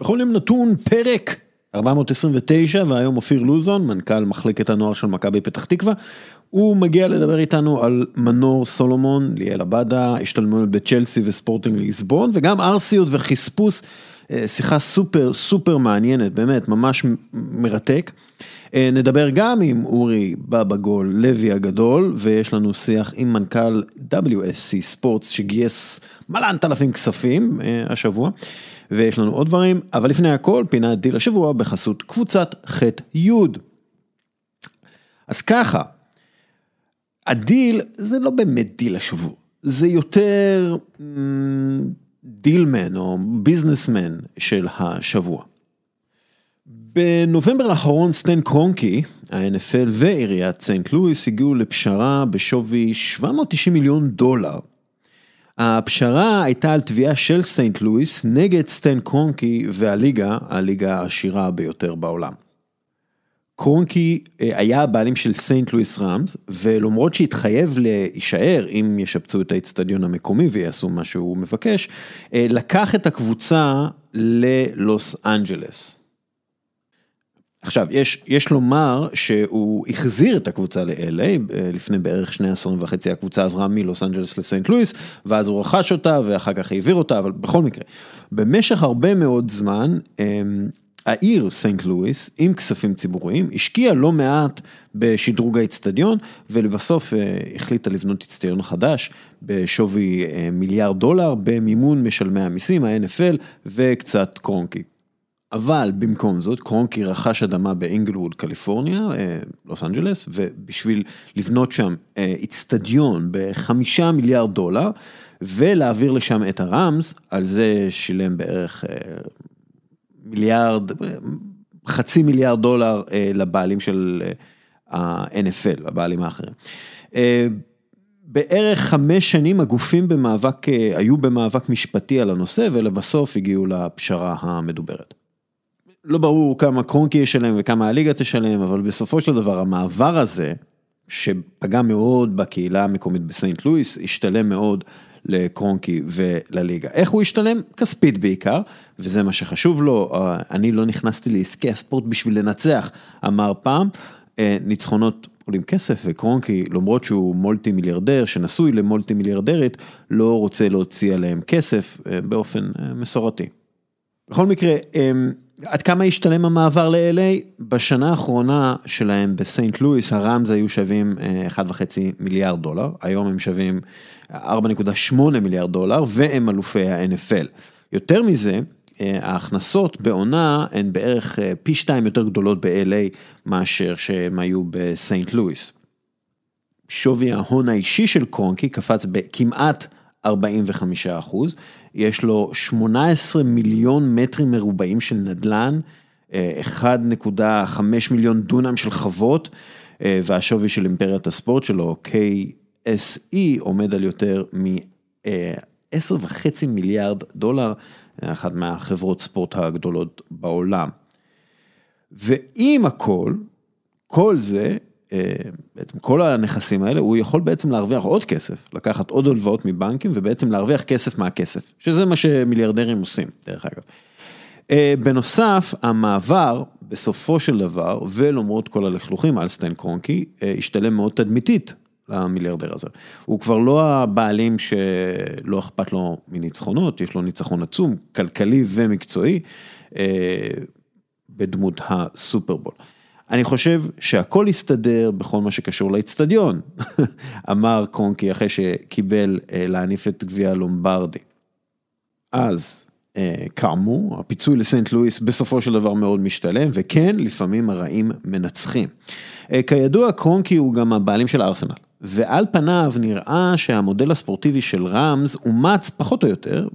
בכל יום נתון פרק 429 והיום אופיר לוזון מנכ"ל מחלקת הנוער של מכבי פתח תקווה. הוא מגיע לדבר איתנו על מנור סולומון, ליאל עבדה, השתלמויות בצ'לסי וספורטינג ליסבון וגם ארסיות וחספוס, אה, שיחה סופר סופר מעניינת באמת ממש מרתק. אה, נדבר גם עם אורי בבא גול לוי הגדול ויש לנו שיח עם מנכ"ל WSC ספורטס שגייס מלנת אלפים כספים אה, השבוע. ויש לנו עוד דברים, אבל לפני הכל פינת דיל השבוע בחסות קבוצת ח' י'. אז ככה, הדיל זה לא באמת דיל השבוע, זה יותר דילמן או ביזנסמן של השבוע. בנובמבר האחרון סטן קרונקי, ה-NFL ועיריית סנט לואיס הגיעו לפשרה בשווי 790 מיליון דולר הפשרה הייתה על תביעה של סנט לואיס נגד סטן קרונקי והליגה, הליגה העשירה ביותר בעולם. קרונקי אה, היה הבעלים של סנט לואיס ראמס, ולמרות שהתחייב להישאר אם ישפצו את האיצטדיון המקומי ויעשו מה שהוא מבקש, אה, לקח את הקבוצה ללוס אנג'לס. עכשיו, יש, יש לומר שהוא החזיר את הקבוצה ל-LA, אה, לפני בערך שני עשורים וחצי הקבוצה עברה מלוס אנג'לס לסנט לואיס, ואז הוא רכש אותה ואחר כך העביר אותה, אבל בכל מקרה, במשך הרבה מאוד זמן, אמ, העיר סנט לואיס, עם כספים ציבוריים, השקיעה לא מעט בשדרוג האיצטדיון, ולבסוף אה, החליטה לבנות איצטדיון חדש בשווי אה, מיליארד דולר, במימון משלמי המיסים, ה-NFL וקצת קרונקי. אבל במקום זאת קרונקי רכש אדמה באינגלווד קליפורניה, אה, לוס אנג'לס, ובשביל לבנות שם אה, איצטדיון בחמישה מיליארד דולר, ולהעביר לשם את הראמס, על זה שילם בערך אה, מיליארד, חצי מיליארד דולר לבעלים של ה-NFL, הבעלים האחרים. בערך חמש שנים הגופים במאבק, היו במאבק משפטי על הנושא ולבסוף הגיעו לפשרה המדוברת. לא ברור כמה קרונקי ישלם וכמה הליגה תשלם, אבל בסופו של דבר המעבר הזה, שפגע מאוד בקהילה המקומית בסנט לואיס, השתלם מאוד לקרונקי ולליגה. איך הוא השתלם? כספית בעיקר, וזה מה שחשוב לו. אני לא נכנסתי לעסקי הספורט בשביל לנצח, אמר פעם. אה, ניצחונות עולים כסף וקרונקי למרות שהוא מולטי מיליארדר שנשוי למולטי מיליארדרית לא רוצה להוציא עליהם כסף אה, באופן אה, מסורתי. בכל מקרה עד כמה השתלם המעבר ל-LA? בשנה האחרונה שלהם בסנט לואיס הראמז היו שווים 1.5 אה, מיליארד דולר, היום הם שווים 4.8 מיליארד דולר והם אלופי ה-NFL. יותר מזה, אה, ההכנסות בעונה הן בערך אה, פי שתיים יותר גדולות ב-LA מאשר שהם היו בסנט לואיס. שווי ההון האישי של קרונקי קפץ בכמעט 45 אחוז. יש לו 18 מיליון מטרים מרובעים של נדל"ן, 1.5 מיליון דונם של חוות, אה, והשווי של אימפריית הספורט שלו, KSE, עומד על יותר מ-10.5 מיליארד דולר, אחת מהחברות ספורט הגדולות בעולם. ועם הכל, כל זה, אה, בעצם כל הנכסים האלה, הוא יכול בעצם להרוויח עוד כסף, לקחת עוד הלוואות מבנקים ובעצם להרוויח כסף מהכסף, שזה מה שמיליארדרים עושים, דרך אגב. אה, בנוסף, המעבר, בסופו של דבר, ולמרות כל הלכלוכים על סטן קרונקי, אה, השתלם מאוד תדמיתית למיליארדר הזה. הוא כבר לא הבעלים שלא אכפת לו מניצחונות, יש לו ניצחון עצום, כלכלי ומקצועי, בדמות הסופרבול. אני חושב שהכל יסתדר בכל מה שקשור לאיצטדיון, אמר קרונקי אחרי שקיבל אה, להניף את גביע לומברדי. אז אה, כאמור, הפיצוי לסנט לואיס בסופו של דבר מאוד משתלם, וכן, לפעמים הרעים מנצחים. אה, כידוע, קרונקי הוא גם הבעלים של ארסנל, ועל פניו נראה שהמודל הספורטיבי של ראמס אומץ פחות או יותר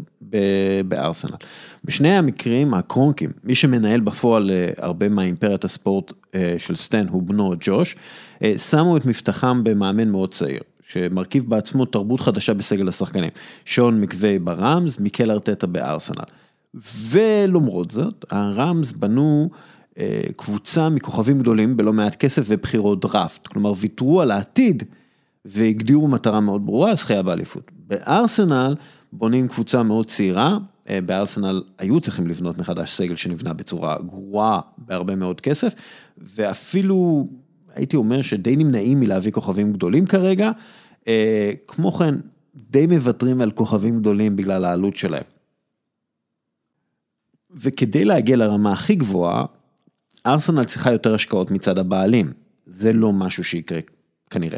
בארסנל. בשני המקרים הקרונקים, מי שמנהל בפועל אה, הרבה מהאימפריית הספורט אה, של סטן הוא בנו ג'וש, אה, שמו את מבטחם במאמן מאוד צעיר. שמרכיב בעצמו תרבות חדשה בסגל השחקנים, שון מקווי בראמס, מיקל ארטטה בארסנל. ולמרות זאת, הראמס בנו קבוצה מכוכבים גדולים בלא מעט כסף ובחירות דראפט, כלומר ויתרו על העתיד והגדירו מטרה מאוד ברורה, זכייה באליפות. בארסנל בונים קבוצה מאוד צעירה, אה, בארסנל היו צריכים לבנות מחדש סגל שנבנה בצורה גרועה בהרבה מאוד כסף, ואפילו הייתי אומר שדי נמנעים מלהביא כוכבים גדולים כרגע, אה, כמו כן, די מוותרים על כוכבים גדולים בגלל העלות שלהם. וכדי להגיע לרמה הכי גבוהה, ארסנל צריכה יותר השקעות מצד הבעלים. זה לא משהו שיקרה כנראה.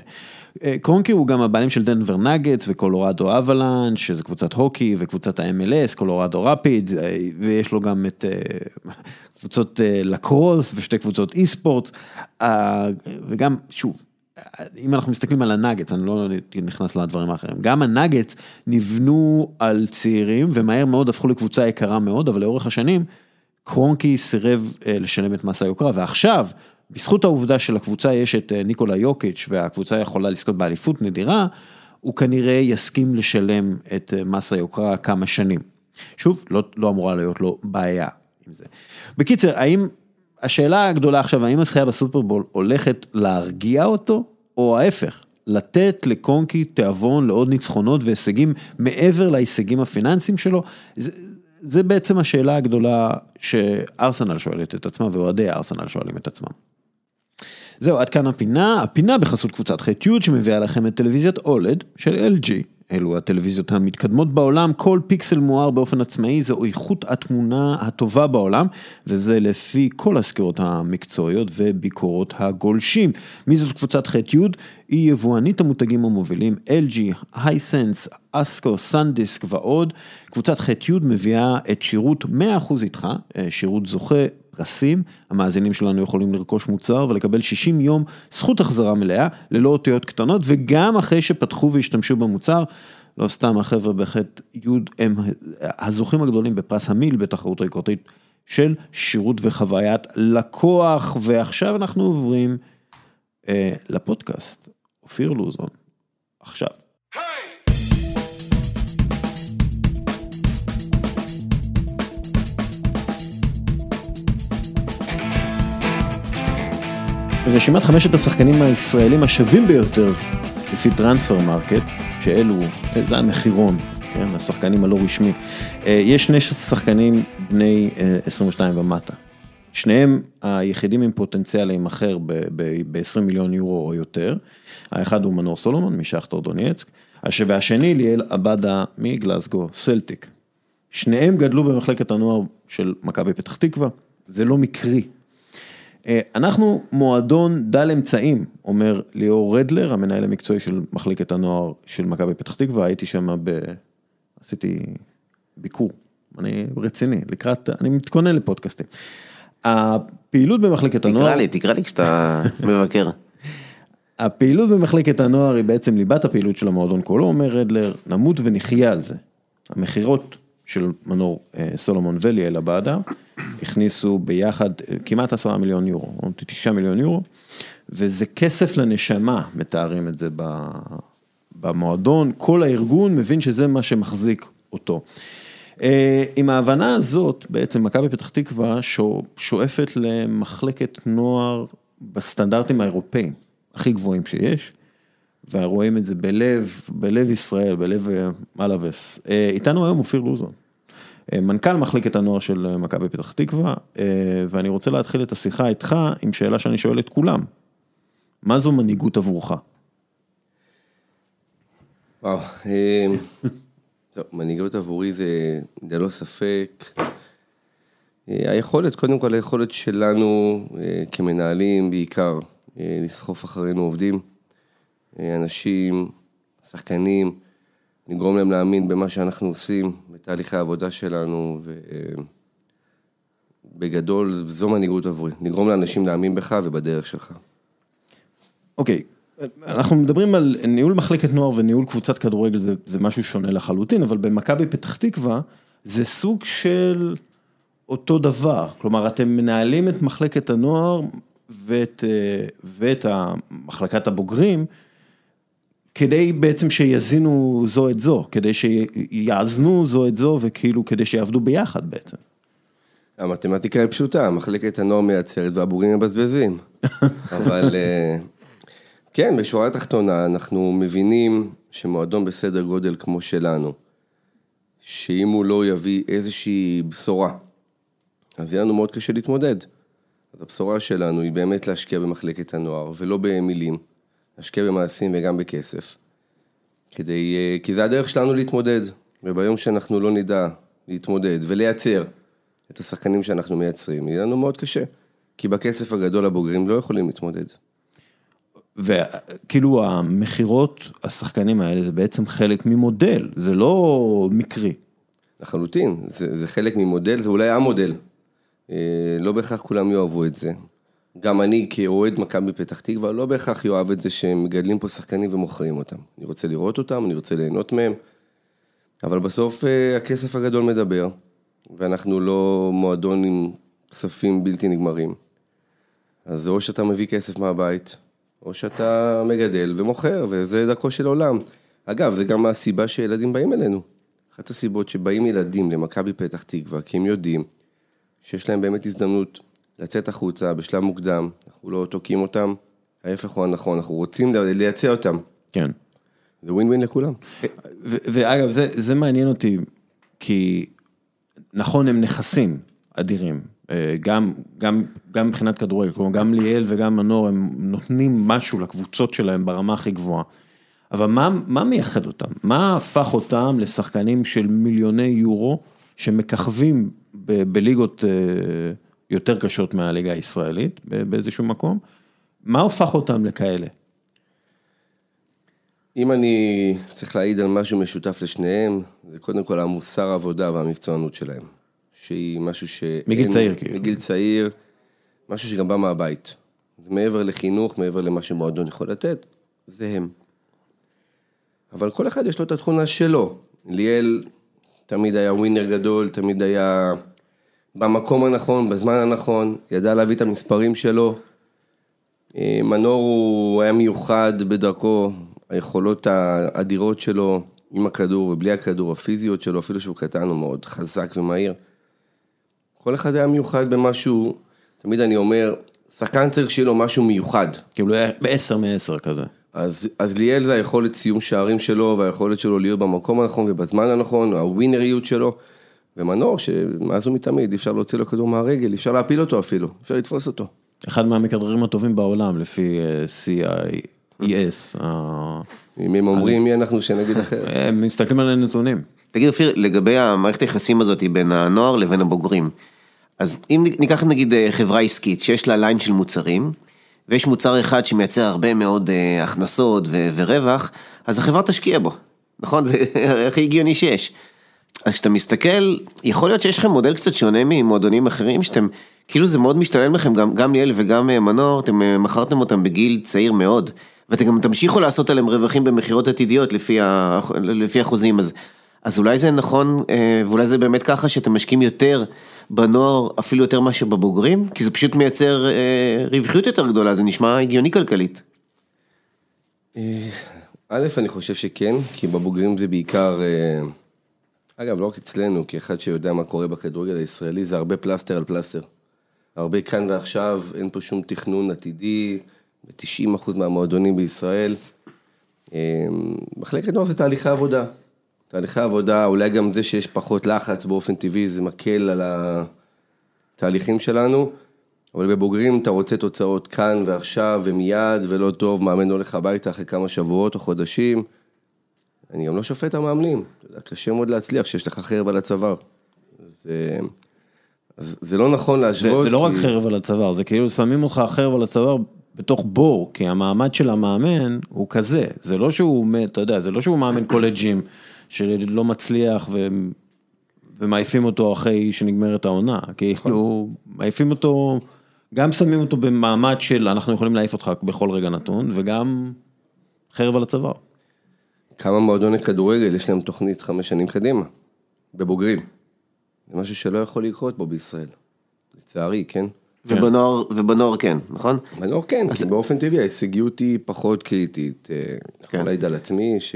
אה, קרונקי הוא גם הבעלים של דנבר נגטס וקולורדו אבלנד, שזה קבוצת הוקי וקבוצת ה-MLS, קולורדו רפיד, אה, ויש לו גם את אה, קבוצות לקרוס ושתי קבוצות אי ספורט, וגם, שוב, אם אנחנו מסתכלים על הנגטס, אני לא נכנס לדברים האחרים, גם הנגטס נבנו על צעירים ומהר מאוד הפכו לקבוצה יקרה מאוד, אבל לאורך השנים קרונקי סירב לשלם את מס היוקרה, ועכשיו, בזכות העובדה שלקבוצה יש את אה, ניקולה יוקיץ' והקבוצה יכולה לזכות באליפות נדירה, הוא כנראה יסכים לשלם את אה, מס היוקרה כמה שנים. שוב, לא, לא אמורה להיות לו בעיה עם זה. בקיצר, האם, השאלה הגדולה עכשיו, האם הזכייה בסופרבול הולכת להרגיע אותו, או ההפך, לתת לקונקי תיאבון לעוד ניצחונות והישגים מעבר להישגים הפיננסיים שלו? זה, זה בעצם השאלה הגדולה שארסנל שואלת את עצמה ואוהדי ארסנל שואלים את עצמם. זהו, עד כאן הפינה, הפינה בחסות קבוצת ח'-י' שמביאה לכם את טלוויזיית אולד של LG. אלו הטלוויזיות המתקדמות בעולם, כל פיקסל מואר באופן עצמאי זו איכות התמונה הטובה בעולם, וזה לפי כל הסקירות המקצועיות וביקורות הגולשים. מי זאת קבוצת ח'-י'? היא יבואנית המותגים המובילים LG, הייסנס, אסקו, סנדיסק ועוד. קבוצת ח'-י' מביאה את שירות 100% איתך, אה, שירות זוכה פרסים, המאזינים שלנו יכולים לרכוש מוצר ולקבל 60 יום זכות החזרה מלאה, ללא אותיות קטנות, וגם אחרי שפתחו והשתמשו במוצר, לא סתם החבר'ה בחטא י' הם הזוכים הגדולים בפרס המיל בתחרות ריקורטית של שירות וחוויית לקוח, ועכשיו אנחנו עוברים אה, לפודקאסט, אופיר לוזון, עכשיו. רשימת חמשת השחקנים הישראלים השווים ביותר לפי טרנספר מרקט, שאלו, זה המחירון, כן, השחקנים הלא רשמי. אה, יש שני שחקנים בני 22 אה, ומטה. שניהם היחידים עם פוטנציאל להימכר ב-20 מיליון יורו או יותר. האחד הוא מנור סולומון משחטור דונייצק, והשני ליאל עבאדה מגלסגו סלטיק. שניהם גדלו במחלקת הנוער של מכבי פתח תקווה, זה לא מקרי אנחנו מועדון דל אמצעים, אומר ליאור רדלר, המנהל המקצועי של מחלקת הנוער של מכבי פתח תקווה, הייתי שם ב... עשיתי ביקור, אני רציני, לקראת, אני מתכונן לפודקאסטים. הפעילות במחלקת הנוער... תקרא לי, תקרא לי כשאתה מבקר. הפעילות במחלקת הנוער היא בעצם ליבת הפעילות של המועדון כולו, אומר רדלר, נמות ונחיה על זה. המכירות של מנור אה, סולומון וליאל עבאדה, הכניסו ביחד אה, כמעט עשרה מיליון יורו, או תשעה מיליון יורו, וזה כסף לנשמה, מתארים את זה במועדון, כל הארגון מבין שזה מה שמחזיק אותו. אה, עם ההבנה הזאת, בעצם מכבי פתח תקווה שואפת למחלקת נוער בסטנדרטים האירופאים, הכי גבוהים שיש. ורואים את זה בלב, בלב ישראל, בלב אה, מלאבס. איתנו היום אופיר לוזון, מנכ"ל מחלקת הנוער של מכבי פתח תקווה, ואני רוצה להתחיל את השיחה איתך עם שאלה שאני שואל את כולם. מה זו מנהיגות עבורך? וואו, טוב, מנהיגות עבורי זה ללא ספק. היכולת, קודם כל היכולת שלנו כמנהלים בעיקר, לסחוף אחרינו עובדים. אנשים, שחקנים, לגרום להם להאמין במה שאנחנו עושים, בתהליכי העבודה שלנו, ובגדול זו מנהיגות עבורי, לגרום לאנשים להאמין בך ובדרך שלך. אוקיי, okay. אנחנו מדברים על ניהול מחלקת נוער וניהול קבוצת כדורגל, זה, זה משהו שונה לחלוטין, אבל במכבי פתח תקווה זה סוג של אותו דבר, כלומר אתם מנהלים את מחלקת הנוער ואת, ואת מחלקת הבוגרים, כדי בעצם שיזינו זו את זו, כדי שיאזנו זו את זו וכאילו כדי שיעבדו ביחד בעצם. המתמטיקה היא פשוטה, מחלקת הנוער מייצרת והבוגרים מבזבזים. אבל אה, כן, בשורה התחתונה אנחנו מבינים שמועדון בסדר גודל כמו שלנו, שאם הוא לא יביא איזושהי בשורה, אז יהיה לנו מאוד קשה להתמודד. אז הבשורה שלנו היא באמת להשקיע במחלקת הנוער, ולא במילים, להשקיע במעשים וגם בכסף. כדי, אה, כי זה הדרך שלנו להתמודד, וביום שאנחנו לא נדע להתמודד ולייצר את השחקנים שאנחנו מייצרים, יהיה לנו מאוד קשה. כי בכסף הגדול הבוגרים לא יכולים להתמודד. וכאילו המכירות, השחקנים האלה, זה בעצם חלק ממודל, זה לא מקרי. לחלוטין, זה, זה חלק ממודל, זה אולי המודל. אה, לא בהכרח כולם יאהבו את זה. גם אני כאוהד מכבי פתח תקווה, לא בהכרח יאהב את זה שהם מגדלים פה שחקנים ומוכרים אותם. אני רוצה לראות אותם, אני רוצה ליהנות מהם, אבל בסוף אה, הכסף הגדול מדבר, ואנחנו לא מועדון עם כספים בלתי נגמרים. אז או שאתה מביא כסף מהבית, או שאתה מגדל ומוכר, וזה דרכו של עולם. אגב, זה גם הסיבה שילדים באים אלינו. אחת הסיבות שבאים ילדים למכבי פתח תקווה, כי הם יודעים שיש להם באמת הזדמנות לצאת החוצה בשלב מוקדם, אנחנו לא תוקעים אותם, ההפך הוא הנכון, אנחנו רוצים לייצא אותם. כן. זה ווין ווין לכולם. ואגב, זה, זה מעניין אותי, כי נכון, הם נכסים אדירים, אה, גם, גם, גם מבחינת כדורגל, כלומר גם ליאל וגם מנור הם נותנים משהו לקבוצות שלהם ברמה הכי גבוהה. אבל מה, מה מייחד אותם? מה הפך אותם לשחקנים של מיליוני יורו שמככבים ב, בליגות אה, יותר קשות מהליגה הישראלית באיזשהו מקום? מה הפך אותם לכאלה? אם אני צריך להעיד על משהו משותף לשניהם, זה קודם כל המוסר העבודה והמקצוענות שלהם. שהיא משהו ש... מגיל צעיר כאילו. מגיל צעיר, משהו שגם בא מהבית. זה מעבר לחינוך, מעבר למה שמועדון יכול לתת, זה הם. אבל כל אחד יש לו את התכונה שלו. ליאל תמיד היה ווינר גדול, תמיד היה במקום הנכון, בזמן הנכון, ידע להביא את המספרים שלו. אה, מנור הוא היה מיוחד בדרכו, היכולות האדירות שלו עם הכדור ובלי הכדור, הפיזיות שלו, אפילו שהוא קטן, הוא מאוד חזק ומהיר. כל אחד היה מיוחד במשהו, תמיד אני אומר, שחקן צריך שיהיה לו משהו מיוחד. כאילו היה בעשר מעשר כזה. אז, אז ליאל זה היכולת סיום שערים שלו, והיכולת שלו להיות במקום הנכון ובזמן הנכון, הווינריות שלו. ומנור, שמאז ומתמיד, אי אפשר להוציא לו כדור מהרגל, אי אפשר להפיל אותו אפילו, אפשר לתפוס אותו. אחד מהמכדררים הטובים בעולם, לפי uh, CIES. אם הם אומרים מי אנחנו שנגיד אחרת. הם מסתכלים על הנתונים. תגיד אופיר, לגבי המערכת היחסים הזאת בין הנוער לבין הבוגרים, אז אם ניקח נגיד אה, חברה עסקית שיש לה ליין של מוצרים, ויש מוצר אחד שמייצר הרבה מאוד אה, הכנסות ורווח, אז החברה תשקיע בו, נכון? זה הכי הגיוני שיש. אז כשאתה מסתכל, יכול להיות שיש לכם מודל קצת שונה ממועדונים אחרים, שאתם, כאילו זה מאוד משתלם לכם, גם, גם ליאל וגם אה, מנור, אתם מכרתם אותם בגיל צעיר מאוד, ואתם גם תמשיכו לעשות עליהם רווחים במכירות עתידיות לפי, לפי החוזים, אז אז אולי זה נכון, אה, ואולי זה באמת ככה שאתם משקיעים יותר בנוער, אפילו יותר מאשר בבוגרים? כי זה פשוט מייצר אה, רווחיות יותר גדולה, זה נשמע הגיוני כלכלית. אה, א', אני חושב שכן, כי בבוגרים זה בעיקר, אגב, לא רק אצלנו, כאחד שיודע מה קורה בכדורגל הישראלי, זה הרבה פלסטר על פלסטר. הרבה כאן ועכשיו, אין פה שום תכנון עתידי, ב-90% מהמועדונים בישראל. מחלקת נוער זה תהליכי עבודה. תהליכי עבודה, אולי גם זה שיש פחות לחץ באופן טבעי, זה מקל על התהליכים שלנו, אבל בבוגרים אתה רוצה תוצאות כאן ועכשיו ומיד, ולא טוב, מאמן הולך הביתה אחרי כמה שבועות או חודשים. אני גם לא שופט המאמנים, קשה מאוד להצליח כשיש לך חרב על הצוואר. זה, אז זה לא נכון להשוות. זה, זה לא רק חרב על הצוואר, זה כאילו שמים אותך חרב על הצוואר בתוך בור, כי המעמד של המאמן הוא כזה, זה לא שהוא, אתה יודע, זה לא שהוא מאמן קולג'ים. שלא מצליח ו... ומעיפים אותו אחרי שנגמרת העונה, כאילו מעיפים אותו, גם שמים אותו במעמד של אנחנו יכולים להעיף אותך בכל רגע נתון, וגם חרב על הצוואר. כמה מועדוני כדורגל יש להם תוכנית חמש שנים קדימה, בבוגרים. זה משהו שלא יכול לקרות פה בישראל, לצערי, כן? ובנוער, ובנוער כן, נכון? בנוער כן, אז... באופן טבעי ההישגיות היא פחות קריטית. אה, כן. יכול להעיד על עצמי ש...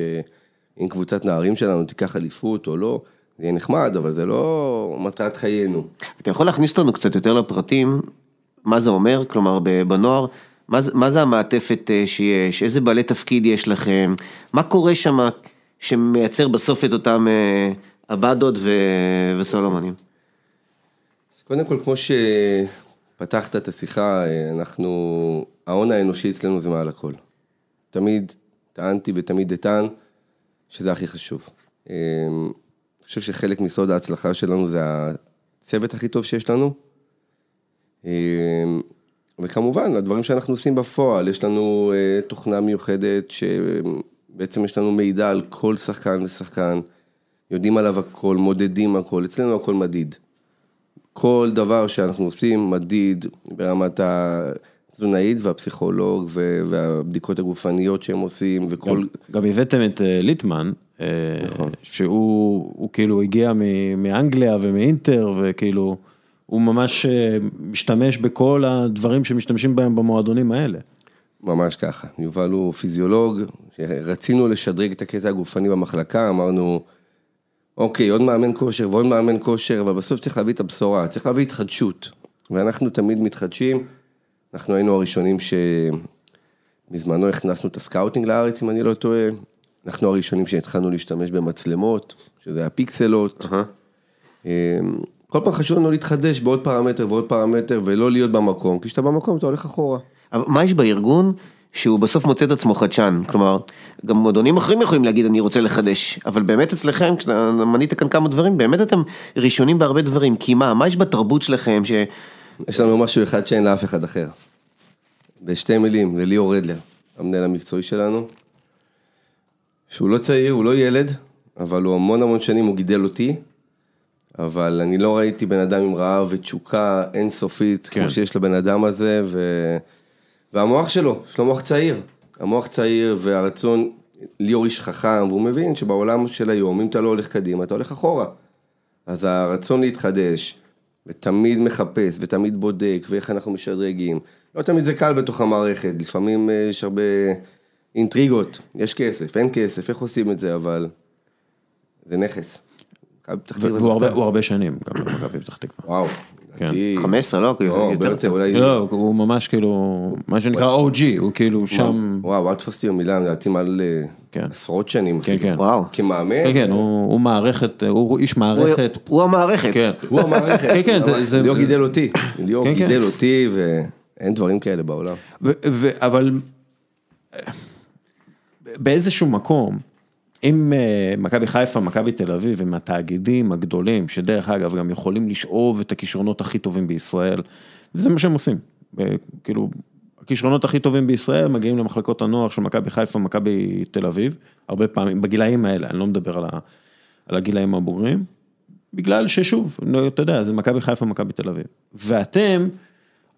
אם קבוצת נערים שלנו תיקח אליפות או לא, זה יהיה נחמד, אבל זה לא מטרת חיינו. אתה יכול להכניס אותנו קצת יותר לפרטים, מה זה אומר, כלומר בנוער, מה, מה זה המעטפת אה, שיש, איזה בעלי תפקיד יש לכם, מה קורה שם שמייצר בסוף את אותם עבדות ו... וסולומונים. אז קודם כל, כמו שפתחת את השיחה, אנחנו, ההון האנושי אצלנו זה מעל הכל. תמיד טענתי ותמיד אטען שזה הכי חשוב. אני חושב שחלק מסוד ההצלחה שלנו זה הצוות הכי טוב שיש לנו. וכמובן, הדברים שאנחנו עושים בפועל, יש לנו אה, תוכנה מיוחדת שבעצם יש לנו מידע על כל שחקן ושחקן, יודעים עליו הכל, מודדים הכל, אצלנו הכל מדיד. כל דבר שאנחנו עושים מדיד ברמת התזונאית והפסיכולוג והבדיקות הגופניות שהם עושים וכל... גם, גם הבאתם את אה, ליטמן, אה, נכון. שהוא כאילו הגיע מאנגליה ומאינטר וכאילו... הוא ממש אה, משתמש בכל הדברים שמשתמשים בהם במועדונים האלה. ממש ככה, יובל הוא פיזיולוג, רצינו לשדרג את הקטע הגופני במחלקה, אמרנו, אוקיי, עוד מאמן כושר ועוד מאמן כושר, אבל בסוף צריך להביא את הבשורה, צריך להביא התחדשות. ואנחנו תמיד מתחדשים, אנחנו היינו הראשונים שבזמנו הכנסנו את ה scouting לארץ, אם אני לא טועה, אנחנו הראשונים שהתחלנו להשתמש במצלמות, שזה הפיקסלוט. Uh-huh. כל פעם חשוב לנו להתחדש בעוד פרמטר ועוד פרמטר ולא להיות במקום, כי כשאתה במקום אתה הולך אחורה. אבל מה יש בארגון שהוא בסוף מוצא את עצמו חדשן? כלומר, גם מועדונים אחרים יכולים להגיד אני רוצה לחדש, אבל באמת אצלכם, כשמנית כאן כמה דברים, באמת אתם ראשונים בהרבה דברים, כי מה, מה יש בתרבות שלכם ש... יש לנו משהו אחד שאין לאף אחד אחר. בשתי מילים, זה ליאור רדלר, המנהל המקצועי שלנו, שהוא לא צעיר, הוא לא ילד, אבל הוא המון המון שנים, הוא גידל אותי, אבל אני לא ראיתי בן אדם עם רעב ותשוקה אינסופית, כן. כמו שיש לבן אדם הזה, ו... והמוח שלו, יש לו מוח צעיר. המוח צעיר והרצון, ליאור איש חכם, והוא מבין שבעולם של היום, אם אתה לא הולך קדימה, אתה הולך אחורה. אז הרצון להתחדש, ותמיד מחפש, ותמיד בודק, ואיך אנחנו משדרגים. לא תמיד זה קל בתוך המערכת, לפעמים אה, יש הרבה אינטריגות, יש כסף, אין כסף, איך עושים את זה, אבל זה נכס. הוא הרבה שנים, גם במכבי פתח תקווה. וואו. 15 לא? לא, הרבה יותר, אולי... לא, הוא ממש כאילו, מה שנקרא OG, הוא כאילו שם... וואו, אל תפסתי במילה, לדעתי מעל אה, כן. עשרות שנים. כן, כן. וואו. כמאמן. כן, כן, הוא מערכת, הוא איש מערכת. הוא המערכת. כן. הוא המערכת. כן, כן, זה... ליאור גידל אותי. ליאור גידל אותי, ואין דברים כאלה בעולם. אבל באיזשהו מקום, אם אה, מכבי חיפה, מכבי תל אביב הם התאגידים הגדולים, שדרך אגב גם יכולים לשאוב את הכישרונות הכי טובים בישראל, וזה מה שהם עושים. כאילו, הכישרונות הכי טובים בישראל מגיעים למחלקות הנוער של מכבי חיפה, מכבי תל אביב, הרבה פעמים, בגילאים האלה, אני לא מדבר על, ה, על הגילאים הבוגרים, בגלל ששוב, אתה יודע, זה מכבי חיפה, מכבי תל אביב. ואתם,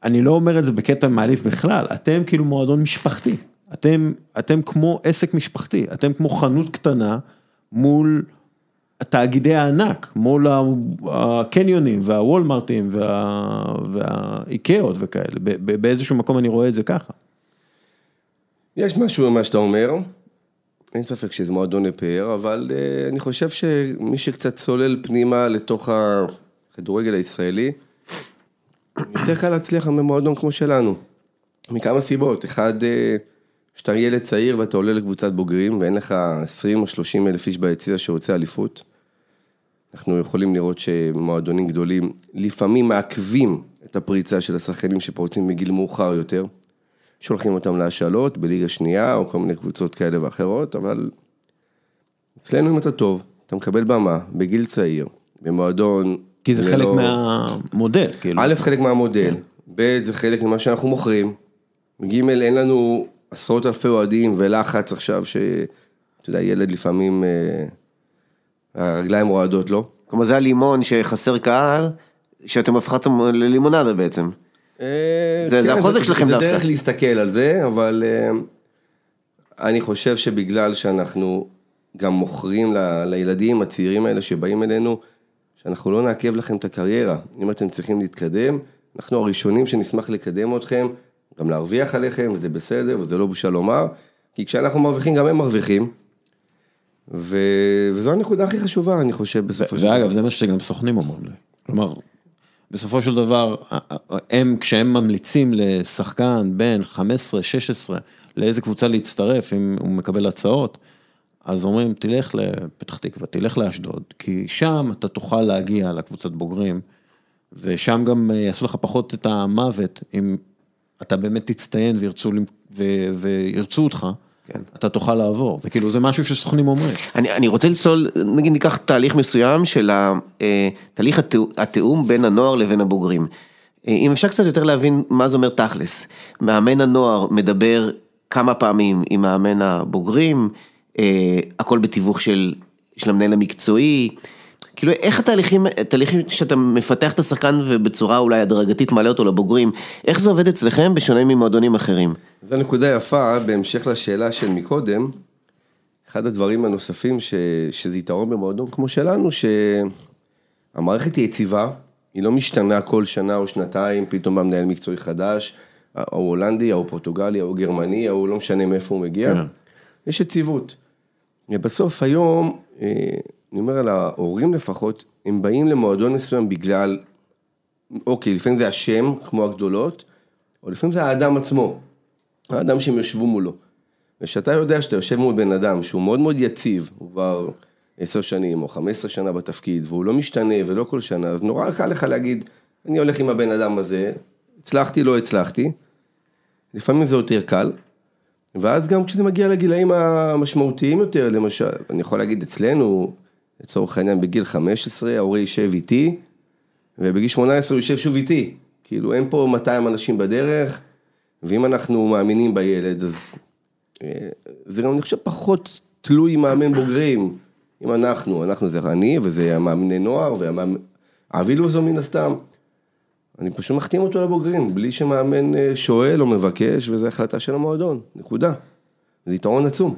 אני לא אומר את זה בקטע מעליף בכלל, אתם כאילו מועדון משפחתי. אתם, אתם כמו עסק משפחתי, אתם כמו חנות קטנה מול התאגידי הענק, מול הקניונים והוולמרטים וה, והאיקאות וכאלה, באיזשהו מקום אני רואה את זה ככה. יש משהו במה שאתה אומר, אין ספק שזה מועדון לפאר, אבל uh, אני חושב שמי שקצת צולל פנימה לתוך הכדורגל הישראלי, יותר קל להצליח במועדון כמו שלנו, מכמה סיבות, אחד... Uh, כשאתה ילד צעיר ואתה עולה לקבוצת בוגרים ואין לך 20 או 30 אלף איש ביציע שרוצה אליפות, אנחנו יכולים לראות שמועדונים גדולים לפעמים מעכבים את הפריצה של השחקנים שפורצים בגיל מאוחר יותר, שולחים אותם להשאלות בליגה שנייה או כל מיני קבוצות כאלה ואחרות, אבל אצלנו אם אתה טוב, אתה מקבל במה בגיל צעיר, במועדון... כי זה חלק לא... מהמודל, כאילו. א', חלק מהמודל, ב', זה חלק ממה שאנחנו מוכרים, ג', אין לנו עשרות אלפי אוהדים ולחץ עכשיו, שאתה יודע, ילד לפעמים, אה, הרגליים רועדות לו. כלומר זה הלימון שחסר קהל, שאתם הפכתם ללימונדה בעצם. אה, זה כן, החוזק שלכם דווקא. זה דרך להסתכל על זה, אבל אה, אני חושב שבגלל שאנחנו גם מוכרים לילדים הצעירים האלה שבאים אלינו, שאנחנו לא נעכב לכם את הקריירה. אם אתם צריכים להתקדם, אנחנו הראשונים שנשמח לקדם אתכם. גם להרוויח עליכם, וזה בסדר, וזה לא בושה לומר, כי כשאנחנו מרוויחים, גם הם מרוויחים. ו... וזו הנקודה הכי חשובה, אני חושב, בסופו של דבר. ואגב, זה מה שגם סוכנים אומרים לי. כלומר, בסופו של דבר, הם, כשהם ממליצים לשחקן בין 15-16, לאיזה קבוצה להצטרף, אם הוא מקבל הצעות, אז אומרים, תלך לפתח תקווה, תלך לאשדוד, כי שם אתה תוכל להגיע לקבוצת בוגרים, ושם גם אה, יעשו לך פחות את המוות, אם אתה באמת תצטיין וירצו, ו, וירצו אותך, כן. אתה תוכל לעבור, זה כאילו, זה משהו שסוכנים אומרים. אני, אני רוצה לצלול, נגיד ניקח תהליך מסוים של אה, תהליך התיאום בין הנוער לבין הבוגרים. אה, אם אפשר קצת יותר להבין מה זה אומר תכלס, מאמן הנוער מדבר כמה פעמים עם מאמן הבוגרים, אה, הכל בתיווך של, של המנהל המקצועי, כאילו איך התהליכים, תהליכים שאתה מפתח את השחקן ובצורה אולי הדרגתית מעלה אותו לבוגרים, איך זה עובד אצלכם בשונה ממועדונים אחרים? זו נקודה יפה, בהמשך לשאלה של מקודם, אחד הדברים הנוספים ש, שזה יתרון במועדון כמו שלנו, שהמערכת היא יציבה, היא לא משתנה כל שנה או שנתיים, פתאום בא מנהל מקצועי חדש, ההוא הולנדי, ההוא פורטוגלי, ההוא גרמני, ההוא לא משנה מאיפה הוא מגיע, כן. יש יציבות. ובסוף היום, אה, אני אומר על ההורים לפחות, הם באים למועדון מסוים בגלל, אוקיי, לפעמים זה השם, כמו הגדולות, או לפעמים זה האדם עצמו, האדם שהם יושבו מולו. וכשאתה יודע שאתה יושב מול בן אדם שהוא מאוד מאוד יציב, הוא כבר עשר שנים או חמש עשרה שנה בתפקיד, והוא לא משתנה ולא כל שנה, אז נורא קל לך להגיד, אני הולך עם הבן אדם הזה, הצלחתי, לא הצלחתי. לפעמים זה יותר קל, ואז גם כשזה מגיע לגילאים המשמעותיים יותר, למשל, אני יכול להגיד אצלנו, לצורך העניין בגיל 15, ההורה יישב איתי, ובגיל 18 הוא יישב שוב איתי. כאילו אין פה 200 אנשים בדרך, ואם אנחנו מאמינים בילד, אז אה, זה גם, אני חושב, פחות תלוי מאמן בוגרים. אם אנחנו, אנחנו זה אני, וזה המאמני נוער, והמאמן... זו מן הסתם. אני פשוט מחתים אותו לבוגרים, בלי שמאמן אה, שואל או מבקש, וזו החלטה של המועדון, נקודה. זה יתרון עצום.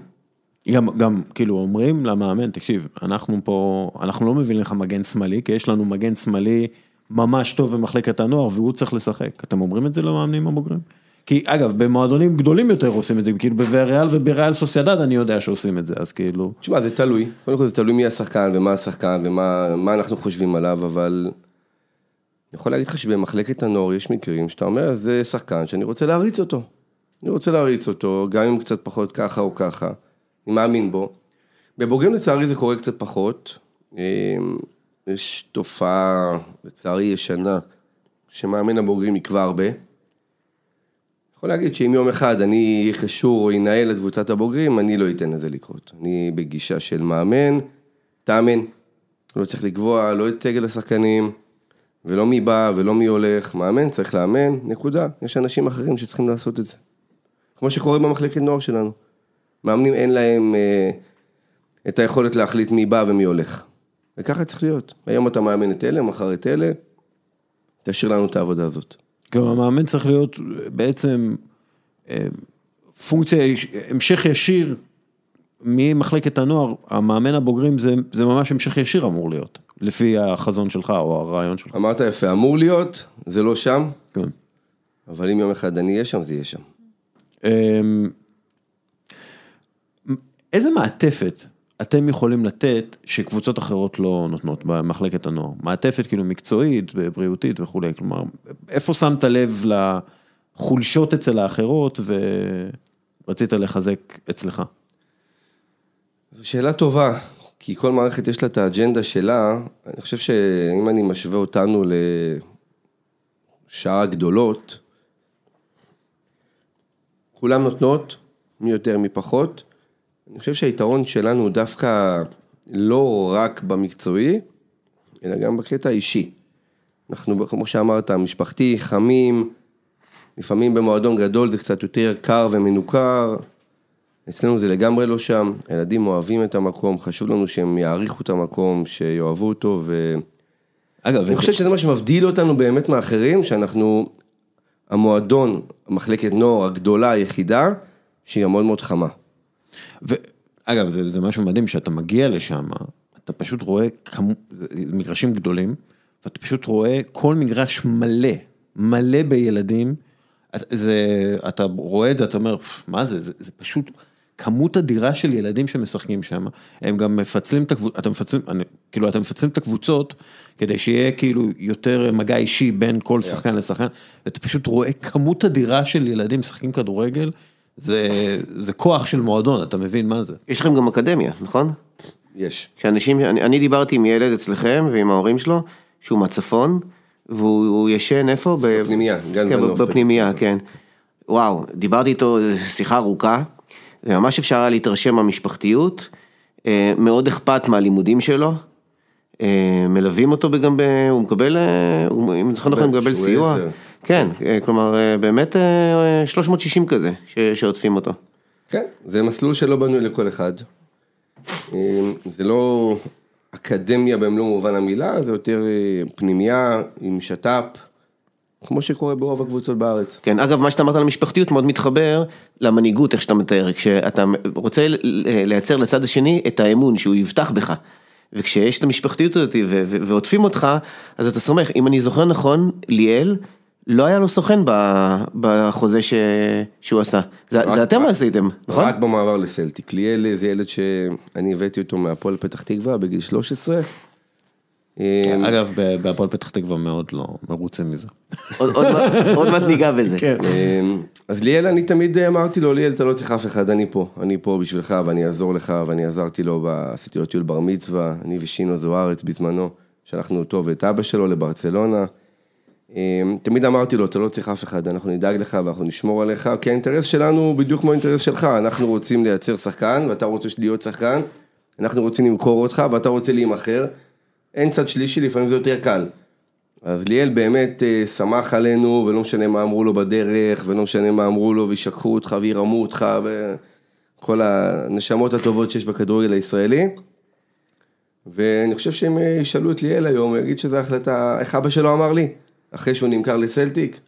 גם, גם כאילו אומרים למאמן, תקשיב, אנחנו פה, אנחנו לא מביאים לך מגן שמאלי, כי יש לנו מגן שמאלי ממש טוב במחלקת הנוער, והוא צריך לשחק. אתם אומרים את זה למאמנים הבוגרים? כי אגב, במועדונים גדולים יותר עושים את זה, כאילו בוויאריאל ובריאל סוסיידד אני יודע שעושים את זה, אז כאילו... תשמע, זה תלוי, קודם כל זה תלוי מי השחקן ומה השחקן ומה אנחנו חושבים עליו, אבל אני יכול להגיד לך שבמחלקת הנוער יש מקרים שאתה אומר, זה שחקן שאני רוצה להריץ אותו. אני רוצה להריץ אותו, גם אם קצת פחות ככה או ככה, אני מאמין בו. בבוגרים לצערי זה קורה קצת פחות. אמ, יש תופעה, לצערי ישנה, שמאמן הבוגרים יקבע הרבה. יכול להגיד שאם יום אחד אני אהיה קשור או ינהל את קבוצת הבוגרים, אני לא אתן לזה לקרות. אני בגישה של מאמן, תאמן, לא צריך לקבוע לא את סגל השחקנים. ולא מי בא ולא מי הולך, מאמן צריך לאמן, נקודה. יש אנשים אחרים שצריכים לעשות את זה. כמו שקורה במחלקת נוער שלנו. מאמנים אין להם אה, את היכולת להחליט מי בא ומי הולך. וככה צריך להיות. היום אתה מאמן את אלה, מחר את אלה, תשאיר לנו את העבודה הזאת. גם המאמן צריך להיות בעצם אה, פונקציה, המשך ישיר ממחלקת הנוער, המאמן הבוגרים זה, זה ממש המשך ישיר אמור להיות, לפי החזון שלך או הרעיון שלך. אמרת יפה, אמור להיות, זה לא שם, כן. אבל אם יום אחד אני אהיה שם, זה יהיה שם. אמ, איזה מעטפת אתם יכולים לתת שקבוצות אחרות לא נותנות במחלקת הנוער? מעטפת כאילו מקצועית, בריאותית וכולי, כלומר, איפה שמת לב לחולשות אצל האחרות ורצית לחזק אצלך? זו שאלה טובה, כי כל מערכת יש לה את האג'נדה שלה, אני חושב שאם אני משווה אותנו לשאר הגדולות, כולם נותנות, מי יותר מי פחות, אני חושב שהיתרון שלנו הוא דווקא לא רק במקצועי, אלא גם בקטע האישי. אנחנו, כמו שאמרת, משפחתי, חמים, לפעמים במועדון גדול זה קצת יותר קר ומנוכר, אצלנו זה לגמרי לא שם, הילדים אוהבים את המקום, חשוב לנו שהם יעריכו את המקום, שיאהבו אותו, ו... אגב, אני חושב שזה מה שמבדיל אותנו באמת מאחרים, שאנחנו המועדון, המחלקת נוער הגדולה היחידה, שהיא גם מאוד מאוד חמה. ואגב, זה, זה משהו מדהים, שאתה מגיע לשם, אתה פשוט רואה כמו, מגרשים גדולים, ואתה פשוט רואה כל מגרש מלא, מלא בילדים. זה, אתה רואה את זה, אתה אומר, מה זה, זה, זה פשוט... כמות אדירה של ילדים שמשחקים שם, הם גם מפצלים את הקבוצות, אתם מפצלים, אני, כאילו אתם מפצלים את הקבוצות, כדי שיהיה כאילו יותר מגע אישי בין כל שחקן לשחקן, ואתה פשוט רואה כמות אדירה של ילדים משחקים כדורגל, זה, זה כוח של מועדון, אתה מבין מה זה? יש לכם גם אקדמיה, נכון? יש. שאנשים, אני, אני דיברתי עם ילד אצלכם ועם ההורים שלו, שהוא מהצפון, והוא הוא ישן איפה? בפנימייה, גן כן, ונוף. בפנימייה, כן. וואו, דיברתי איתו שיחה ארוכה, וממש אפשר היה להתרשם מהמשפחתיות, אה, מאוד אכפת מהלימודים שלו, אה, מלווים אותו גם, הוא מקבל, אה, אם זוכר נכון, הוא מקבל סיוע. עזר. כן, אה, כלומר, אה, באמת אה, 360 כזה, ש- שעוטפים אותו. כן, זה מסלול שלא בנוי לכל אחד. אה, זה לא אקדמיה במלוא מובן המילה, זה יותר אה, פנימייה עם שת"פ, כמו שקורה ברוב הקבוצות בארץ. כן, אגב, מה שאתה אמרת על המשפחתיות מאוד מתחבר למנהיגות, איך שאתה מתאר, כשאתה רוצה לייצר לצד השני את האמון שהוא יבטח בך. וכשיש את המשפחתיות הזאת ועוטפים אותך, אז אתה סומך. אם אני זוכר נכון, ליאל, לא היה לו סוכן בחוזה ש... שהוא עשה. זה, רק- זה אתם רק- עשיתם, נכון? רק במעבר לסלטיק. ליאל זה ילד שאני הבאתי אותו מהפועל פתח תקווה בגיל 13. אה, אגב, ב- בהפועל פתח תקווה מאוד לא מרוצה מזה. עוד, עוד, מעט- ניגע בזה. כן. אה, אז ליאל, אני תמיד אמרתי לו, ליאל, אתה לא צריך אף אחד, אני פה. אני פה בשבילך ואני אעזור לך, ואני עזרתי לו, עשיתי לו טיול בר מצווה, אני ושינו זוארץ בזמנו, שלחנו אותו ואת אבא שלו לברצלונה. אה, תמיד אמרתי לו, אתה לא צריך אף אחד, אנחנו נדאג לך ואנחנו נשמור עליך, כי האינטרס שלנו הוא בדיוק כמו האינטרס שלך, אנחנו רוצים לייצר שחקן, ואתה רוצה להיות שחקן, אנחנו רוצים למכור אותך, ואתה רוצה להימכר. אין צד שלישי, לפעמים זה יותר קל. אז ליאל באמת אה, שמח עלינו, ולא משנה מה אמרו לו בדרך, ולא משנה מה אמרו לו, וישקחו אותך וירמו אותך, וכל הנשמות הטובות שיש בכדורגל הישראלי. ואני חושב שאם אה, ישאלו את ליאל היום, הוא יגיד שזו החלטה, איך אבא שלו אמר לי, אחרי שהוא נמכר לסלטיק.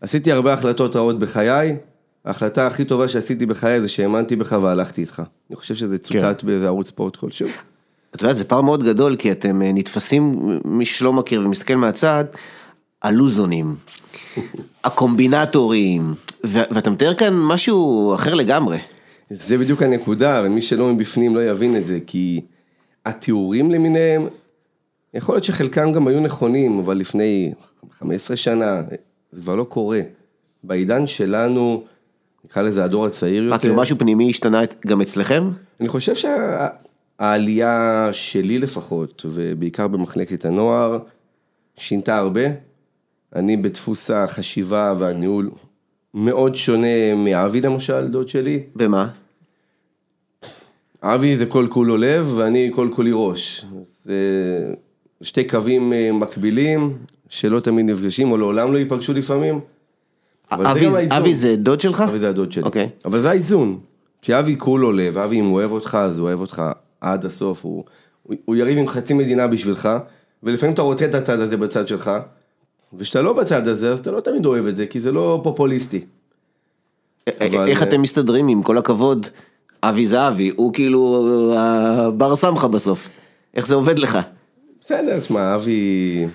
עשיתי הרבה החלטות רעות בחיי, ההחלטה הכי טובה שעשיתי בחיי זה שהאמנתי בך והלכתי איתך. אני חושב שזה צוטט באיזה ערוץ ספורט כלשהו. אתה יודע, זה פער מאוד גדול, כי אתם אה, נתפסים, מי שלא מכיר ומסתכל מהצד, הלוזונים, הקומבינטורים, ו- ואתה מתאר כאן משהו אחר לגמרי. זה בדיוק הנקודה, ומי שלא מבפנים לא יבין את זה, כי התיאורים למיניהם, יכול להיות שחלקם גם היו נכונים, אבל לפני 15 שנה, זה כבר לא קורה. בעידן שלנו, נקרא לזה הדור הצעיר יותר. מה, כאילו משהו פנימי השתנה גם אצלכם? אני חושב שהעלייה שלי לפחות, ובעיקר במחלקת הנוער, שינתה הרבה. אני בדפוס החשיבה והניהול מאוד שונה מאבי למשל, דוד שלי. במה? אבי זה כל כולו לב ואני כל כולי ראש. זה שתי קווים אה, מקבילים שלא תמיד נפגשים או לעולם לא ייפגשו לפעמים. אבי זה-. אבי זה דוד שלך? אבי זה הדוד שלי. אוקיי. אבל זה האיזון. כי אבי כולו לב, אבי אם הוא אוהב אותך אז הוא אוהב אותך עד הסוף, הוא, הוא, הוא יריב עם חצי מדינה בשבילך, ולפעמים אתה רוצה את הצד הזה בצד שלך, וכשאתה לא בצד הזה אז אתה לא תמיד אוהב את זה, כי זה לא פופוליסטי. אבל- איך אתם מסתדרים עם כל הכבוד? אבי זה אבי, הוא כאילו הבר סמכה בסוף. איך זה עובד לך? בסדר, תשמע, אבי,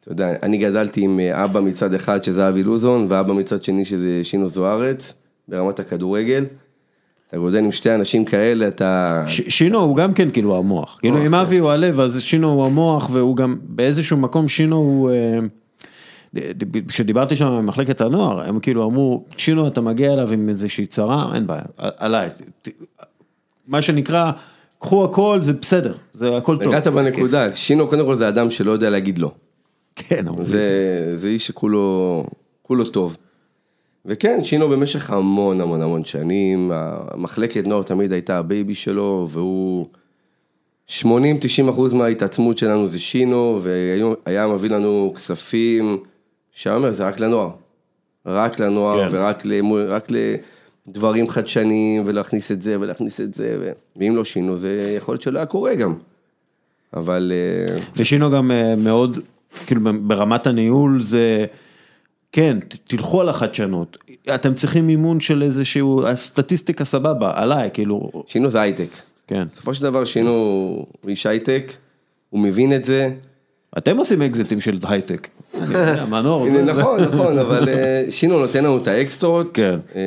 אתה יודע, אני גדלתי עם אה, אבא מצד אחד שזה אבי לוזון, ואבא מצד שני שזה שינו זוארץ, ברמת הכדורגל. אתה גודל עם שתי אנשים כאלה, אתה... ש- שינו הוא גם כן כאילו המוח, כאילו אם אבי הוא הלב אז שינו הוא המוח והוא גם באיזשהו מקום שינו הוא, אה, כשדיברתי שם במחלקת הנוער הם כאילו אמרו שינו אתה מגיע אליו עם איזושהי צרה אין בעיה עליי, מה שנקרא קחו הכל זה בסדר זה הכל טוב, נגעת בנקודה, שינו קודם כל זה אדם שלא יודע להגיד לא. כן, אבל זה, זה, איש שכולו כולו טוב. וכן, שינו במשך המון המון המון שנים, המחלקת נוער תמיד הייתה ה baby שלו, והוא 80-90 אחוז מההתעצמות שלנו זה שינו, והיה מביא לנו כספים, שהיה אומר, זה רק לנוער. רק לנוער, כן. ורק רק לדברים חדשניים, ולהכניס את זה ולהכניס את זה, ו... ואם לא שינו, זה יכול להיות שלא היה קורה גם. אבל... אה, ושינו גם אה, מאוד, כאילו ברמת הניהול זה, כן, תלכו על החדשנות, אתם צריכים מימון של איזשהו, הסטטיסטיקה סבבה, עליי, כאילו, שינו זה הייטק. כן. בסופו של דבר שינו הוא איש הייטק, הוא מבין את זה. אתם עושים אקזיטים של הייטק, מנור, נכון, נכון, אבל אה, שינו נותן לנו את האקסטרות. כן. אה,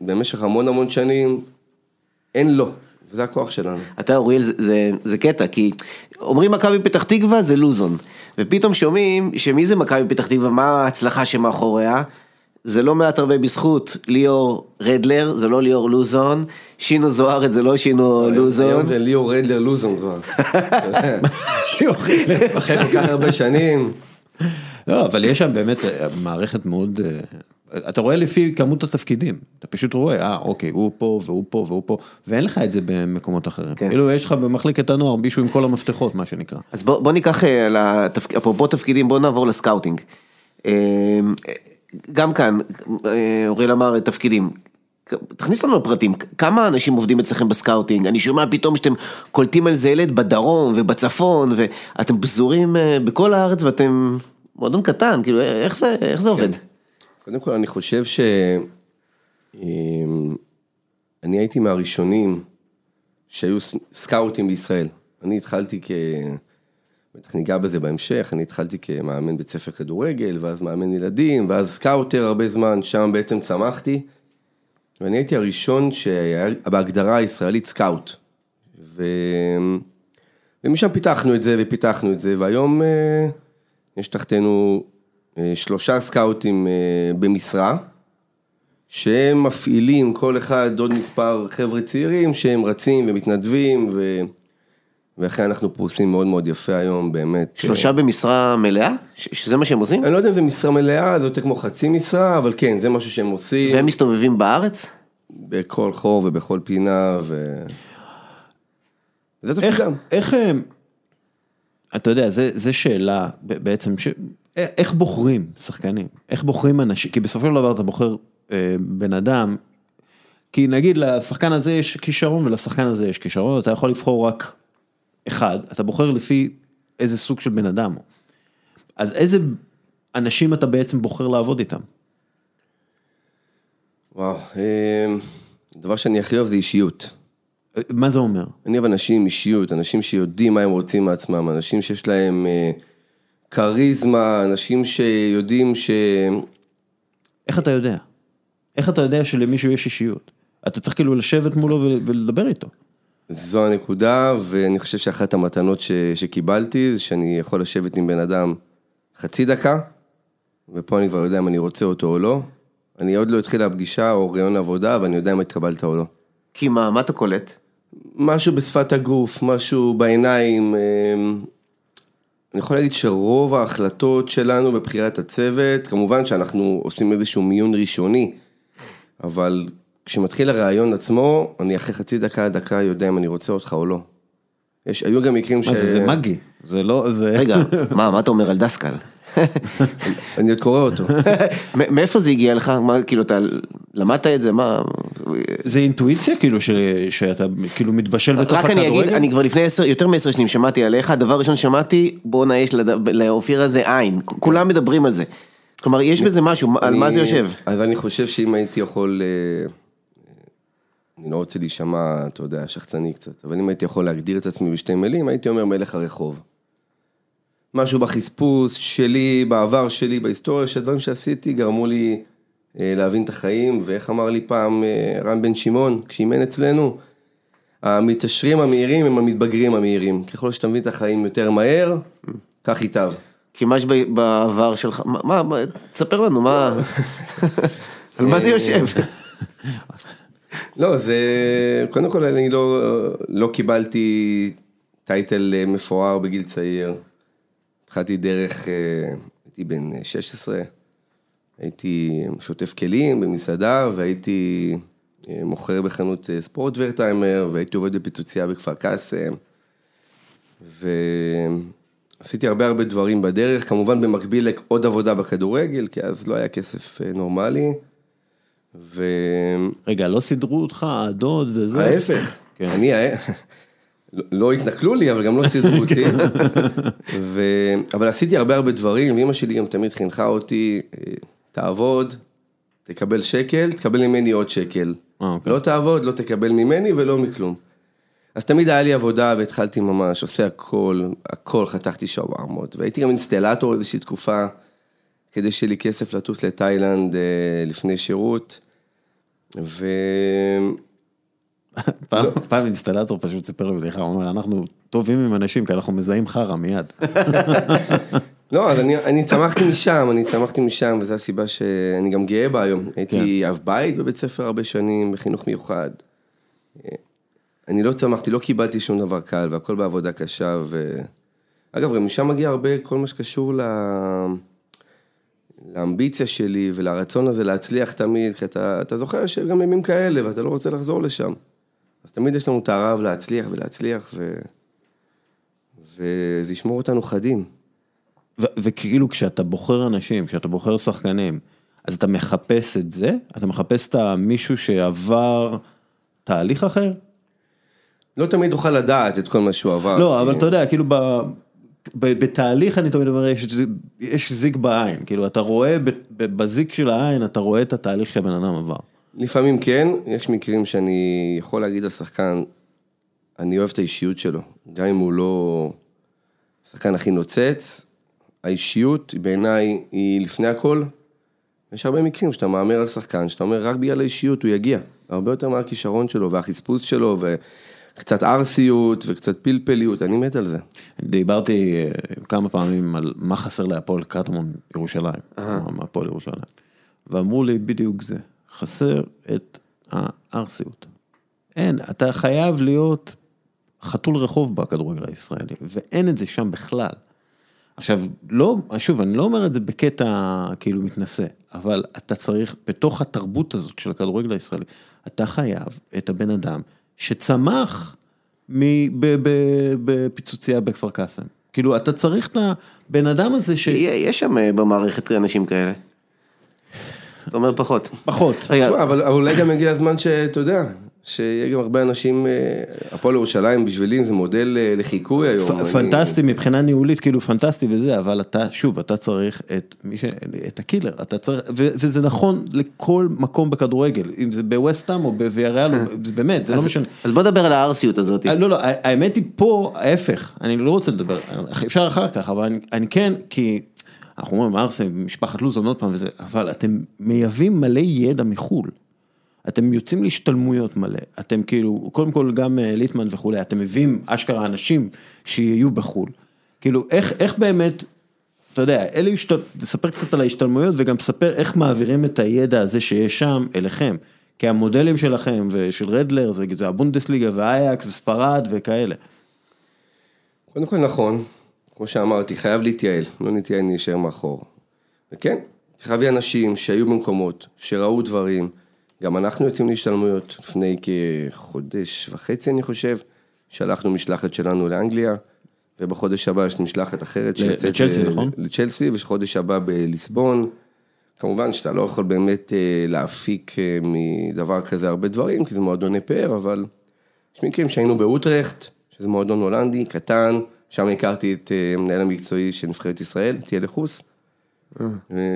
במשך המון המון שנים, אין לו, וזה הכוח שלנו. אתה אוריאל זה, זה, זה קטע, כי אומרים מכבי פתח תקווה זה לוזון, ופתאום שומעים שמי זה מכבי פתח תקווה, מה ההצלחה שמאחוריה, זה לא מעט הרבה בזכות ליאור רדלר, זה לא ליאור לוזון, שינו זוארץ זה לא שינו לוזון. היום זה ליאור רדלר לוזון כבר. אחרי כל כך הרבה שנים. לא, אבל יש שם באמת אה, מערכת מאוד, אה, אתה רואה לפי כמות התפקידים, אתה פשוט רואה, אה אוקיי, הוא פה והוא פה והוא פה, ואין לך את זה במקומות אחרים. כן. כאילו יש לך במחלקת הנוער מישהו עם כל המפתחות, מה שנקרא. אז בוא, בוא ניקח, אה, לתפק... אפרופו תפקידים, בוא נעבור ל scouting. אה, גם כאן, אוריאל אמר תפקידים. תכניס לנו לפרטים, כמה אנשים עובדים אצלכם ב scouting? אני שומע פתאום שאתם קולטים על זה ילד בדרום ובצפון, ואתם פזורים בכל הארץ ואתם מועדון קטן, כאילו, איך זה, איך זה עובד? קודם כל אני חושב ש... אמ, אני הייתי מהראשונים שהיו סקאוטים בישראל. אני התחלתי כ... בטח ניגע בזה בהמשך, אני התחלתי כמאמן בית ספר כדורגל, ואז מאמן ילדים, ואז scouter הרבה זמן, שם בעצם צמחתי. ואני הייתי הראשון שהיה בהגדרה הישראלית סקאוט. ו... ומשם פיתחנו את זה ופיתחנו את זה, והיום אה, יש תחתנו אה, שלושה סקאוטים אה, במשרה, שהם מפעילים כל אחד עוד מספר חבר'ה צעירים שהם רצים ומתנדבים, ו... ואכן אנחנו פרוסים מאוד מאוד יפה היום, באמת. שלושה במשרה מלאה? ש- שזה מה שהם עושים? אני לא יודע אם זה משרה מלאה, זה יותר כמו חצי משרה, אבל כן, זה משהו שהם עושים. והם מסתובבים בארץ? בכל חור ובכל פינה, ו... זה איך, תפקידם. איך, אה, אתה יודע, זה, שאלה בעצם, ש... איך בוחרים שחקנים? איך בוחרים אנשים? כי בסופו של דבר אתה בוחר אה, בן אדם, כי נגיד לשחקן הזה יש כישרון ולשחקן הזה יש כישרון, אתה יכול לבחור רק אחד, אתה בוחר לפי איזה סוג של בן אדם. אז איזה אנשים אתה בעצם בוחר לעבוד איתם? וואו, אה, הדבר שאני הכי אוהב זה אישיות. אה, מה זה אומר? אני אוהב אנשים עם אישיות, אנשים שיודעים מה הם רוצים מעצמם, אנשים שיש להם אה, כריזמה, אנשים שיודעים ש... איך אתה יודע? איך אתה יודע שלמישהו יש אישיות? אתה צריך כאילו לשבת מולו ול- ולדבר איתו. זו הנקודה, ואני חושב שאחת המתנות ש... שקיבלתי, זה שאני יכול לשבת עם בן אדם חצי דקה, ופה אני כבר יודע אם אני רוצה אותו או לא. אני עוד לא התחילה הפגישה או רעיון עבודה, ואני יודע אם התקבלת או לא. כי מה, מה אתה קולט? משהו בשפת הגוף, משהו בעיניים. אמ, אני יכול להגיד שרוב ההחלטות שלנו בבחירת הצוות, כמובן שאנחנו עושים איזשהו מיון ראשוני, אבל כשמתחיל הרעיון עצמו, אני אחרי חצי דקה, דקה יודע אם אני רוצה אותך או לא. יש, היו גם מקרים ש... מה זה, זה מגי, זה לא, זה... רגע, מה, מה אתה אומר על דסקל? אני עוד קורא אותו. מאיפה זה הגיע לך? מה, כאילו, אתה למדת את זה? מה... זה אינטואיציה כאילו ש, שאתה כאילו מתבשל בתוך רק אני אגיד, הכדורגל? אני כבר לפני עשר, יותר מעשר שנים שמעתי עליך, הדבר הראשון שמעתי, בואנה יש לאופיר הזה עין, כולם מדברים על זה. כלומר, יש בזה משהו, על מה זה יושב? אז אני חושב שאם הייתי יכול, אה, אני לא רוצה להישמע, אתה יודע, שחצני קצת, אבל אם הייתי יכול להגדיר את עצמי בשתי מילים, הייתי אומר מלך הרחוב. משהו בחספוס שלי, בעבר שלי, בהיסטוריה, שהדברים שעשיתי גרמו לי אה, להבין את החיים, ואיך אמר לי פעם אה, רם בן שמעון, כשאימן אצלנו, המתעשרים המהירים הם המתבגרים המהירים. ככל שאתה מבין את החיים יותר מהר, כך ייטב. כי מה יש ב- בעבר שלך, מה, מה, תספר לנו, מה... על מה זה יושב? לא, זה, קודם כל אני לא, לא קיבלתי טייטל אה, מפואר בגיל צעיר. התחלתי דרך, אה, הייתי בן 16, הייתי שוטף כלים במסעדה והייתי אה, מוכר בחנות אה, ספורט ורטהיימר והייתי עובד בפיצוצייה בכפר קאסם. ועשיתי הרבה הרבה דברים בדרך, כמובן במקביל לעוד עבודה בכדורגל, כי אז לא היה כסף נורמלי. ו... רגע, לא סידרו אותך, הדוד וזה? ההפך, כן. אני, לא- התנכלו לי, אבל גם לא סידרו אותי. ו... אבל עשיתי הרבה הרבה דברים, ואמא שלי גם תמיד חינכה אותי, אה, תעבוד, תקבל שקל, תקבל ממני עוד שקל. אה, אוקיי. לא תעבוד, לא תקבל ממני ולא מכלום. אז תמיד היה לי עבודה והתחלתי ממש, עושה הכל, הכל חתכתי שווארמות, והייתי גם אינסטלטור איזושהי תקופה, כדי שיהיה לי כסף לטוס לתאילנד אה, לפני שירות. ו... פעם, פעם אינסטלטור פשוט סיפר לי בדיחה, הוא אומר, אנחנו טובים עם אנשים כי אנחנו מזהים חרא מיד. לא, אז אני, אני צמחתי משם, אני צמחתי משם, וזו הסיבה שאני גם גאה בה היום. הייתי אב בית בבית ספר הרבה שנים, בחינוך מיוחד. אני לא צמחתי, לא קיבלתי שום דבר קל, והכל בעבודה קשה, ו... אגב, גם משם מגיע הרבה כל מה שקשור ל... לאמביציה שלי ולרצון הזה להצליח תמיד, כי אתה, אתה זוכר שגם ימים כאלה, ואתה לא רוצה לחזור לשם. אז תמיד יש לנו את הרעב להצליח ולהצליח, ו... וזה ישמור אותנו חדים. ו- וכאילו כשאתה בוחר אנשים, כשאתה בוחר שחקנים, אז אתה מחפש את זה? אתה מחפש את המישהו שעבר תהליך אחר? לא תמיד תוכל לדעת את כל מה שהוא עבר. לא, כי- אבל אתה יודע, כאילו ב... ב- בתהליך אני תמיד אומר, יש, יש זיג בעין, כאילו אתה רואה ב- ב- בזיג של העין, אתה רואה את התהליך שהבן אדם עבר. לפעמים כן, יש מקרים שאני יכול להגיד על שחקן, אני אוהב את האישיות שלו, גם אם הוא לא השחקן הכי נוצץ, האישיות בעיניי היא לפני הכל. יש הרבה מקרים שאתה מהמר על שחקן, שאתה אומר רק בגלל האישיות הוא יגיע, הרבה יותר מהכישרון שלו והחספוס שלו וקצת ארסיות וקצת פלפליות, אני מת על זה. דיברתי אה, כמה פעמים על מה חסר להפועל קטמון ירושלים, מהפועל ירושלים, ואמרו לי בדיוק זה, חסר את הארסיות. אין, אתה חייב להיות חתול רחוב בכדורגל הישראלי, ואין את זה שם בכלל. עכשיו, לא, שוב, אני לא אומר את זה בקטע כאילו מתנשא, אבל אתה צריך, בתוך התרבות הזאת של הכדורגל הישראלי, אתה חייב את הבן אדם שצמח בפיצוצייה בכפר קאסם. כאילו, אתה צריך את הבן אדם הזה ש... יש שם אה, במערכת אנשים כאלה. אתה אומר פחות. פחות. אבל אולי גם הגיע הזמן שאתה יודע, שיהיה גם הרבה אנשים, אה, הפועל ירושלים בשבילי זה מודל אה, לחיקוי היום. פנטסטי מבחינה ניהולית, כאילו פנטסטי וזה, אבל אתה, שוב, אתה צריך את מי ש... את הקילר, אתה צריך, וזה נכון לכל מקום בכדורגל, אם זה בווסטהאם או בוויאריאל, או- זה באמת, זה לא משנה. אז בוא נדבר על הארסיות הזאת. אה, לא, לא, האמת היא פה ההפך, אני לא רוצה לדבר, אפשר אחר כך, אבל אני, אני כן, כי אנחנו אומרים ארסן, משפחת לוזון עוד פעם וזה, אבל אתם מייבאים מלא ידע מחו"ל. אתם יוצאים להשתלמויות מלא, אתם כאילו, קודם כל גם אה, ליטמן וכולי, אתם מביאים אשכרה אנשים שיהיו בחו"ל. כאילו, איך, איך באמת, אתה יודע, אלה השתל... תספר קצת על ההשתלמויות וגם תספר איך מעבירים את הידע הזה שיש שם אליכם. כי המודלים שלכם ושל רדלר זה, זה הבונדסליגה ואייקס וספרד וכאלה. קודם כל נכון, כמו שאמרתי, חייב להתייעל, לא נתייעל, נשאר מאחור. וכן, צריך להביא אנשים שהיו במקומות, שראו דברים, גם אנחנו יוצאים להשתלמויות, לפני כחודש וחצי אני חושב, שלחנו משלחת שלנו לאנגליה, ובחודש הבא יש משלחת אחרת שיוצאת לצ'לסי, נכון? לצ'לסי, וחודש הבא בליסבון. כמובן שאתה לא יכול באמת אה, להפיק אה, מדבר כזה הרבה דברים, כי זה מועדוני פאר, אבל יש מקרים שהיינו באוטרכט, שזה מועדון הולנדי, קטן, שם הכרתי את אה, המנהל המקצועי של נבחרת ישראל, תהיה לחוס, אה,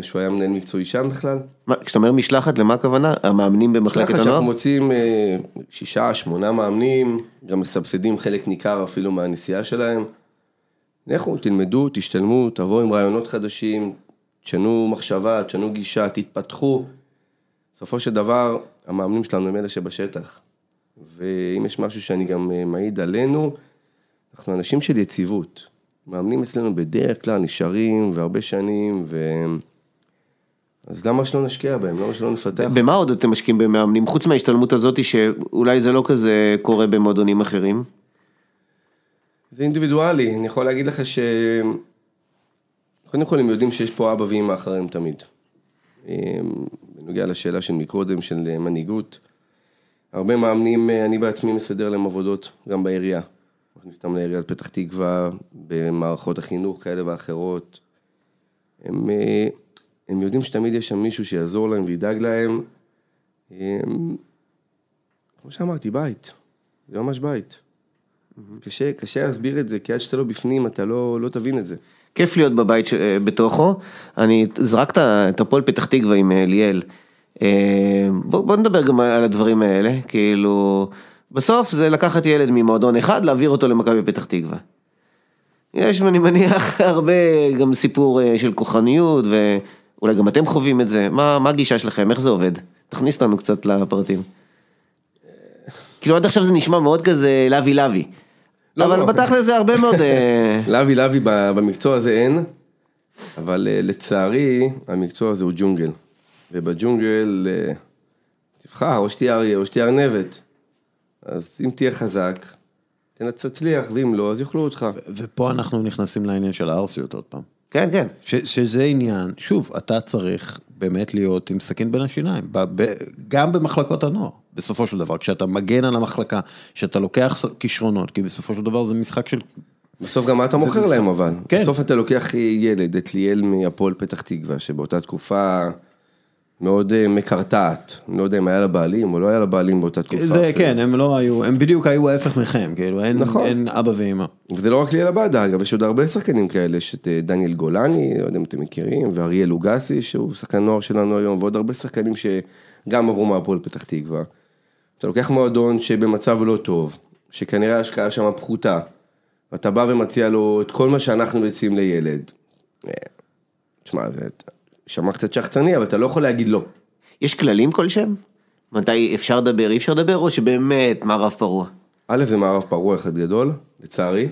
שהוא היה מנהל מקצועי שם בכלל. מה, כשאתה אומר משלחת, למה הכוונה? המאמנים במחלקת הנוער? שאנחנו מוצאים אה, שישה, שמונה מאמנים, גם מסבסדים חלק ניכר אפילו מהנסיעה שלהם. לכו, תלמדו, תשתלמו, תבואו עם רעיונות חדשים, תשנו מחשבה, תשנו גישה, תתפתחו. בסופו של דבר, המאמנים שלנו הם אלה שבשטח. ואם יש משהו שאני גם מעיד עלינו, אנחנו אנשים של יציבות. מאמנים אצלנו בדרך כלל נשארים והרבה שנים, ו... אז למה שלא נשקיע בהם? למה שלא נפתח? במה עוד אתם משקיעים במאמנים? חוץ מההשתלמות הזאת שאולי זה לא כזה קורה במועדונים אחרים. זה אינדיבידואלי, אני יכול להגיד לך ש... קודם כל הם יודעים שיש פה אבא ואמא אחריהם תמיד. אמ, בנוגע לשאלה של מקודם, של מנהיגות, הרבה מאמנים, אה, אני בעצמי מסדר להם עבודות, גם בעירייה. מכניס אותם לעיריית פתח תקווה, במערכות החינוך כאלה ואחרות. הם, אה, הם יודעים שתמיד יש שם מישהו שיעזור להם וידאג להם. אמ, כמו שאמרתי, בית. זה ממש בית. קשה, קשה להסביר את זה, כי עד שאתה לא בפנים, אתה לא, לא תבין את זה. כיף להיות בבית ש- אה, בתוכו. אני זרקת את הפועל פתח תקווה עם אה, ליאל. בוא, בוא נדבר גם על הדברים האלה, כאילו, בסוף זה לקחת ילד ממועדון אחד, להעביר אותו למכבי פתח תקווה. יש, אני מניח, הרבה גם סיפור אה, של כוחניות, ואולי גם אתם חווים את זה. מה, מה הגישה שלכם? איך זה עובד? תכניס אותנו קצת לפרטים. כאילו עד עכשיו זה נשמע מאוד כזה לוי לוי. לא, אבל לא. בתכל'ס זה הרבה מאוד... אה, לוי לוי במקצוע הזה אין. אבל אה, לצערי, המקצוע הזה הוא ג'ונגל. ובג'ונגל, תבחר, או שתהיה אריה או שתהיה ארנבת. אז אם תהיה חזק, תצליח, ואם לא, אז יאכלו אותך. ופה אנחנו נכנסים לעניין של הערסיות עוד פעם. כן, כן. ש, שזה עניין, שוב, אתה צריך באמת להיות עם סכין בין השיניים, ב, ב, גם במחלקות הנוער, בסופו של דבר, כשאתה מגן על המחלקה, כשאתה לוקח כישרונות, כי בסופו של דבר זה משחק של... בסוף גם מה אתה מוכר. להם אבל. כן. בסוף אתה לוקח ילד, את ליאל מהפועל פתח תקווה, שבאותה תקופה מאוד אה, מקרטעת. אני לא יודע אם היה לה בעלים או לא היה לה בעלים באותה תקופה. זה, אפילו. כן, הם לא היו, הם בדיוק היו ההפך מכם, כאילו, אין, נכון. אין אבא ואמא. וזה לא רק ליאל עבדה, אגב, יש עוד הרבה שחקנים כאלה, יש את אה, דניאל גולני, לא יודע אם אתם מכירים, ואריאל לוגסי, שהוא שחקן נוער שלנו היום, ועוד הרבה שחקנים שגם עברו מהפועל פתח תקווה. אתה לוקח מועדון שבמצב לא טוב, שכנראה ההשקעה שם פחותה, ואתה בא ומציע לו את כל מה שאנחנו מציעים לילד. אה, תשמע, זה שמע קצת שחצני, אבל אתה לא יכול להגיד לא. יש כללים כלשהם? מתי אפשר לדבר, אי אפשר לדבר, או שבאמת מערב פרוע? א', זה מערב פרוע אחד גדול, לצערי.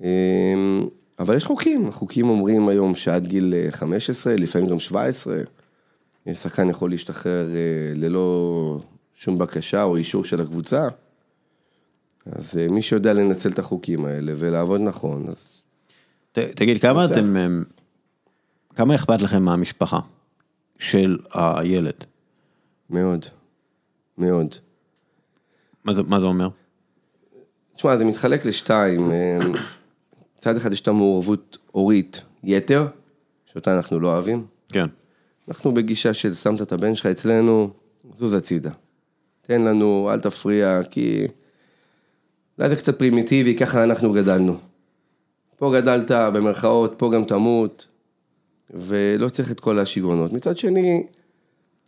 אמ, אבל יש חוקים, החוקים אומרים היום שעד גיל אה, 15, לפעמים גם 17, אה, שחקן יכול להשתחרר אה, ללא שום בקשה או אישור של הקבוצה. אז אה, מי שיודע לנצל את החוקים האלה ולעבוד נכון, אז ת, תגיד, כמה אתם, אמ, כמה אכפת לכם מהמשפחה של הילד? מאוד, מאוד. מה זה, מה זה אומר? תשמע, זה מתחלק לשתיים. אה, מצד אחד יש את המעורבות הורית יתר, שאותה אנחנו לא אוהבים. כן. אנחנו בגישה של שמת את הבן שלך אצלנו, זוז הצידה. תן לנו, אל תפריע, כי... אולי זה קצת פרימיטיבי, ככה אנחנו גדלנו. פה גדלת במרכאות, פה גם תמות, ולא צריך את כל השיגעונות. מצד שני,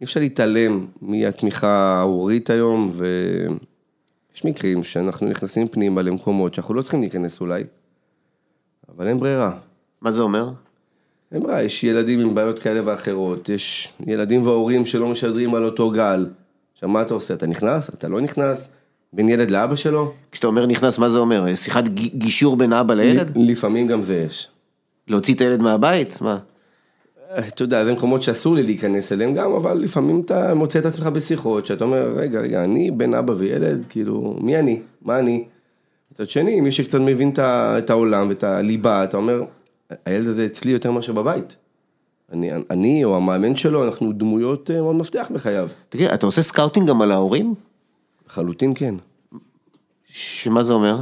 אי אפשר להתעלם מהתמיכה ההורית היום, ויש מקרים שאנחנו נכנסים פנימה למקומות שאנחנו לא צריכים להיכנס אולי, אבל אין ברירה. מה זה אומר? אין ברירה, יש ילדים עם בעיות כאלה ואחרות, יש ילדים והורים שלא משדרים על אותו גל. עכשיו מה אתה עושה? אתה נכנס? אתה לא נכנס? בין ילד לאבא שלו? כשאתה אומר נכנס, מה זה אומר? שיחת גישור בין אבא לילד? לפעמים גם זה יש. להוציא את הילד מהבית? מה? אתה יודע, זה מקומות שאסור לי להיכנס אליהם גם, אבל לפעמים אתה מוצא את עצמך בשיחות, שאתה אומר, רגע, רגע, אני בן אבא וילד, כאילו, מי אני? מה אני? מצד שני, מי שקצת מבין את העולם ואת הליבה, אתה אומר, הילד הזה אצלי יותר מאשר בבית. אני, אני או המאמן שלו, אנחנו דמויות אה, מאוד מפתח בחייו. תגיד, אתה עושה scouting גם על ההורים? לחלוטין כן. שמה זה אומר?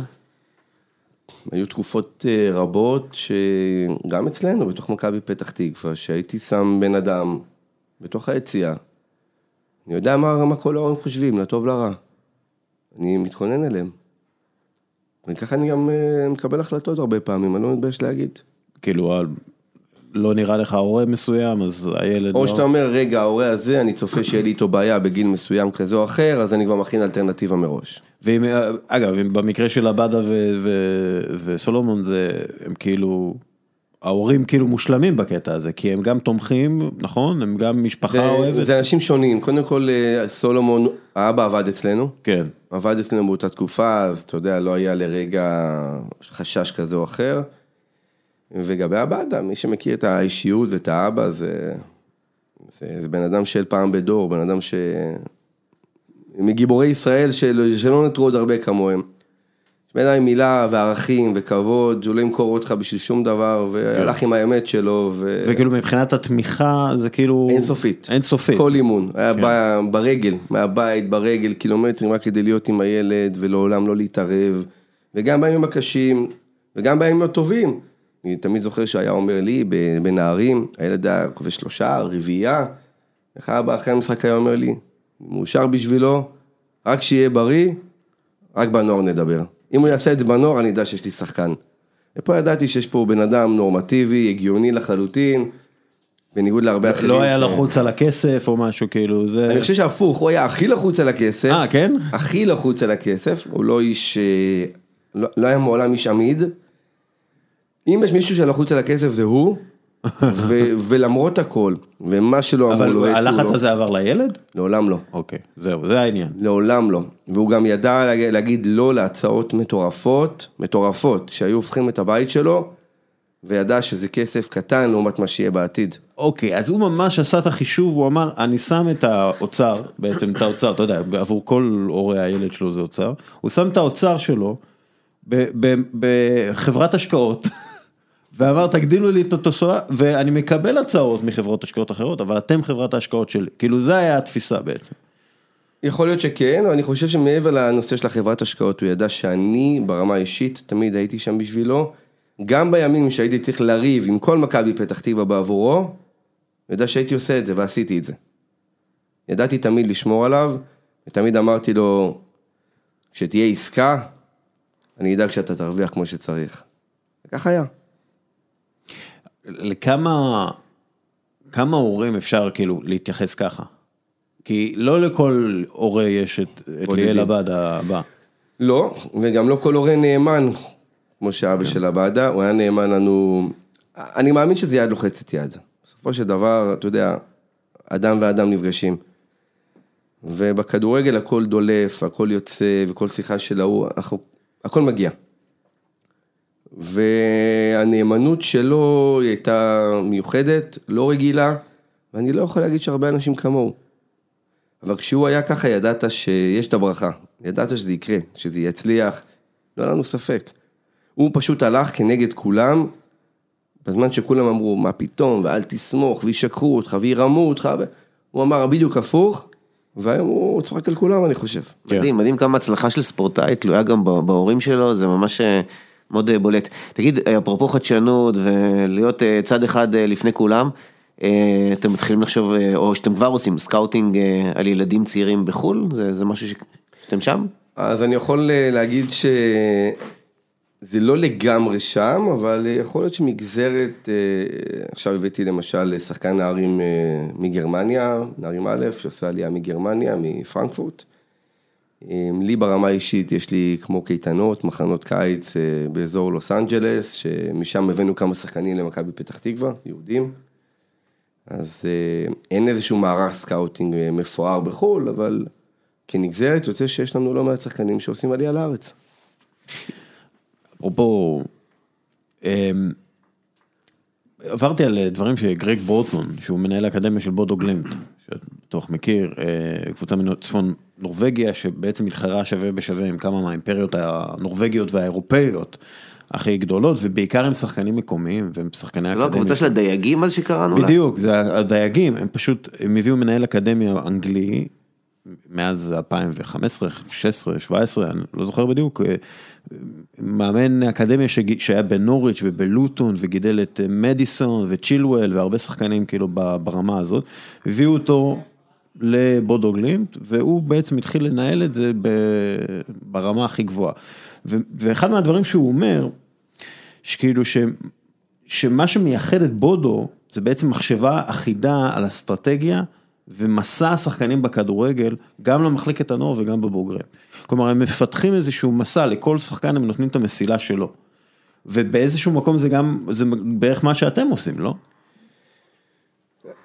היו תקופות אה, רבות שגם אצלנו, בתוך מכבי פתח תקווה, שהייתי שם בן אדם בתוך היציאה. אני יודע מה, מה כל ההורים חושבים, לטוב לרע. אני מתכונן אליהם. וככה אני גם אה, מקבל החלטות הרבה פעמים, אני לא מתבייש להגיד. כאילו, על- לא נראה לך הורה מסוים, אז הילד לא... או שאתה אומר, רגע, ההורה הזה, אני צופה שיהיה לי איתו בעיה בגיל מסוים כזה או אחר, אז אני כבר מכין אלטרנטיבה מראש. ואם, אגב, אם במקרה של עבדה וסולומון זה, הם כאילו, ההורים כאילו מושלמים בקטע הזה, כי הם גם תומכים, נכון? הם גם משפחה זה, אוהבת. זה אנשים שונים, קודם כל אה, סולומון, האבא עבד אצלנו. כן. עבד אצלנו באותה תקופה, אז אתה יודע, לא היה לרגע חשש כזה או אחר. ולגבי עבדה, מי שמכיר את האישיות ואת האבא, זה, זה, זה בן אדם של פעם בדור, בן אדם ש... מגיבורי ישראל של, שלא נותרו עוד הרבה כמוהם. אדם עם מילה וערכים וכבוד, שהוא לא ימכור אותך בשביל שום דבר, והלך עם האמת שלו, ו... וכאילו מבחינת התמיכה זה כאילו... אינסופית. אינסופית. כל אימון, היה כן. בא ברגל, מהבית, ברגל, קילומטרים, רק כדי להיות עם הילד ולעולם לא להתערב. וגם בימים הקשים, וגם בימים הטובים. אני תמיד זוכר שהיה אומר לי, בנערים, הילד היה כובש שלושה, רביעייה. איך אבא אחרי המשחק היה אומר לי, מאושר בשבילו, רק שיהיה בריא, רק בנוער נדבר. אם הוא יעשה את זה בנוער, אני אדע שיש לי שחקן. ופה ידעתי שיש פה בן אדם נורמטיבי, הגיוני לחלוטין, בניגוד להרבה אחרים. לא היה לחוץ על הכסף או משהו, כאילו, זה... אני חושב שהפוך, הוא היה הכי לחוץ על הכסף. אה, כן? הכי לחוץ על הכסף, הוא לא איש, אה, לא, לא היה מעולם איש עמיד. אם יש מישהו שלחוץ על הכסף זה הוא, ו, ולמרות הכל, ומה שלא אמרו אבל לו, הצעו הלחץ הזה עבר לילד? לעולם לא. אוקיי, זהו, זה העניין. לעולם לא. והוא גם ידע להגיד, להגיד לא להצעות מטורפות, מטורפות, שהיו הופכים את הבית שלו וידע שזה כסף קטן לעומת מה שיהיה בעתיד. אוקיי, אז הוא ממש עשה את החישוב, הוא אמר, אני שם את האוצר, בעצם את האוצר, אתה יודע, עבור כל הורי הילד שלו זה אוצר, הוא שם את האוצר שלו בחברת השקעות, ואמר, תגדילו לי את התוסעה, ואני מקבל הצעות מחברות השקעות אחרות, אבל אתם חברת ההשקעות שלי. כאילו, זה היה התפיסה בעצם. יכול להיות שכן, אבל אני חושב שמעבר לנושא של החברת השקעות, הוא ידע שאני ברמה האישית תמיד הייתי שם בשבילו, גם בימים שהייתי צריך לריב עם כל מכבי פתח תקווה בעבורו, הוא ידע שהייתי עושה את זה ועשיתי את זה. ידעתי תמיד לשמור עליו, ותמיד אמרתי לו, כשתהיה עסקה, אני אדאג שאתה תרוויח כמו שצריך. וכך היה. לכמה, כמה הורים אפשר כאילו להתייחס ככה? כי לא לכל הורה יש את, את. ליאל עבד הבא. לא, וגם לא כל הורה נאמן, כמו שאבא של עבדה, הוא היה נאמן לנו, אני מאמין שזה יד לוחצת יד. בסופו של דבר, אתה יודע, אדם ואדם נפגשים. ובכדורגל הכל דולף, הכל יוצא, וכל שיחה של ההוא, הכל מגיע. והנאמנות שלו היא הייתה מיוחדת, לא רגילה, ואני לא יכול להגיד שהרבה אנשים כמוהו. אבל כשהוא היה ככה, ידעת שיש את הברכה, ידעת שזה יקרה, שזה יצליח, לא היה לנו ספק. הוא פשוט הלך כנגד כולם, בזמן שכולם אמרו, מה פתאום, ואל תסמוך, וישקרו אותך, וירמו אותך. הוא אמר בדיוק הפוך, והיום הוא צוחק על כולם, אני חושב. מדהים, מדהים כמה הצלחה של ספורטאי תלויה גם בהורים שלו, זה ממש אה, מאוד אה, בולט. תגיד, אפרופו חדשנות ולהיות אה, צד אחד אה, לפני כולם, אתם מתחילים לחשוב, או שאתם כבר עושים scouting על ילדים צעירים בחו"ל? זה, זה משהו ש... שאתם שם? אז אני יכול להגיד שזה לא לגמרי שם, אבל יכול להיות שכנגזרת, עכשיו הבאתי למשל שחקן נערים מגרמניה, נערים א', שעושה עלייה מגרמניה, מפרנקפורט. אה, לי ברמה האישית יש לי כמו קייטנות, מחנות קיץ אה, באזור לוס אנג'לס, שמשם הבאנו כמה שחקנים למכבי פתח תקווה, יהודים. אז אה, אין איזשהו מערך scouting אה, מפואר בחו"ל, אבל כנגזרת יוצא שיש לנו לא מעט שחקנים שעושים עלייה לארץ. אפרופו, אמ, עברתי על דברים שגרג בורטמן, שהוא מנהל האקדמיה של בודו גלימט, שאתה בטוח מכיר, קבוצה מצפון נורבגיה, שבעצם מתחרה שווה בשווה עם כמה מהאימפריות הנורבגיות והאירופאיות הכי גדולות, ובעיקר עם שחקנים מקומיים והם שחקני לא, אקדמיה. הקבוצה של הדייגים אז שקראנו לה? בדיוק, זה הדייגים, הם פשוט, הם הביאו מנהל אקדמיה אנגלי, מאז 2015, 16, 17, אני לא זוכר בדיוק, אה, מאמן אקדמיה שהיה בנוריץ' ובלוטון וגידל את מדיסון וצ'ילואל והרבה שחקנים כאילו ברמה הזאת, הביאו אותו לבודו גלימט והוא בעצם התחיל לנהל את זה ברמה הכי גבוהה. ואחד מהדברים שהוא אומר, שכאילו ש... שמה שמייחד את בודו זה בעצם מחשבה אחידה על אסטרטגיה ומסע השחקנים בכדורגל, גם למחלקת הנוער וגם בבוגרים. כלומר, הם מפתחים איזשהו מסע, לכל שחקן הם נותנים את המסילה שלו. ובאיזשהו מקום זה גם, זה בערך מה שאתם עושים, לא?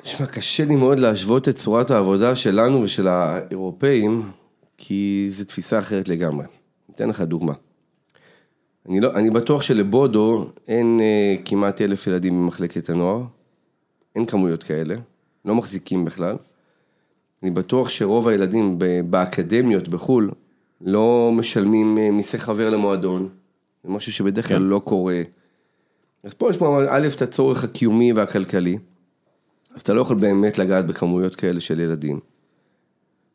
תשמע, קשה לי מאוד להשוות את צורת העבודה שלנו ושל האירופאים, כי זו תפיסה אחרת לגמרי. אתן לך דוגמה. אני, לא, אני בטוח שלבודו אין אה, כמעט אלף ילדים במחלקת הנוער, אין כמויות כאלה, לא מחזיקים בכלל. אני בטוח שרוב הילדים ב, באקדמיות בחו"ל לא משלמים אה, מיסי חבר למועדון, זה משהו שבדרך כלל כן. לא קורה. אז פה יש פה א', את הצורך הקיומי והכלכלי. אז אתה לא יכול באמת לגעת בכמויות כאלה של ילדים.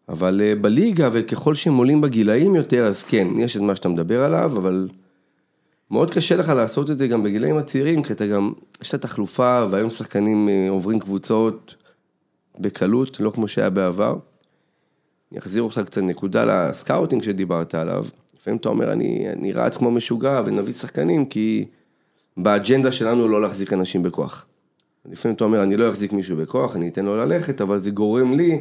אבל אה, בליגה, וככל שהם עולים בגילאים יותר, אז כן, יש את מה שאתה מדבר עליו, אבל מאוד קשה לך לעשות את זה גם בגילאים הצעירים, כי אתה גם, יש את התחלופה, והיום שחקנים אה, עוברים קבוצות בקלות, לא כמו שהיה בעבר. אני אחזיר אותך קצת נקודה ל scouting שדיברת עליו. לפעמים אתה אומר, אני, אני רץ כמו משוגע ונביא שחקנים, כי באג'נדה שלנו לא להחזיק אנשים בכוח. לפעמים אתה אומר, אני לא אחזיק מישהו בכוח, אני אתן לו ללכת, אבל זה גורם לי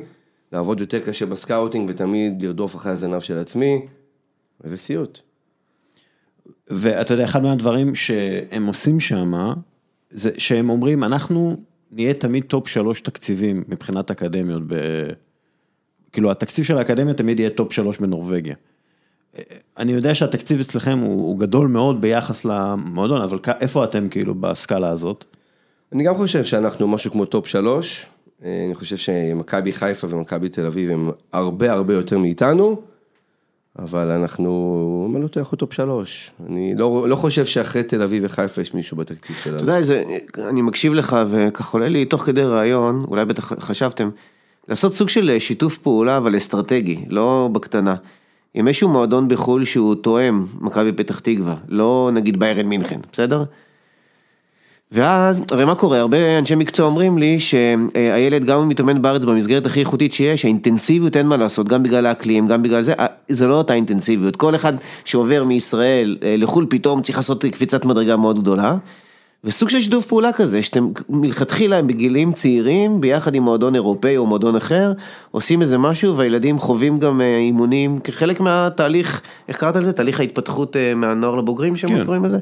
לעבוד יותר קשה ב scouting ותמיד לרדוף אחרי הזנב של עצמי, וזה סיוט. ואתה יודע, אחד מהדברים שהם עושים שם, זה שהם אומרים, אנחנו נהיה תמיד טופ שלוש תקציבים מבחינת אקדמיות, ב... כאילו התקציב של האקדמיה תמיד יהיה טופ שלוש בנורבגיה. אני יודע שהתקציב אצלכם הוא, הוא גדול מאוד ביחס למועדון, אבל איפה אתם כאילו בסקאלה הזאת? אני גם חושב שאנחנו משהו כמו טופ שלוש. אה, אני חושב שמכבי חיפה ומכבי תל אביב הם הרבה הרבה יותר מאיתנו, אבל אנחנו, אני לא טועה, אנחנו טופ שלוש. אני לא, לא חושב שאחרי תל אביב וחיפה יש מישהו בתקציב אתה שלנו. יודע, זה, אני מקשיב לך וככה עולה לי תוך כדי ראיון, אולי בטח חשבתם, לעשות סוג של שיתוף פעולה אבל אסטרטגי, לא בקטנה. עם איזשהו מועדון בחו"ל שהוא תואם מכבי פתח תקווה, לא נגיד ביירן מינכן, בסדר? ואז, הרי מה קורה? הרבה אנשי מקצוע אומרים לי שהילד גם אם מתאמן בארץ במסגרת הכי איכותית שיש, האינטנסיביות אין מה לעשות, גם בגלל האקלים, גם בגלל זה, אה, זה לא אותה אינטנסיביות. כל אחד שעובר מישראל אה, לחו"ל פתאום צריך לעשות קפיצת מדרגה מאוד גדולה. וסוג של שיתוף פעולה כזה, שאתם מלכתחילה בגילים צעירים, ביחד עם מועדון אירופאי או מועדון אחר, עושים איזה משהו והילדים חווים גם אה, אימונים כחלק מהתהליך, איך קראת לזה? תהליך ההתפתחות מהנוער לבוגרים שהם כן. קוראים לזה?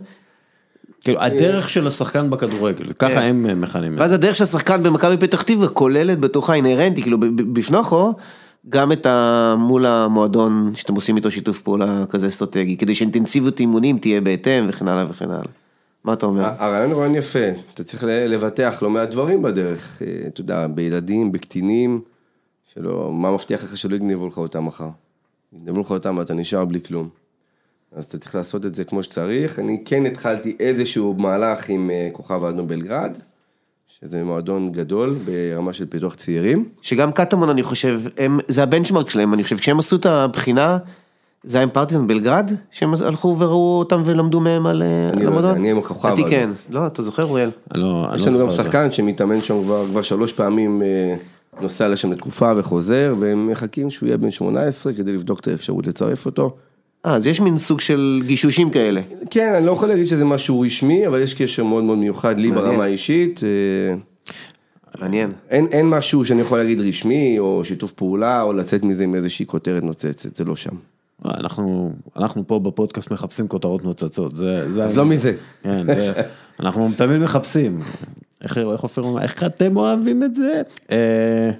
כאילו, הדרך של השחקן בכדורגל, ככה כן. הם אה, מכנים את זה. ואז הדרך של השחקן במכבי פתח תקווה כוללת בתוכה אינהרנטי, כאילו בפנוכו, גם את ה... מול המועדון שאתם עושים איתו שיתוף פעולה כזה אסטרטגי, כדי שאינטנסיביות אימונים תהיה בהתאם וכן הלאה וכן הלאה. מה אתה אומר? הרעיון הוא רעיון יפה, אתה צריך לבטח לא מעט דברים בדרך, אה, אתה יודע, בילדים, בקטינים, שלא, מה מבטיח לך שלא יגנבו לך אותם מחר? יגנבו לך אותם ואתה נשאר בלי כלום. אז אתה צריך לעשות את זה כמו שצריך. אני כן התחלתי איזשהו מהלך עם אה, כוכב האדום בלגרד, שזה מועדון גדול ברמה של פיתוח צעירים. שגם קטמון אני חושב, הם, זה הבנצ'מרק שלהם, אני חושב, כשהם עשו את הבחינה, זה היה עם פרטיזן בלגרד, שהם הלכו וראו אותם ולמדו מהם על אה, לא המועדון? אני עם הכוכב האדום. כן, לא, אתה זוכר אוריאל? אני לא- אני יש לא לנו גם זוכר את זה. שחקן שמתאמן שם כבר, כבר שלוש פעמים, אה, נוסע לשם לתקופה וחוזר, והם מחכים שהוא יהיה בן 18 כדי לבדוק את האפשרות לצרף אותו. אה, אז יש מין סוג של גישושים כאלה. כן, אני לא יכול להגיד שזה משהו רשמי, אבל יש קשר מאוד מאוד מיוחד לי מעניין. ברמה האישית. אה, מעניין. אין, אין משהו שאני יכול להגיד רשמי, או שיתוף פעולה, או לצאת מזה עם איזושהי כותרת נוצצת, זה לא שם. אנחנו, אנחנו פה בפודקאסט מחפשים כותרות נוצצות, זה, זה... אז לא מזה. כן, זה, אנחנו תמיד מחפשים. איך, איך אופיר אומר, איך אתם אוהבים את זה? אה,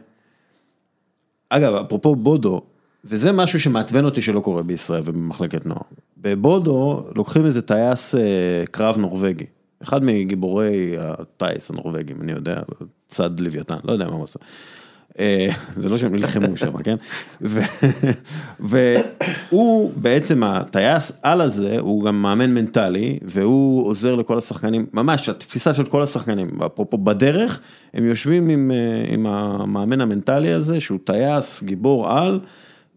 אגב, אפרופו בודו, וזה משהו שמעצבן אותי שלא קורה בישראל ובמחלקת נוער. בבודו לוקחים איזה טייס אה, קרב נורבגי, אחד מגיבורי הטייס הנורבגים, אני יודע, צד לוויתן, לא יודע מה הוא עושה. אה, זה לא שהם נלחמו שם, כן? והוא בעצם הטייס על הזה, הוא גם מאמן מנטלי, והוא עוזר לכל השחקנים, ממש התפיסה של כל השחקנים, אפרופו בדרך, הם יושבים עם, אה, עם המאמן המנטלי הזה, שהוא טייס, גיבור על,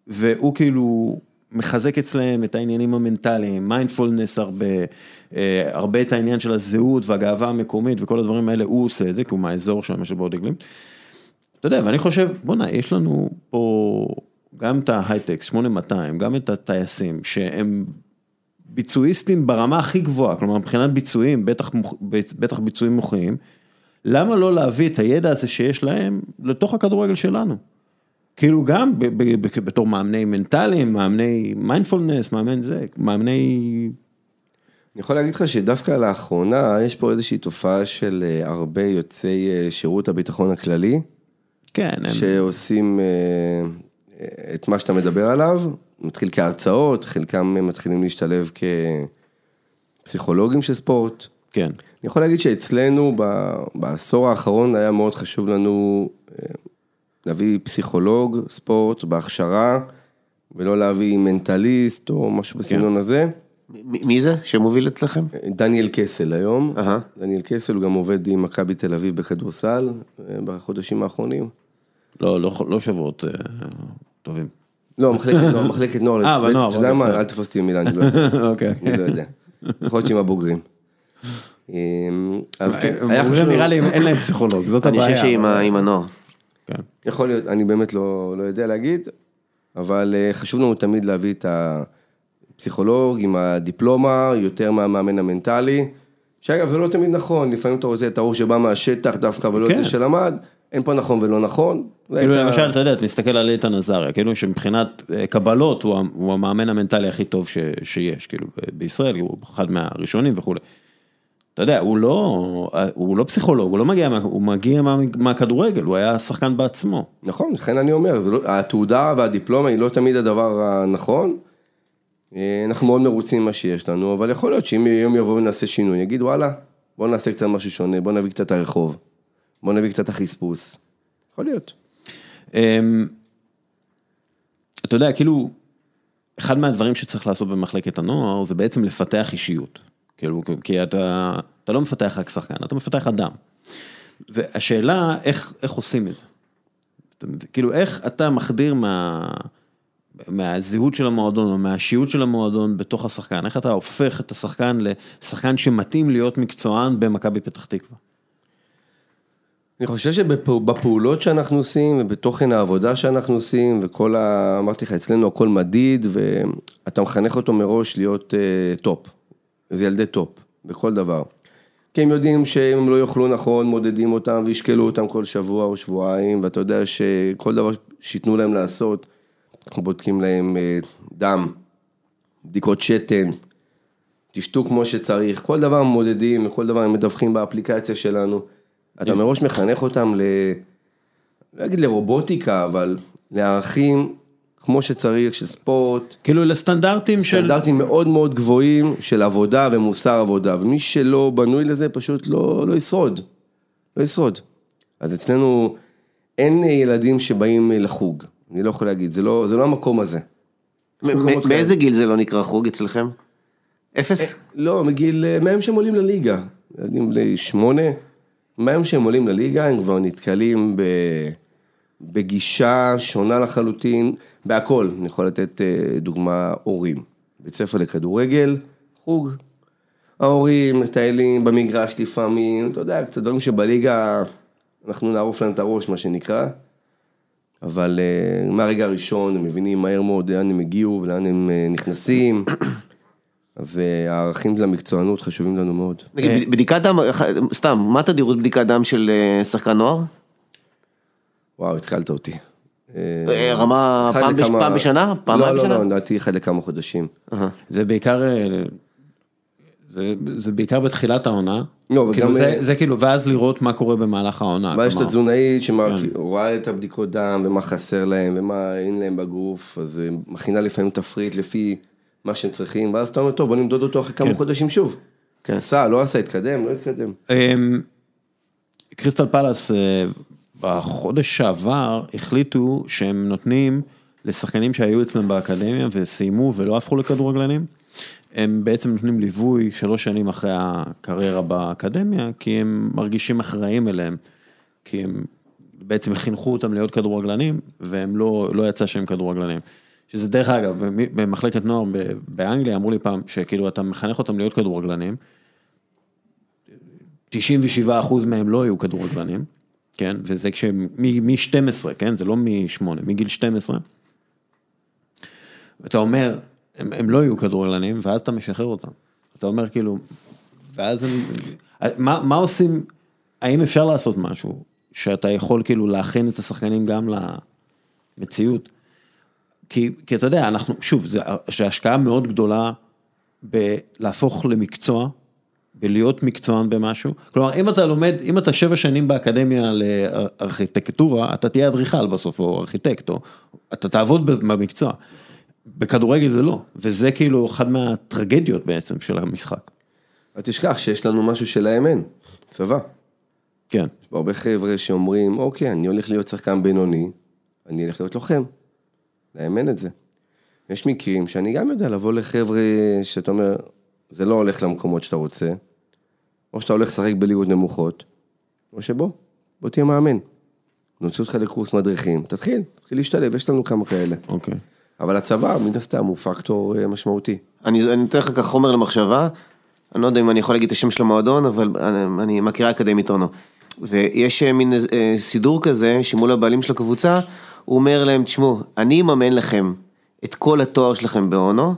והוא כאילו מחזק אצלם את העניינים המנטליים, מיינדפולנס הרבה, אה, הרבה את העניין של הזהות והגאווה המקומית וכל הדברים האלה, הוא עושה את זה, כי הוא מהאזור שם של בודה גלימט. אתה יודע, ואני חושב, בואנה, יש לנו פה גם את ההייטקס 8200, גם את הטייסים, שהם ביצועיסטים ברמה הכי גבוהה, כלומר מבחינת ביצועים, בטח, בטח ביצועים מוחיים, למה לא להביא את הידע הזה שיש להם לתוך הכדורגל שלנו? כאילו גם בתור מאמני מנטליים, מאמני מיינדפולנס, מאמן זה, מאמני... אני יכול להגיד לך שדווקא לאחרונה יש פה איזושהי תופעה של אה, הרבה יוצאי אה, שירות הביטחון הכללי, כן, הם... שעושים אה, אה, את מה שאתה מדבר עליו, מתחיל כהרצאות, חלקם מתחילים להשתלב כפסיכולוגים של ספורט. כן. אני יכול להגיד שאצלנו בעשור האחרון היה מאוד חשוב לנו להביא פסיכולוג ספורט בהכשרה, ולא להביא מנטליסט או משהו בסגנון הזה. מ- מי זה שמוביל אצלכם? דניאל קסל היום, אהה. דניאל קסל הוא גם עובד עם מכבי תל אביב בכדורסל אה, בחודשים האחרונים. לא, לא, לא שבועות אה, טובים. לא, מחלקת נוער, מחלקת נוער, אה, בנוער, אתה יודע מה. אל תפוס אותי במילה, אני לא יודע, אוקיי. אני לא יודע, יכול להיות שעם הבוגרים. אה, אבל כן, חשוב- נראה לי אין להם פסיכולוג, זאת אני הבעיה. חושב שעם הנוער. כן. יכול להיות, אני באמת לא, לא יודע להגיד, אבל אה, חשוב לנו תמיד להביא את הפסיכולוג עם הדיפלומה, יותר מהמאמן המנטלי, שאגב זה לא תמיד נכון, לפעמים אתה רוצה את ההוא שבא מהשטח דווקא ולא את כן. זה שלמד, אין פה נכון ולא נכון. כאילו הייתה- למשל, אתה יודע, אתה מסתכל על איתן עזריה, כאילו שמבחינת אה, קבלות הוא המאמן המנטלי הכי טוב ש- שיש, כאילו בישראל, הוא אחד מהראשונים וכולי. אתה יודע, הוא לא, הוא לא פסיכולוג, הוא לא מגיע, הוא מגיע מה- מהכדורגל, הוא היה שחקן בעצמו. נכון, לכן אני אומר, לא, התעודה והדיפלומה היא לא תמיד הדבר הנכון. אה, אנחנו מאוד מרוצים ממה שיש לנו, אבל יכול להיות שאם יום יבוא ונעשה שינוי, יגיד וואלה, בוא נעשה קצת משהו שונה, בוא נביא קצת הרחוב, בוא נביא קצת החספוס. יכול להיות. אמ, אתה יודע, כאילו, אחד מהדברים שצריך לעשות במחלקת הנוער זה בעצם לפתח אישיות. כאילו, כי אתה, אתה לא מפתח רק שחקן, אתה מפתח אדם. והשאלה, איך, איך עושים את זה? כאילו, איך אתה מחדיר מה, מהזהות של המועדון או מהאישיות של המועדון בתוך השחקן? איך אתה הופך את השחקן לשחקן שמתאים להיות מקצוען במכבי פתח תקווה? אני חושב שבפעולות שאנחנו עושים ובתוכן העבודה שאנחנו עושים וכל ה... אמרתי לך, אצלנו הכל מדיד ואתה מחנך אותו מראש להיות אה, טופ. זה ילדי טופ, בכל דבר. כי הם יודעים שאם הם לא יאכלו נכון, מודדים אותם וישקלו אותם כל שבוע או שבועיים, ואתה יודע שכל דבר שייתנו להם לעשות, אנחנו בודקים להם אה, דם, בדיקות שתן, תשתו כמו שצריך, כל דבר מודדים וכל דבר הם מדווחים באפליקציה שלנו. אתה מראש מחנך אותם ל... לא אגיד לרובוטיקה, אבל לערכים כמו שצריך, של ספורט, כאילו לסטנדרטים של... סטנדרטים מאוד מאוד גבוהים של עבודה ומוסר עבודה, ומי שלא בנוי לזה פשוט לא, לא ישרוד, לא ישרוד. אז אצלנו אין ילדים שבאים לחוג, אני לא יכול להגיד, זה לא, זה לא המקום הזה. מאיזה גיל זה לא נקרא חוג אצלכם? אפס? לא, מגיל, מהיום שהם עולים לליגה, ילדים בני שמונה, מהיום שהם עולים לליגה הם כבר נתקלים ב, בגישה שונה לחלוטין, בהכל, אני יכול לתת אה, דוגמה, הורים, בית ספר לכדורגל, חוג, ההורים מטיילים במגרש לפעמים, אתה יודע, קצת דברים שבליגה אנחנו נערוף להם את הראש, מה שנקרא. אבל uh, מהרגע הראשון הם מבינים מהר מאוד לאן הם הגיעו ולאן הם uh, נכנסים. אז uh, הערכים של המקצוענות חשובים לנו מאוד. נגיד, בדיקת דם, סתם, מה תדירות בדיקת דם של שחקן נוער? וואו, התחלת אותי. אה, רמה פעם בש- לכמה- פעם בשנה? פעמיים לא, בשנה? לא, לא, לדעתי אחד לכמה חודשים. אהה. זה בעיקר, אה, זה, זה בעיקר בתחילת העונה. לא, כאילו זה, אה, זה כאילו, ואז לראות מה קורה במהלך העונה. אבל יש את התזונאית כן. שרואה את הבדיקות דם ומה חסר להם ומה אין להם בגוף, אז מכינה לפעמים תפריט לפי מה שהם צריכים, ואז אתה אומר, טוב, בוא נמדוד אותו אחרי כמה כן. חודשים שוב. כן. עשה, לא עשה, התקדם, לא התקדם. אמ, קריסטל פלאס בחודש שעבר החליטו שהם נותנים לשחקנים שהיו אצלם באקדמיה וסיימו ולא הפכו לכדורגלנים, הם בעצם נותנים ליווי שלוש שנים אחרי הקריירה באקדמיה, כי הם מרגישים אחראים אליהם, כי הם בעצם חינכו אותם להיות כדורגלנים, והם לא, לא יצא שהם כדורגלנים. שזה דרך אגב, במ- במחלקת נוער באנגליה אמרו לי פעם, שכאילו אתה מחנך אותם להיות כדורגלנים, 97 אחוז מהם לא היו כדורגלנים, כן, וזה כשהם, מ-12, כן, זה לא מ-8, מגיל 12. אתה אומר, הם, הם לא יהיו כדורגלנים, ואז אתה משחרר אותם. אתה אומר כאילו, ואז הם, מה, מה עושים, האם אפשר לעשות משהו, שאתה יכול כאילו להכין את השחקנים גם למציאות? כי, כי אתה יודע, אנחנו, שוב, זה השקעה מאוד גדולה בלהפוך למקצוע, בלהיות מקצוען במשהו. כלומר, אם אתה לומד, אם אתה שבע שנים באקדמיה לארכיטקטורה, אתה תהיה אדריכל בסוף, או ארכיטקט, או אתה תעבוד במקצוע. בכדורגל זה לא, וזה כאילו אחד מהטרגדיות בעצם של המשחק. אל תשכח שיש לנו משהו שלהם אין, צבא. כן. יש פה הרבה חבר'ה שאומרים, אוקיי, אני הולך להיות שחקן בינוני, אני הולך להיות לוחם. להם אין את זה. יש מקרים שאני גם יודע לבוא לחבר'ה שאתה אומר, זה לא הולך למקומות שאתה רוצה, או שאתה הולך לשחק בליגות נמוכות, או שבוא, בוא תהיה מאמן. נוציא אותך לקורס מדריכים, תתחיל, תתחיל להשתלב, יש לנו כמה כאלה. אוקיי. אבל הצבא, מן הסתם, הוא פקטור אה, משמעותי. אני אני אתן לך ככה חומר למחשבה, אני לא יודע אם אני יכול להגיד את השם של המועדון, אבל אני, אני מכירה אקדמית אונו. ויש אה, מין אה, סידור כזה, שמול הבעלים של הקבוצה, הוא אומר להם, תשמעו, אני אממן לכם את כל התואר שלכם באונו,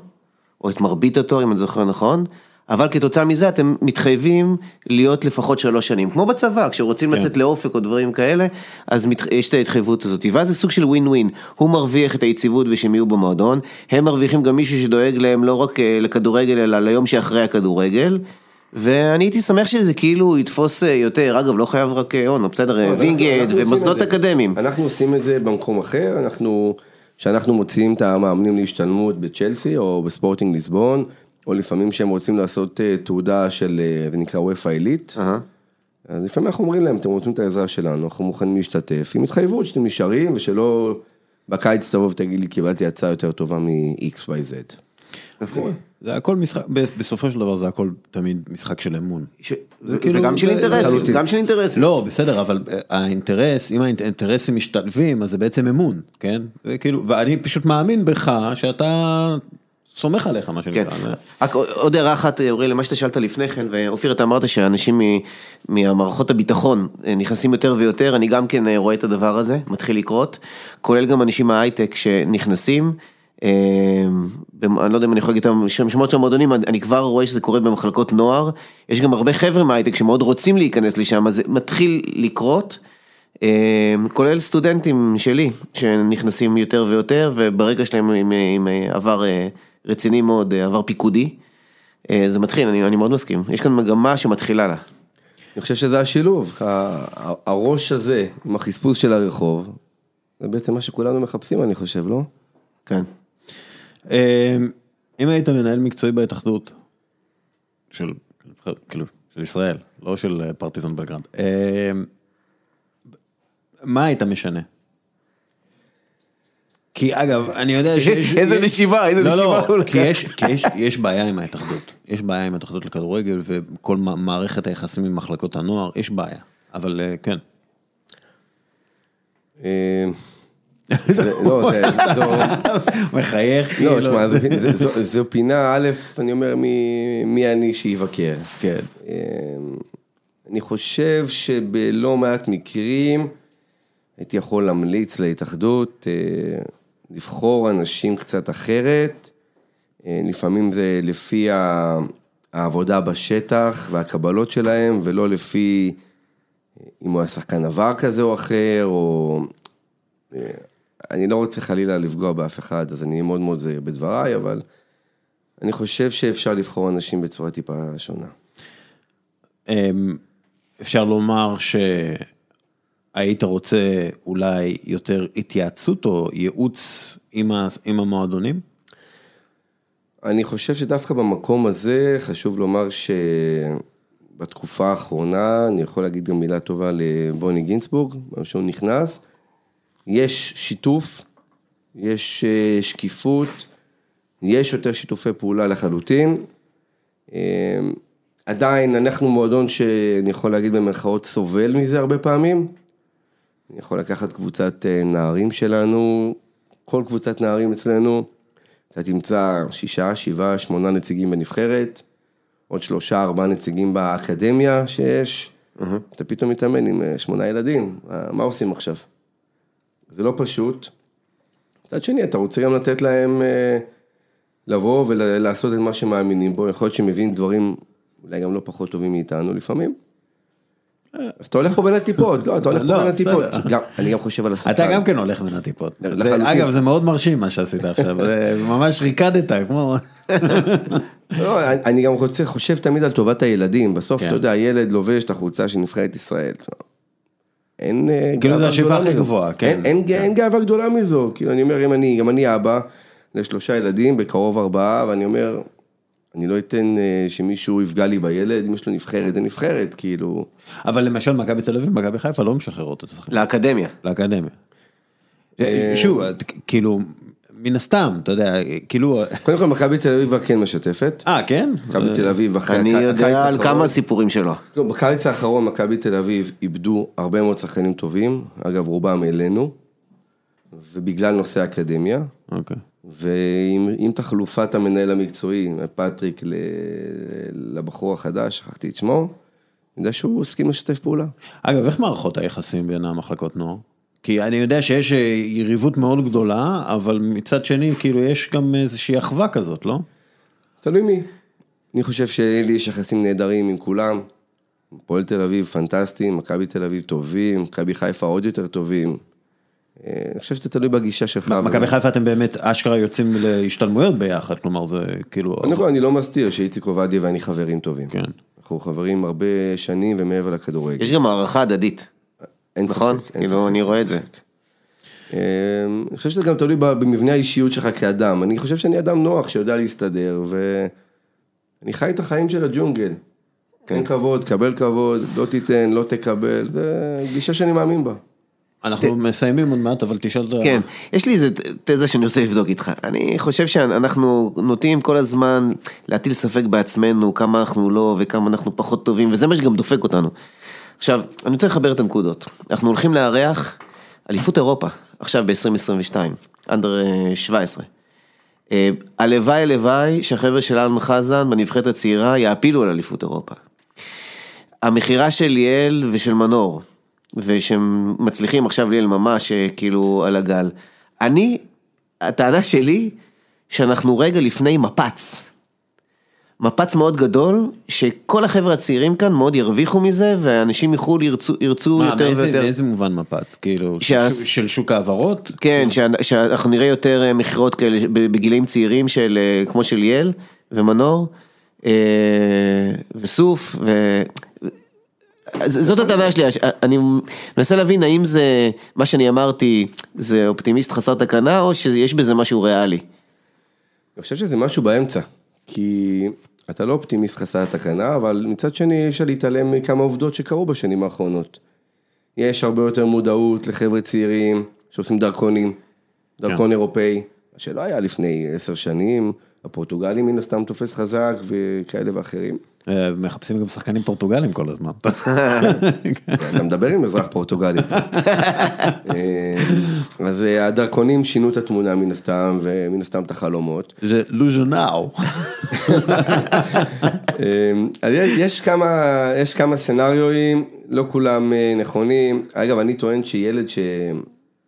או את מרבית התואר, אם אני זוכר נכון, אבל כתוצאה מזה אתם מתחייבים להיות לפחות שלוש שנים, כמו בצבא, כשרוצים כן. לצאת לאופק או דברים כאלה, אז מת, יש את ההתחייבות הזאת, ואז זה סוג של ווין ווין, הוא מרוויח את היציבות ושהם יהיו במועדון, הם מרוויחים גם מישהו שדואג להם לא רק אה, לכדורגל, אלא ליום שאחרי הכדורגל. ואני הייתי שמח שזה כאילו יתפוס אה, יותר, אגב לא חייב רק בסדר, אה, אנחנו עושים ומוסדות. אקדמיים. אנחנו עושים את זה במקום אחר, אנחנו, שאנחנו מוציאים את המאמנים להשתלמות בצ'לסי או בספורטינג ליסבון, או לפעמים שהם רוצים לעשות אה, תעודה של, אה, זה נקרא וופא עילית. אז לפעמים אנחנו אומרים להם, אתם רוצים את העזרה שלנו, אנחנו מוכנים להשתתף, עם התחייבות שאתם נשארים, ושלא בקיץ תבוא ותגיד לי, קיבלתי הצעה יותר טובה מ-XYZ. יפה. זה הכל משחק, ב- בסופו של דבר זה הכל תמיד משחק של אמון. ש- זה כאילו- וגם של אינטרסים. גם של אינטרסים. לא, בסדר, אבל אה, האינטרס, אם האינטרסים משתלבים, אז זה בעצם אמון, כן? וכאילו, ואני פשוט מאמין בך שאתה סומך עליך, מה כן. שנקרא. רק עוד הערה אחת, אוריאל, למה שאתה שאלת לפני כן, ואופיר, אתה אמרת שאנשים מ- מהמערכות הביטחון אה, נכנסים יותר ויותר, אני גם כן אה, רואה את הדבר הזה, מתחיל לקרות, כולל גם אנשים מההייטק שנכנסים. אה, אני לא יודע אם אני יכול להגיד את השם- שמות של המועדונים, אני כבר רואה שזה קורה במחלקות נוער, יש גם הרבה חבר'ה מההייטק שמאוד רוצים להיכנס לשם, אז זה מתחיל לקרות. אה, כולל סטודנטים שלי שנכנסים יותר ויותר וברגע שלהם עם, עם עבר אה, רציני מאוד, אה, עבר פיקודי, אה, זה מתחיל, אני, אני מאוד מסכים, יש כאן מגמה שמתחילה לה. אני חושב שזה השילוב, ה- ה- הראש הזה עם החספוס של הרחוב, זה בעצם מה שכולנו מחפשים אני חושב, לא? כן. אה, אם היית מנהל מקצועי בהתאחדות, של, כאילו, של ישראל, לא של פרטיזן בלגרד, אה, מה היית משנה? כי אגב, אני יודע שיש... איזה נשיבה, איזה לא, נשיבה לא, הוא כי. יש, כי יש, יש בעיה עם ההתאחדות. יש בעיה עם ההתאחדות לכדורגל וכל מע- מערכת היחסים עם מחלקות הנוער, יש בעיה. אבל אה, כן. אה, לא, זה- זו- מחייך כאילו. לא, תשמע, זה- זה- זו- פינה, א', אני אומר, מי- מי אני שיבקר. כן. אה, אני חושב שבלא מעט מקרים הייתי יכול להמליץ להתאחדות לבחור אנשים קצת אחרת. אה, לפעמים זה לפי העבודה בשטח והקבלות שלהם, ולא לפי אה, אם הוא היה שחקן עבר כזה או אחר, או... אה, אני לא רוצה חלילה לפגוע באף אחד, אז אני אהיה מאוד מאוד זהיר בדבריי, אבל אני חושב שאפשר לבחור אנשים בצורה טיפה שונה. אמ, אפשר לומר שהיית רוצה אולי יותר התייעצות או ייעוץ עם המועדונים? אני חושב שדווקא במקום הזה חשוב לומר שבתקופה האחרונה, אני יכול להגיד גם מילה טובה לבוני גינצבורג, שהוא נכנס, יש שיתוף, יש אה, שקיפות, יש יותר שיתופי פעולה לחלוטין. אה, עדיין אנחנו מועדון שאני יכול להגיד במרכאות סובל מזה הרבה פעמים. אני יכול לקחת קבוצת אה, נערים שלנו, כל קבוצת נערים אצלנו, אתה תמצא שישה, שבעה, שמונה נציגים בנבחרת, עוד שלושה, ארבעה נציגים באקדמיה שיש, אתה פתאום מתאמן עם אה, שמונה ילדים, אה, מה עושים עכשיו? זה לא פשוט. מצד שני, אתה רוצה גם לתת להם לבוא ולעשות את מה שמאמינים בו, יכול להיות שהם מביאים דברים אולי גם לא פחות טובים מאיתנו לפעמים. אז אתה הולך פה בין הטיפות, לא, אתה הולך לא, פה בין הטיפות. אני גם חושב על השחקן. אתה גם כן הולך בין הטיפות. זה- לחלוטין. אגב, זה מאוד מרשים מה שעשית עכשיו, זה ממש ריקדת, כמו... לא, אני- גם רוצה, חושב תמיד על טובת הילדים, בסוף כן. אתה יודע, ילד לובש את החולצה של נבחרת ישראל. אין אה, כאילו גאווה זה השאיפה גדולה הכי מזו. גבוהה, כן. ג- אין גאווה גדולה מזו, כאילו אני אומר, אם אני, גם אני אבא לשלושה ילדים, בקרוב ארבעה, ואני אומר, אני לא אתן אה, שמישהו יפגע לי בילד, אם יש לו נבחרת, זה נבחרת, כאילו. אבל למשל מכבי תל אביב ומכבי חיפה לא משחררות את השחקנים לאקדמיה. לאקדמיה. שוב, את- כאילו, מן הסתם, אתה יודע, כאילו... קודם כל, מכבי תל אביב כבר כן משתפת. אה, כן? מכבי תל אביב אחרי אני הקיץ האחרון. יודע על כמה סיפורים שלו. בקיץ האחרון מכבי תל אביב איבדו הרבה מאוד שחקנים טובים, אגב רובם אלינו, ובגלל נושא האקדמיה, אוקיי. ועם עם תחלופת המנהל המקצועי, פטריק ל- לבחור החדש, שכחתי את שמו, אני יודע שהוא הסכים לשתף פעולה. אגב, איך מערכות היחסים בין המחלקות נוער? כי אני יודע שיש אה, יריבות מאוד גדולה, אבל מצד שני, כאילו, יש גם איזושהי אחווה כזאת, לא? תלוי מי. אני חושב שלי יש יחסים נהדרים עם כולם. הפועל תל אביב פנטסטיים, מכבי תל אביב טובים, מכבי חיפה עוד יותר טובים. אה, אני חושב שזה תלוי בגישה שלך. מכבי חיפה אתם באמת אשכרה יוצאים להשתלמויות ביחד, כלומר זה כאילו... כל, אני לא מסתיר שאיציק עובדיה ואני חברים טובים. כן. אנחנו חברים הרבה שנים ומעבר לכדורגל. יש גם הערכה הדדית. אין נכון? ספק, אין כאילו, אני רואה את זה. אה, אני חושב שזה גם תלוי במבנה האישיות שלך כאדם. אני חושב שאני אדם נוח שיודע להסתדר, ואני חי את החיים של הג'ונגל. תן כבוד, קבל כבוד, לא תיתן, לא תקבל, זה גישה שאני מאמין בה. אנחנו מסיימים עוד מעט, אבל תשאל את ה... כן, יש לי איזה תזה שאני רוצה לבדוק איתך. אני חושב שאנחנו נוטים כל הזמן להטיל ספק בעצמנו, כמה אנחנו לא וכמה אנחנו פחות טובים, וזה מה שגם דופק אותנו. עכשיו, אני רוצה לחבר את הנקודות. אנחנו הולכים לארח אליפות אירופה, עכשיו ב-2022, אנדר 17. אה, הלוואי הלוואי שהחבר'ה של אלון חזן בנבחרת הצעירה יעפילו על אליפות אירופה. המכירה של ליאל ושל מנור, ושהם מצליחים עכשיו ליאל ממש אה, כאילו על הגל. אני, הטענה שלי, שאנחנו רגע לפני מפץ. מפץ מאוד גדול, שכל החבר'ה הצעירים כאן מאוד ירוויחו מזה, ואנשים מחו"ל ירצו, ירצו מה, יותר מאיזה- ויותר. מאיזה מובן מפץ? כאילו, שה- של- של שוק ההעברות? כן, שה- שאנחנו נראה יותר אה, מכירות כאלה בגילאים צעירים של, אה, כמו של ליאל ומנור, וסוף, ו... זאת הטענה שלי, אני מנסה להבין האם זה, מה שאני אמרתי, זה אופטימיסט חסר תקנה, או שיש בזה משהו ריאלי. אני חושב שזה משהו באמצע, כי אתה לא אופטימיסט חסר תקנה, אבל מצד שני אי אפשר להתעלם מכמה עובדות שקרו בשנים האחרונות. יש הרבה יותר מודעות לחבר'ה צעירים שעושים דרכונים, דרכון אירופאי, מה שלא היה לפני עשר שנים, הפורטוגלים מן הסתם תופס חזק וכאלה ואחרים. אה, מחפשים גם שחקנים פורטוגלים כל הזמן. אתה מדבר עם אזרח פורטוגלי. אה, אז אה, הדרכונים שינו את התמונה מן הסתם, ומן הסתם את החלומות. זה לוז'ונאו. אז יש- כמה, יש כמה סצנריואים, לא כולם אה, נכונים. אגב, אני טוען שילד ש...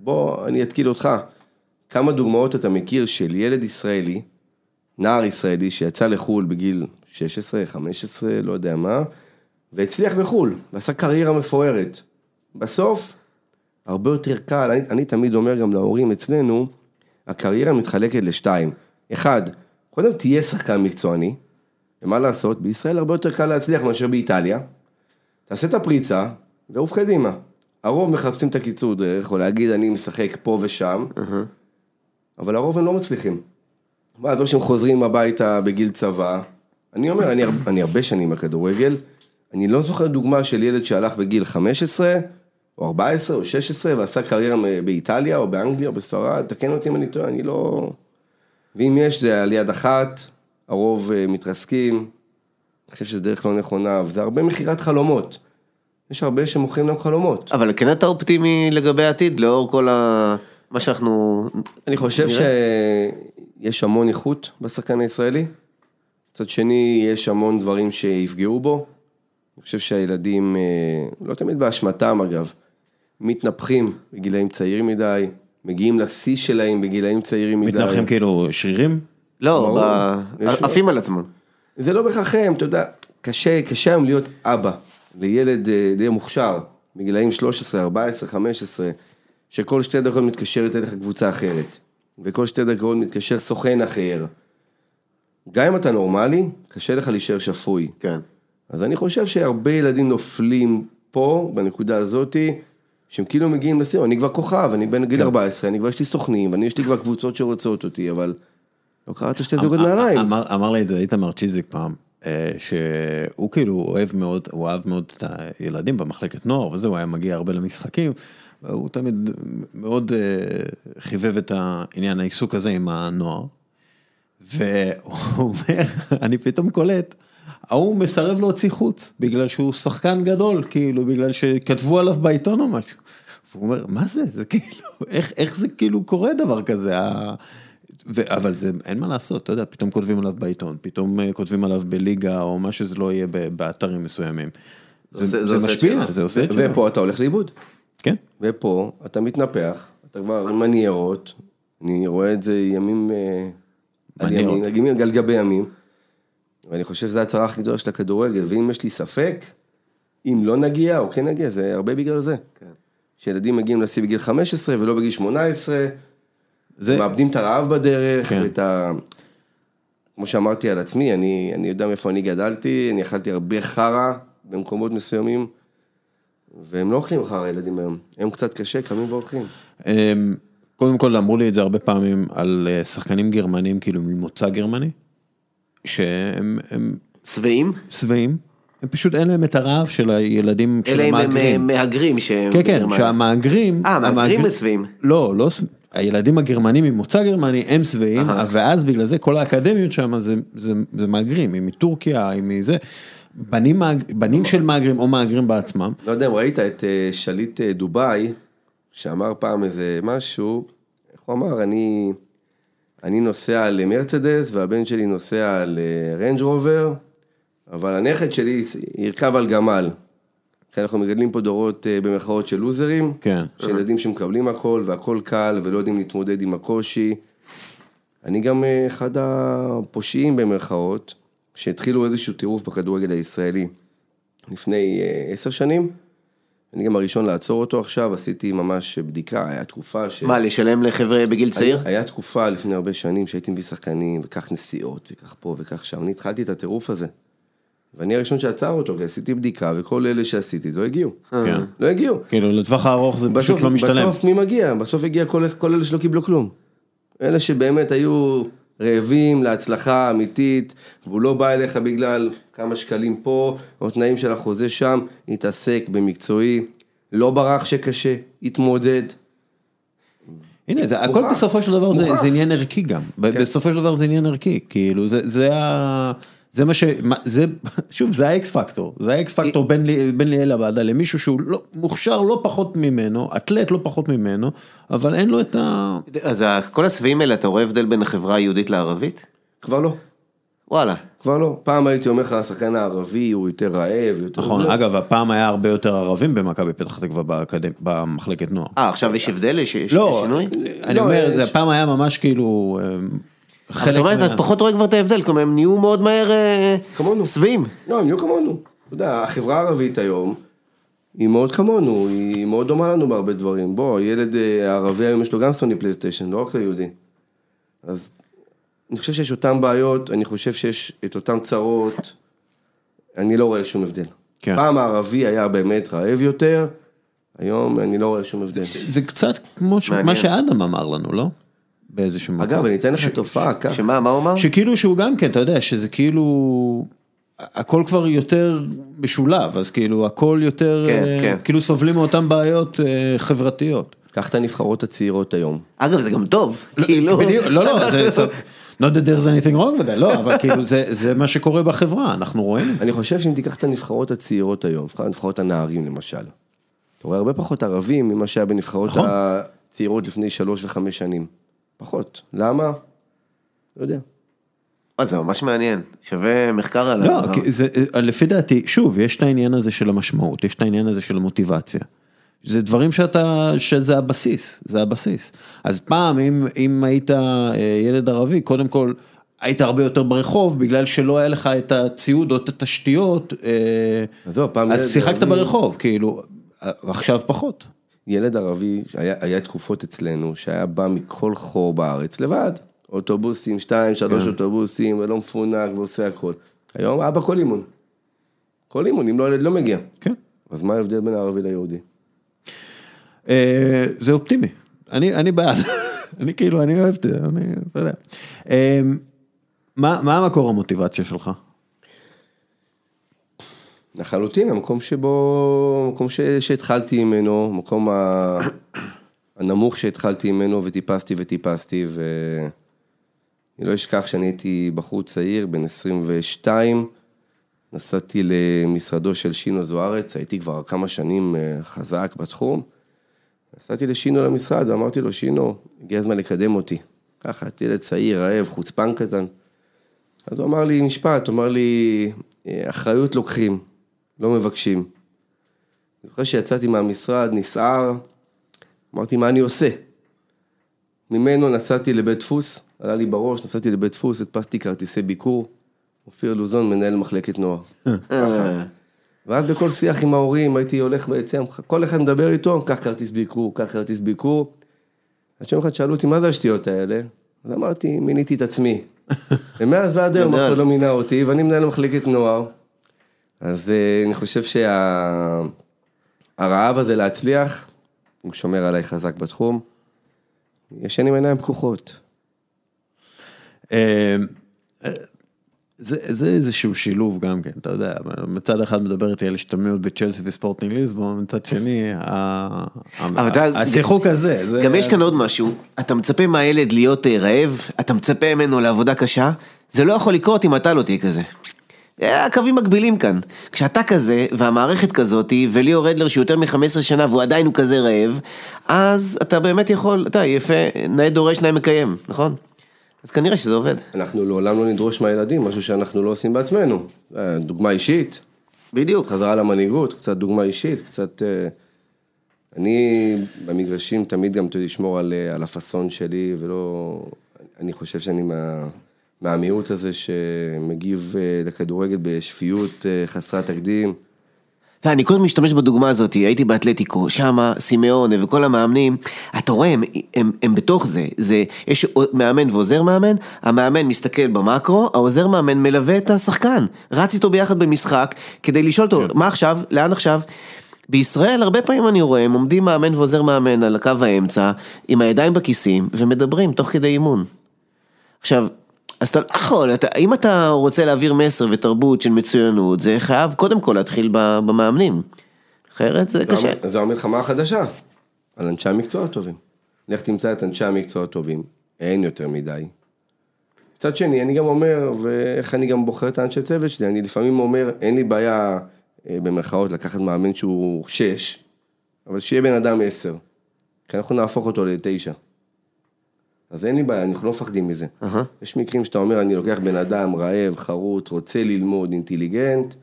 בוא, אני אתקיל אותך. כמה דוגמאות אתה מכיר של ילד ישראלי, נער ישראלי שיצא לחו"ל בגיל 16, 15, לא יודע מה, והצליח בחו"ל, ועשה קריירה מפוארת. בסוף, הרבה יותר קל, אני, אני תמיד אומר גם להורים אצלנו, הקריירה מתחלקת לשתיים. אחד, קודם תהיה שחקן מקצועני, ומה לעשות, בישראל הרבה יותר קל להצליח מאשר באיטליה. תעשה את הפריצה, ועוף קדימה. הרוב מחפשים את הקיצור דרך, או להגיד אני משחק פה ושם, אבל הרוב הם לא מצליחים. ואז או שהם חוזרים הביתה בגיל צבא, אני אומר, אני, אני הרבה שנים בכדורגל, אני לא זוכר דוגמה של ילד שהלך בגיל 15, או 14, או 16, ועשה קריירה באיטליה, או באנגליה, או בספרד, תקן אותי אם אני טועה, אני לא... ואם יש, זה על יד אחת, הרוב אה, מתרסקים, אני חושב שזו דרך לא נכונה, וזה הרבה מכירת חלומות. יש הרבה שמוכרים להם חלומות. אבל כן אתה אופטימי לגבי העתיד, לאור כל ה... מה שאנחנו... אני חושב שיש המון איכות בשחקן הישראלי. מצד שני, יש המון דברים שיפגעו בו. אני חושב שהילדים, אה, לא תמיד באשמתם אגב, מתנפחים בגילאים צעירים מדי, מגיעים לשיא שלהם בגילאים צעירים מדי. מתנחם כאילו שרירים? לא, עפים על עצמם. זה לא בהכרח הם, אתה יודע, קשה, קשה היום להיות אבא לילד אה, די מוכשר, בגילאים 13, 14, 15, שכל שתי דקות מתקשרת אליך קבוצה אחרת, וכל שתי דקות מתקשר סוכן אחר. גם אם אתה נורמלי, קשה לך להישאר שפוי. כן. אז אני חושב שהרבה ילדים נופלים פה, בנקודה הזאתי, שהם כאילו מגיעים לסיום, אני כבר כוכב, אני בן גיל 14, אני כבר יש לי סוכנים, ואני יש לי כבר קבוצות שרוצות אותי, אבל לא קראת שתי זוגות נעליים. אמר, אמר לי את זה איתמר צ'יזיק פעם, אה, שהוא כאילו אוהב מאוד, הוא אהב מאוד את הילדים במחלקת נוער וזהו, הוא היה מגיע הרבה למשחקים, והוא תמיד מאוד אה, חיבב את העניין העיסוק הזה עם הנוער. והוא אומר, אני פתאום קולט, ההוא מסרב להוציא חוץ, בגלל שהוא שחקן גדול, כאילו, בגלל שכתבו עליו בעיתון או משהו. והוא אומר, מה זה? זה כאילו, איך, איך זה כאילו קורה דבר כזה? ו... אבל זה, אין מה לעשות, אתה יודע, פתאום כותבים עליו בעיתון, פתאום אה, כותבים עליו בליגה, או מה שזה לא יהיה באתרים מסוימים. זה, זה, זה את משפיע. זה עושה את שלו. ופה אתה הולך לאיבוד. כן. ופה אתה מתנפח, אתה כבר עם מניירות, אני רואה את זה ימים אה, על ימים על גבי ימים, ואני חושב שזו הצרה הכי גדולה של הכדורגל, ואם יש לי ספק, אם לא נגיע או כן נגיע, זה הרבה בגלל זה. שילדים מגיעים לשיא בגיל 15 ולא בגיל 18, זה, מאבדים את הרעב בדרך, כן. ואת ה... כמו שאמרתי על עצמי, אני, אני יודע מאיפה אני גדלתי, אני אכלתי הרבה חרא במקומות מסוימים, והם לא אוכלים חרא, הילדים היום. הם קצת קשה, קמים והולכים. קודם כל אמרו לי את זה הרבה פעמים על אה, שחקנים גרמנים כאילו ממוצא גרמני, שהם הם שבעים? שבעים, הם פשוט אין להם את הרעב של הילדים של אלא אם הם אה, המהגרים. מהגרים שהם... כן, כן, גרמנים. שהמהגרים, אה, מהגרים המהגר- הם שבעים. לא, לא, הילדים הגרמנים ממוצא גרמני הם שבעים. ואז בגלל זה כל האקדמיות שם זה, זה, זה מהגרים, היא מטורקיה, היא מזה, בנים, מהג- בנים של מהגרים או מהגרים בעצמם, לא יודע אם ראית את אה, שליט דובאי, שאמר פעם איזה משהו, איך הוא אמר, אני, אני נוסע למרצדס והבן שלי נוסע לרנג' רובר, אבל הנכד שלי ירכב על גמל. כי אנחנו מגדלים פה דורות אה, במרכאות של לוזרים, כן. של ילדים שמקבלים הכל והכל קל ולא יודעים להתמודד עם הקושי. אני גם אה, אחד הפושעים במרכאות, שהתחילו איזשהו טירוף בכדורגל הישראלי לפני אה, עשר שנים. אני גם הראשון לעצור אותו עכשיו, עשיתי ממש בדיקה, היה תקופה ש... מה, לשלם לחבר'ה בגיל צעיר? היה, היה תקופה לפני הרבה שנים שהייתי מביא שחקנים, וכך נסיעות, וכך פה וכך שם. אני התחלתי את הטירוף הזה. ואני הראשון שעצר אותו, כי עשיתי בדיקה, וכל אלה שעשיתי לא הגיעו. כן. לא הגיעו. כאילו לטווח הארוך זה בסוף, פשוט לא משתלם. בסוף מי מגיע? בסוף הגיע כל, כל אלה שלא קיבלו כלום. אלה שבאמת היו רעבים להצלחה אמיתית, והוא לא בא אליך בגלל כמה שקלים פה, או תנאים של החוזה שם, התעסק במקצועי, לא ברח שקשה, התמודד. הנה, זה, הכל. בסופו של דבר זה. זה עניין ערכי גם, ב- בסופו של דבר זה עניין ערכי, כאילו זה, זה, ה, זה מה ש... זה, שוב, זה ה X factor, זה ה X factor בין, לי- בין ליאל עבדה למישהו שהוא לא, מוכשר לא פחות ממנו, אתלט לא פחות ממנו, אבל אין לו את ה... אז כל השבעים האלה, אתה רואה הבדל בין החברה היהודית לערבית? כבר לא, וואלה. כבר לא. פעם הייתי אומר לך, השחקן הערבי הוא יותר רעב, יותר... נכון, זה. אגב, הפעם היה הרבה יותר ערבים במכבי פתח תקווה באקדמ... במחלקת נוער. אה, עכשיו יש הבדל? יש יש לא, שינוי? אני לא, אומר, יש- זה הפעם היה ממש כאילו... אה, אבל חלק אתה אומר, מה- אתה פחות רואה כבר את ההבדל, כלומר הם נהיו מאוד מהר אה, כמונו. שבעים. לא, הם נהיו כמונו. אתה יודע, החברה הערבית היום, היא מאוד כמונו, היא מאוד דומה לנו בהרבה דברים. בוא, ילד אה, ערבי היום יש לו גם סוני פלייסטיישן, לא רק ליהודי. אז אני חושב שיש אותן בעיות, אני חושב שיש את אותן צרות, אני לא רואה שום הבדל. כן. פעם הערבי היה באמת רעב יותר, היום אני לא רואה שום הבדל. זה קצת כמו ש-. מה שאדם אמר לנו, לא? באיזשהו מקום. אגב, אני אתן לך תופעה, כך. שמה, מה הוא אמר? שכאילו שהוא גם כן, אתה יודע, שזה כאילו, הכל כבר יותר משולב, אז כאילו הכל יותר, כן, אה, כן. כאילו סובלים מאותן בעיות אה, חברתיות. קח את הנבחרות הצעירות היום. אגב, זה גם טוב, כאילו... בדיוק, לא, לא, זה, not that there's anything wrong with that, לא, אבל כאילו זה, זה מה שקורה בחברה, אנחנו רואים את זה. אני חושב שאם תיקח את הנבחרות הצעירות היום, נבחרות הנערים למשל, אתה רואה הרבה פחות ערבים ממה שהיה בנבחרות נכון. הצעירות לפני שלוש וחמש שנים. פחות. למה? לא יודע. אה, זה ממש מעניין, שווה מחקר עליו. לא, זה, אה, לפי דעתי, שוב, יש את העניין הזה של המשמעות, יש את העניין הזה של המוטיבציה. זה דברים שאתה, שזה הבסיס, זה הבסיס. אז פעם, אם, אם היית אה, ילד ערבי, קודם כל, היית הרבה יותר ברחוב, בגלל שלא היה לך את הציוד או את התשתיות, אה, אז אז ילד שיחקת ערבי- ברחוב, כאילו, עכשיו פחות. ילד ערבי, היה, היה תקופות אצלנו, שהיה בא מכל חור בארץ, לבד. אוטובוסים, שתיים, שלוש אוטובוסים, ולא מפונק, ועושה הכל. היום אבא כל אימון. כל אימון, אם לא ילד לא מגיע. כן. אז מה ההבדל בין הערבי ליהודי? אה, זה אופטימי, אני, אני בעד, אני כאילו, אני אוהב את זה, אני, אתה יודע. אה, מה, מה המקור המוטיבציה שלך? לחלוטין, המקום שבו, המקום ש, שהתחלתי ממנו, המקום ה, הנמוך שהתחלתי ממנו וטיפסתי וטיפסתי ואני לא אשכח שאני הייתי בחור צעיר, בן 22, נסעתי למשרדו של שינו זוארץ, הייתי כבר כמה שנים אה, חזק בתחום, נסעתי לשינו למשרד ואמרתי לו, שינו, הגיע הזמן לקדם אותי. ככה, ילד צעיר, רעב, חוצפן קטן. אז הוא אמר לי משפט, הוא אמר לי, "אה, אחריות לוקחים, לא מבקשים. אני זוכר שיצאתי מהמשרד, נסער, אמרתי, מה אני עושה? ממנו נסעתי לבית דפוס, עלה לי בראש, נסעתי לבית דפוס, הדפסתי כרטיסי ביקור, אופיר לוזון, מנהל מחלקת נוער. ואז בכל שיח עם ההורים, הייתי הולך ביציאה, כל אחד מדבר איתו, קח כרטיס ביקור, קח כרטיס ביקור. אז יום אחד שאלו אותי, מה זה השטויות האלה? אז אמרתי, מיניתי את עצמי. ומאז ועד היום אף אחד לא מינה אותי, ואני מנהל מחלקת נוער. אז אה, אני חושב שהרעב הזה להצליח, הוא שומר עליי חזק בתחום. ישן עם עיניים פקוחות. אה, זה, זה איזשהו שילוב גם כן, אתה יודע, מצד אחד מדבר איתי על השתלמות בצ'לסי וספורטינג ליסבון, מצד שני, השיחוק הזה, זה... גם יש כאן עוד משהו, אתה מצפה מהילד להיות אה, רעב, אתה מצפה ממנו לעבודה קשה, זה לא יכול לקרות אם אתה לא תהיה כזה. אה, הקווים מקבילים כאן. כשאתה כזה, והמערכת כזאתי, וליאור רדלר שיותר מ-15 שנה והוא עדיין הוא כזה רעב, אז אתה באמת יכול, אתה יפה, נאה דורש נאה מקיים, נכון? אז כנראה שזה עובד. אנחנו לעולם לא נדרוש מהילדים, משהו שאנחנו לא עושים בעצמנו. אה, דוגמה אישית, בדיוק. חזרה למנהיגות, קצת דוגמה אישית, קצת... אה, אני במגרשים תמיד גם לשמור על, על הפאסון שלי, ולא... אני חושב שאני מה, מהמיעוט הזה שמגיב אה, לכדורגל בשפיות אה, חסרת תקדים. אני קודם משתמש בדוגמה הזאת, הייתי באתלטיקו, שמה סימאונה וכל המאמנים, אתה רואה, הם, הם, הם בתוך זה, זה, יש מאמן ועוזר מאמן, המאמן מסתכל במקרו, העוזר מאמן מלווה את השחקן, רץ איתו ביחד במשחק, כדי לשאול אותו, מה עכשיו, לאן עכשיו? בישראל הרבה פעמים אני רואה, הם עומדים מאמן ועוזר מאמן על הקו האמצע, עם הידיים בכיסים, ומדברים תוך כדי אימון. עכשיו, אז אתה לא יכול, אתה, אם אתה רוצה להעביר מסר ותרבות של מצוינות, זה חייב קודם כל להתחיל במאמנים. אחרת זה קשה. זו, זו המלחמה החדשה, על אנשי המקצוע הטובים. לך תמצא את אנשי המקצוע הטובים, אין יותר מדי. מצד שני, אני גם אומר, ואיך אני גם בוחר את האנשי צוות שלי, אני לפעמים אומר, אין לי בעיה, אה, במרכאות, לקחת מאמן שהוא שש, אבל שיהיה בן אדם עשר. כי אנחנו נהפוך אותו לתשע. אז אין לי בעיה, אנחנו לא מפחדים מזה. אהה. יש מקרים שאתה אומר, אני לוקח בן אדם רעב, חרוץ, רוצה ללמוד, אינטליגנט,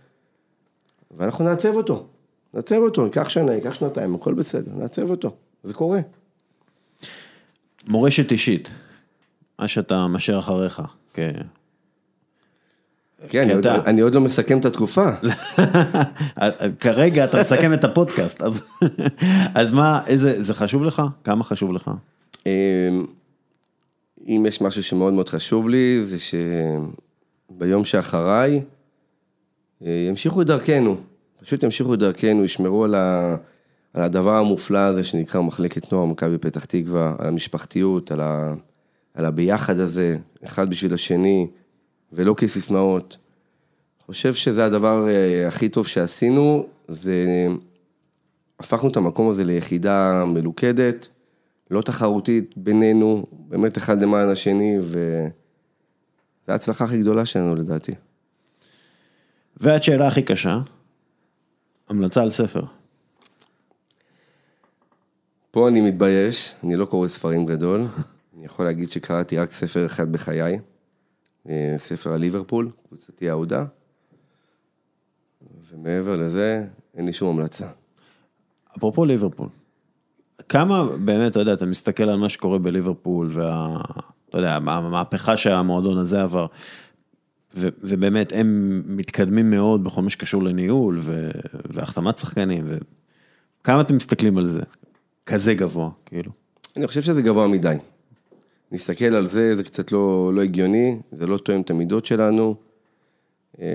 ואנחנו נעצב אותו. נעצב אותו, ייקח שנה, ייקח שנתיים, הכל בסדר, נעצב אותו. זה קורה. מורשת אישית, מה שאתה משאיר אחריך. כן. כן, אני עוד- אני עוד לא מסכם את התקופה. כרגע אתה מסכם את הפודקאסט, אז, אז מה, איזה, זה חשוב לך? כמה חשוב לך? אם יש משהו שמאוד מאוד חשוב לי, זה שביום שאחריי, אה, ימשיכו את דרכנו. פשוט ימשיכו את דרכנו, ישמרו על, ה... על הדבר המופלא הזה שנקרא מחלקת נוער מכבי פתח תקווה, על המשפחתיות, על, ה... על הביחד הזה, אחד בשביל השני, ולא כסיסמאות. חושב שזה הדבר אה, הכי טוב שעשינו, זה הפכנו את המקום הזה ליחידה מלוכדת, לא תחרותית בינינו, באמת אחד למען השני, וזו ההצלחה הכי גדולה שלנו לדעתי. והשאלה הכי קשה, המלצה על ספר. פה אני מתבייש, אני לא קורא ספרים גדול, אני יכול להגיד שקראתי רק ספר אחד בחיי, אה, ספר על ליברפול, קבוצתי האהודה, ומעבר לזה, אין לי שום המלצה. אפרופו ליברפול, כמה באמת, אתה יודע, אתה מסתכל על מה שקורה בליברפול, וה... אתה יודע, המהפכה שהמועדון הזה עבר, ו, ובאמת הם מתקדמים מאוד בכל מה שקשור לניהול ו, והחתמת שחקנים, וכמה אתם מסתכלים על זה? כזה גבוה, כאילו. אני חושב שזה גבוה מדי. נסתכל על זה, זה קצת לא, לא הגיוני, זה לא תואם את המידות שלנו. אמ,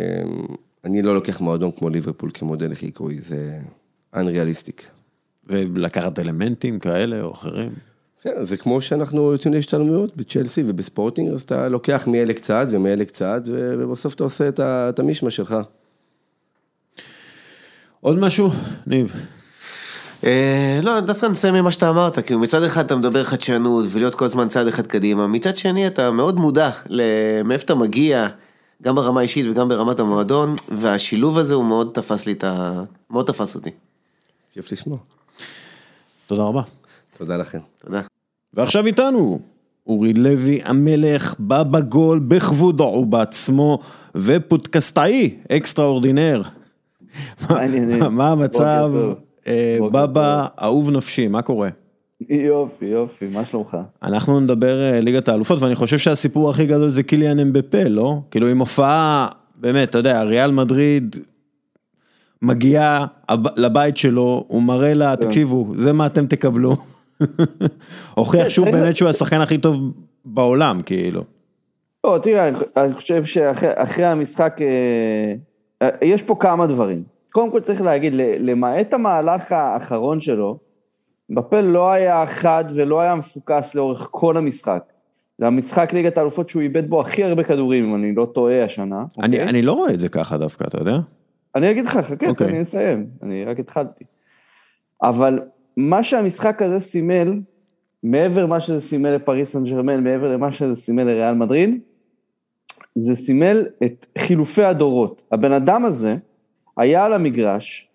אני לא לוקח מועדון כמו ליברפול כמודל לחיקוי, זה unrealistic. ולקחת אלמנטים כאלה או אחרים. בסדר, זה כמו שאנחנו יוצאים להשתלמויות בצ'לסי ובספורטינג, אז אתה לוקח מאלה קצת ומאלה קצת, ובסוף אתה עושה את המשמע שלך. עוד משהו? ניב. אה, לא, דווקא נסיים עם מה שאתה אמרת, כי מצד אחד אתה מדבר חדשנות ולהיות כל הזמן צעד אחד קדימה, מצד שני אתה מאוד מודע למאיפה אתה מגיע, גם ברמה האישית וגם ברמת המועדון, והשילוב הזה הוא מאוד תפס לי את ה... מאוד תפס אותי. כיף לשמוע. תודה רבה. תודה לכם. תודה. ועכשיו איתנו, אורי לוי המלך בא בגול בכבודו ובעצמו, ופודקאסטאי אקסטרה אורדינר. מה המצב? אה, בבא, אהוב נפשי, מה קורה? יופי, יופי, מה שלומך? אנחנו נדבר אה, ליגת האלופות, ואני חושב שהסיפור הכי גדול זה קיליאן אמבפה, לא? כאילו עם הופעה, באמת, אתה יודע, ריאל מדריד מגיעה הב- לבית שלו, הוא מראה לה, כן. תקשיבו, זה מה אתם תקבלו. הוכיח שהוא צריך- באמת שהוא השחקן הכי טוב בעולם, כאילו. לא, תראה, אני- חושב שאחרי אחרי המשחק, אה, אה, יש פה כמה דברים. קודם כל צריך להגיד, למעט המהלך האחרון שלו, מבפה לא היה חד ולא היה מפוקס לאורך כל המשחק. זה המשחק ליגת האלופות שהוא איבד בו הכי הרבה כדורים, אם אני לא טועה השנה. אני, אוקיי? אני לא רואה את זה ככה דווקא, אתה יודע? אני אגיד לך, חכה, אוקיי. תן לי לסיים, אני רק התחלתי. אבל מה שהמשחק הזה סימל, מעבר למה שזה סימל לפריס סן ג'רמן, מעבר למה שזה סימל לריאל מדריד, זה סימל את חילופי הדורות. הבן אדם הזה היה על המגרש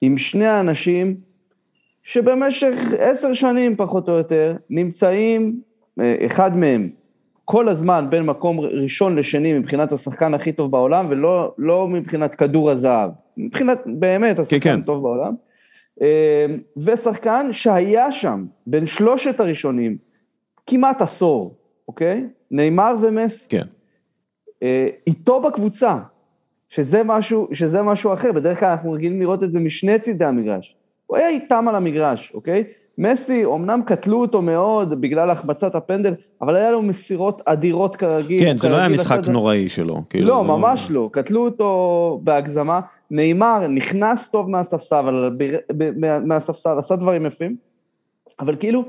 עם שני האנשים שבמשך עשר שנים פחות או יותר נמצאים, אה, אחד מהם כל הזמן בין מקום ראשון לשני מבחינת השחקן הכי טוב בעולם, ולא לא מבחינת כדור הזהב, מבחינת באמת השחקן כן. הטוב בעולם. אה, ושחקן שהיה שם בין שלושת הראשונים כמעט עשור, אוקיי? נאמר ומסי. כן. אה, איתו בקבוצה, שזה משהו, שזה משהו אחר, בדרך כלל אנחנו רגילים לראות את זה משני צידי המגרש. הוא היה איתם על המגרש, אוקיי? מסי, אמנם קטלו אותו מאוד בגלל החמצת הפנדל, אבל היה לו מסירות אדירות כרגיל. כן, זה לא היה משחק לצד- נוראי שלו. כאילו, לא, זה ממש לא, קטלו אותו בהגזמה. נאמר נכנס טוב מהספסל, אבל ב- ב- מה- מהספסל עשה דברים יפים, אבל כאילו,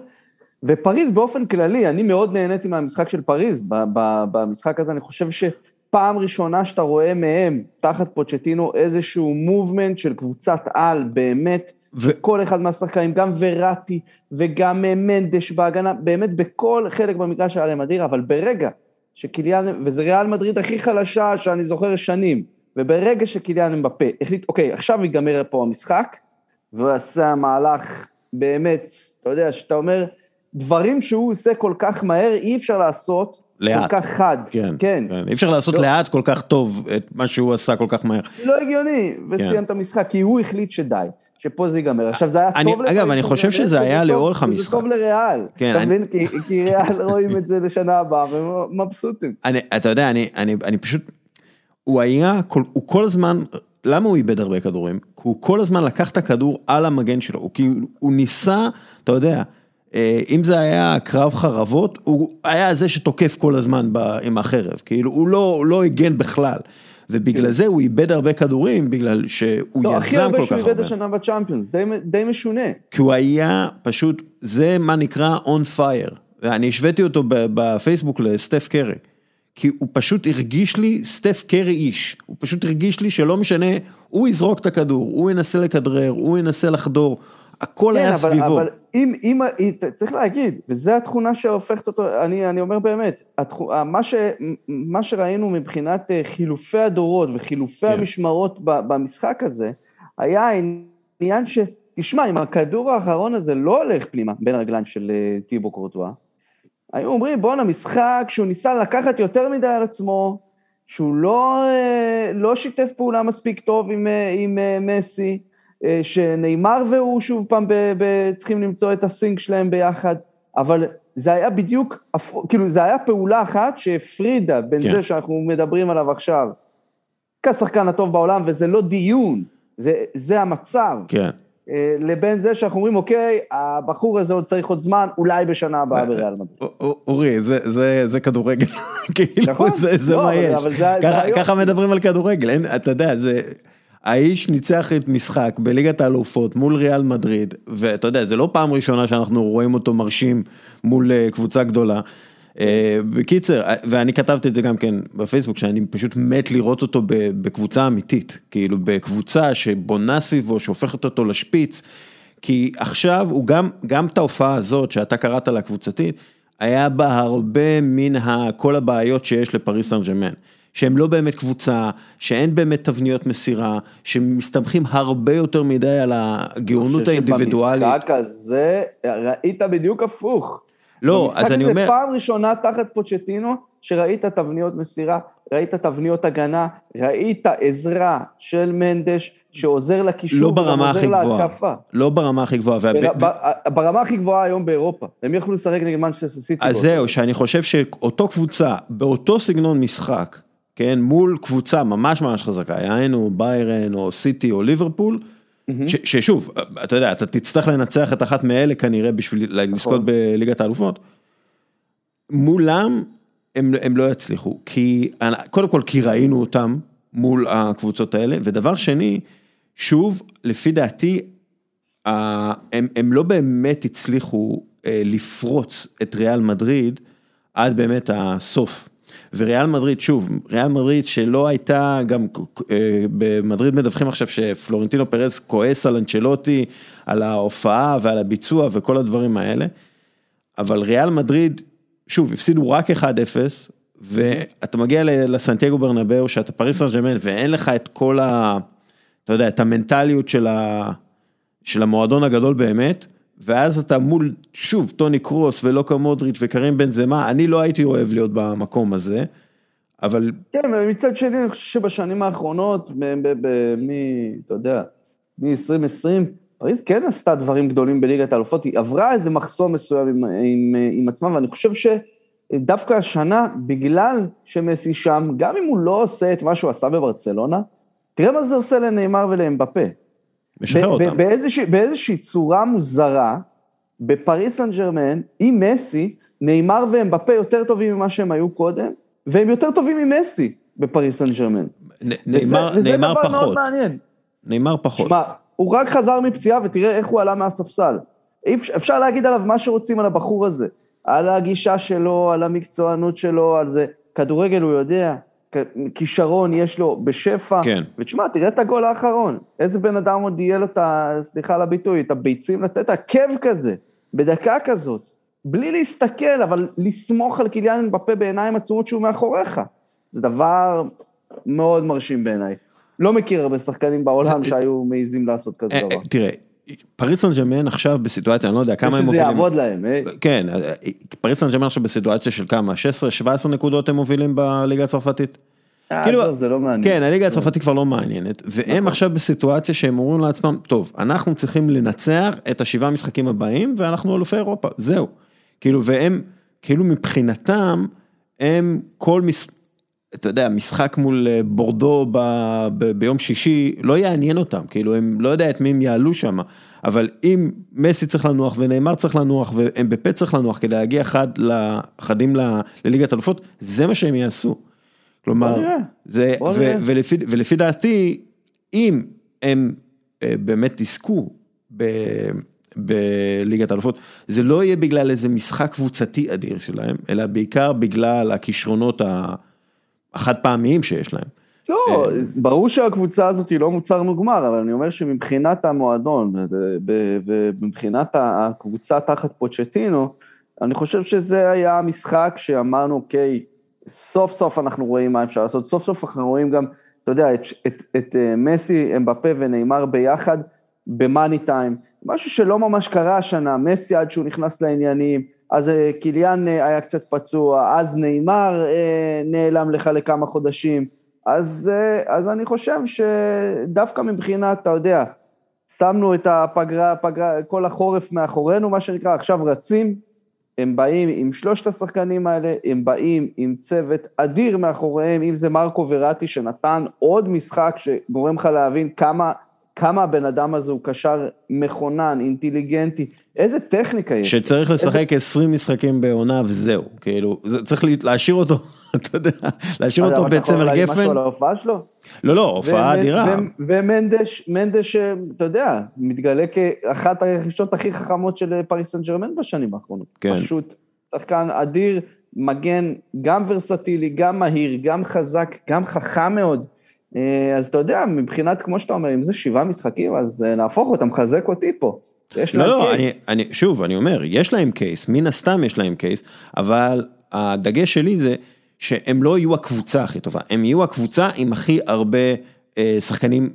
ופריז באופן כללי, אני מאוד נהניתי מהמשחק של פריז, ב- ב- במשחק הזה אני חושב שפעם ראשונה שאתה רואה מהם, תחת פוצ'טינו, איזשהו מובמנט של קבוצת על, באמת, ו- כל אחד מהשחקנים, גם וראטי וגם אה, מנדש בהגנה, באמת בכל חלק במגרש היה להם אדיר, אבל ברגע שקיליאן, וזה ריאל מדריד הכי חלשה שאני זוכר שנים, וברגע שקיליאן אמבפה החליט, אוקיי, עכשיו ייגמר פה המשחק, והוא עשה מהלך באמת, אתה יודע, שאתה אומר, דברים שהוא עושה כל כך מהר, אי אפשר לעשות לאט. כל כך חד. כן, כן. כן. אי אפשר לעשות לא. לאט כל כך טוב את מה שהוא עשה כל כך מהר. לא הגיוני, וסיים כן. את המשחק, כי הוא החליט שדי. שפה זה ייגמר. עכשיו זה היה טוב אגב, לפריז אני חושב שזה היה לאורך המשחק. טוב לריאל. כן, אתה מבין? כי- ריאל רואים את זה לשנה הבאה ומבסוטים. אני, אתה יודע, אני, פשוט, הוא היה, הוא כל הזמן, למה הוא איבד הרבה כדורים? כי הוא כל הזמן לקח את הכדור על המגן שלו, הוא כאילו, הוא ניסה, אתה יודע, אה, אם זה היה קרב חרבות, הוא היה זה שתוקף כל הזמן ב, עם החרב, כאילו, הוא לא, הוא לא הגן בכלל. ובגלל זה הוא איבד הרבה כדורים, בגלל שהוא לא, הכי יזם הרבה כל כך שהוא איבד הרבה. השנה בצ'אמפיונס, די- די משונה. כי הוא היה פשוט, זה מה נקרא on fire. ואני השוויתי אותו בפייסבוק לסטף קרי. כי הוא פשוט הרגיש לי סטף קרי איש. הוא פשוט הרגיש לי שלא משנה, הוא יזרוק את הכדור, הוא ינסה לכדרר, הוא ינסה לחדור, הכל היה כן, אבל, סביבו. אבל אם, אם, צריך להגיד, וזו התכונה שהופכת אותו, אני, אני אומר באמת, התכו, מה, ש, מה שראינו מבחינת אה, חילופי הדורות וחילופי כן. המשמרות במשחק הזה, היה העניין ש... תשמע, אם הכדור האחרון הזה לא הולך פנימה בין הרגליים של אה, טיבו קורטואה, היו אומרים, בואנה, משחק שהוא ניסה לקחת יותר מדי על עצמו, שהוא לא, אה, לא שיתף פעולה מספיק טוב עם, עם מסי, שנאמר והוא שוב פעם ב, ב, צריכים למצוא את הסינק שלהם ביחד, אבל זה היה בדיוק, כאילו זה היה פעולה אחת שהפרידה בין כן. זה שאנחנו מדברים עליו עכשיו, כשחקן הטוב בעולם, וזה לא דיון, זה, זה המצב, כן. אה, לבין זה שאנחנו אומרים, אוקיי, הבחור הזה עוד צריך עוד זמן, אולי בשנה אה, הבאה בריאל מדריד. אורי, זה, זה, זה כדורגל, כאילו, נכון. זה, זה לא, מה יש. ככה. ככה מדברים על כדורגל, אין, אתה יודע, זה... האיש ניצח את משחק בליגת האלופות מול ריאל מדריד, ואתה יודע, זה לא פעם ראשונה שאנחנו רואים אותו מרשים מול אה, קבוצה גדולה. אה, בקיצר, אה, ואני כתבתי את זה גם כן בפייסבוק, שאני פשוט מת לראות אותו בקבוצה אמיתית, כאילו בקבוצה שבונה סביבו, שהופכת אותו לשפיץ, כי עכשיו הוא גם, גם את ההופעה הזאת שאתה קראת לה קבוצתית, היה בה הרבה מן כל הבעיות שיש לפריס סן ג'רמן. שהם לא באמת קבוצה, שאין באמת תבניות מסירה, שמסתמכים הרבה יותר מדי על הגאונות האינדיבידואלית. במשחק הזה ראית בדיוק הפוך. לא, אז אני במשחק אומר, הזה פעם ראשונה תחת פוצ'טינו, שראית תבניות מסירה, ראית תבניות הגנה, ראית עזרה של מנדש, שעוזר לקישור, לא ברמה עוזר הכי גבוהה, להתקפה. לא ברמה הכי גבוהה, והב- ברמה הכי גבוהה היום באירופה. הם יכלו לשחק נגד מנצ'סטר סיטי. אז זהו, שאני חושב שאותו קבוצה, באותו סגנון משחק, כן, מול קבוצה ממש ממש חזקה, היינו ביירן או סיטי או ליברפול, ש- ששוב, אתה יודע, אתה תצטרך לנצח את אחת מאלה כנראה בשביל לזכות בליגת האלופות, מולם הם, הם לא יצליחו, כי, קודם כל כי ראינו אותם מול הקבוצות האלה, ודבר שני, שוב, לפי דעתי, הם, הם לא באמת הצליחו אה, לפרוץ את ריאל מדריד עד באמת הסוף. וריאל מדריד, שוב, ריאל מדריד שלא הייתה, גם אה, במדריד מדווחים עכשיו שפלורנטינו פרז כועס על אנצ'לוטי, על ההופעה ועל הביצוע וכל הדברים האלה, אבל ריאל מדריד, שוב, הפסידו רק 1-0, ואתה מגיע לסנטיאגו ברנבאו, שאתה פריס סן ואין לך את כל ה... אתה יודע, את המנטליות של, ה, של המועדון הגדול באמת, ואז אתה מול, שוב, טוני קרוס ולוקה מודריץ' וקרים בן זמה, אני לא הייתי אוהב להיות במקום הזה, אבל כן, ומצד שני, אני חושב שבשנים האחרונות, מ... אתה יודע, מ-2020, פריז כן עשתה דברים גדולים בליגת האלופות, היא עברה איזה מחסום מסוים עם, עם, עם עצמה, ואני חושב שדווקא השנה, בגלל שמסי שם, גם אם הוא לא עושה את מה שהוא עשה בברצלונה, תראה מה זה עושה לנאמר ולאמבפה. משחרר אותם. באיזושהי, באיזושהי צורה מוזרה, בפריס סן ג'רמן, עם מסי, נאמר ואמבפה יותר טובים ממה שהם היו קודם, והם יותר טובים ממסי בפריס סן ג'רמן. וזה- נאמר וזה נאמר מאוד פחות. נאמר פחות. שמע, הוא רק חזר מפציעה ותראה איך הוא עלה מהספסל. אפשר- להגיד עליו מה שרוצים על הבחור הזה. על הגישה שלו, על המקצוענות שלו, על זה. כדורגל הוא יודע, כישרון יש לו בשפע. כן. ותשמע, תראה את הגול האחרון. איזה בן אדם עוד יהיה לו את ה... סליחה על הביטוי, את הביצים לתת, עקב כזה, בדקה כזאת. בלי להסתכל, אבל לסמוך על קיליאן אמבפה בעיניים עצומות שהוא מאחוריך. זה דבר מאוד מרשים בעיניי. לא מכיר הרבה שחקנים בעולם שהיו מעיזים לעשות כזה אה, אה, דבר. תראה, פריס סן ג'רמן עכשיו בסיטואציה, אני לא יודע כמה הם שזה מובילים. יעבוד להם, אה? כן, פריס סן ג'רמן עכשיו בסיטואציה של כמה? 16-17 נקודות הם מובילים בליגה הצרפתית? אה, כאילו- זה לא מעניין. כן, הליגה הצרפתית כבר לא מעניינת, והם עכשיו בסיטואציה שהם אומרים לעצמם, טוב, אנחנו צריכים לנצח את השבעה משחקים הבאים, ואנחנו אלופי אירופה, זהו. כאילו, והם, כאילו מבחינתם, הם כל מס... אתה יודע, משחק מול אה, בורדו ב... ב... ביום שישי, לא יעניין אותם, כאילו, הם לא יודע את מי הם יעלו שם, אבל אם מסי צריך לנוח ונאמר צריך לנוח והם בפה צריך לנוח כדי להגיע חד לחדים ל... לליגת אלופות, זה מה שהם יעשו. כלומר. זה, ו. ולפי, ולפי דעתי, אם הם אה, באמת יזכו ב, בליגת האלופות, זה לא יהיה בגלל איזה משחק קבוצתי אדיר שלהם, אלא בעיקר בגלל הכישרונות ה- החד פעמיים שיש להם. לא, ברור שהקבוצה הזאת היא לא מוצר מוגמר, אבל אני אומר שמבחינת המועדון, ומבחינת הקבוצה תחת פוצ'טינו, אני חושב שזה היה המשחק שאמרנו, אוקיי, סוף סוף אנחנו רואים מה אפשר לעשות, סוף סוף אנחנו רואים גם, אתה יודע, את, את, את אה, מסי, אמבפה ונאמר ביחד במאני טיים, משהו שלא ממש קרה השנה, מסי עד שהוא נכנס לעניינים, אז אה, קיליאן אה, היה קצת פצוע, אז נאמר אה, נעלם לך לכמה חודשים, אז, אז אני חושב שדווקא מבחינת, אתה יודע, שמנו את הפגרה, פגרה, כל החורף מאחורינו, מה שנקרא, עכשיו רצים, הם באים עם שלושת השחקנים האלה, הם באים עם צוות אדיר מאחוריהם, אם זה מרקו וראטי שנתן עוד משחק שגורם לך להבין כמה, כמה הבן אדם הזה הוא קשר מכונן, אינטליגנטי, איזה טכניקה יש. שצריך לשחק 20 משחקים בעונה וזהו, כאילו, זה צריך לה- להשאיר אותו, אתה יודע, להשאיר אותו אבל אתה יכול בצמר להגיד משהו גפן, על ההופעה שלו? לא, לא, הופעה אדירה, ומנדש, מנדש, אה, אתה יודע, מתגלה כאחת הרכישות הכי חכמות של פריס סן ג'רמן בשנים האחרונות. כן. פשוט שחקן אדיר, מגן גם ורסטילי, גם מהיר, גם חזק, גם חכם מאוד. אה, אז אתה יודע, מבחינת, כמו שאתה אומר, אם זה שבעה משחקים, אז אה, נהפוך אותם, מחזק אותי פה. יש לא, להם לא, קייס. אני, אני, שוב, אני אומר, יש להם קייס, מן הסתם יש להם קייס, אבל הדגש שלי זה שהם לא יהיו הקבוצה הכי טובה, הם יהיו הקבוצה עם הכי הרבה אה, שחקנים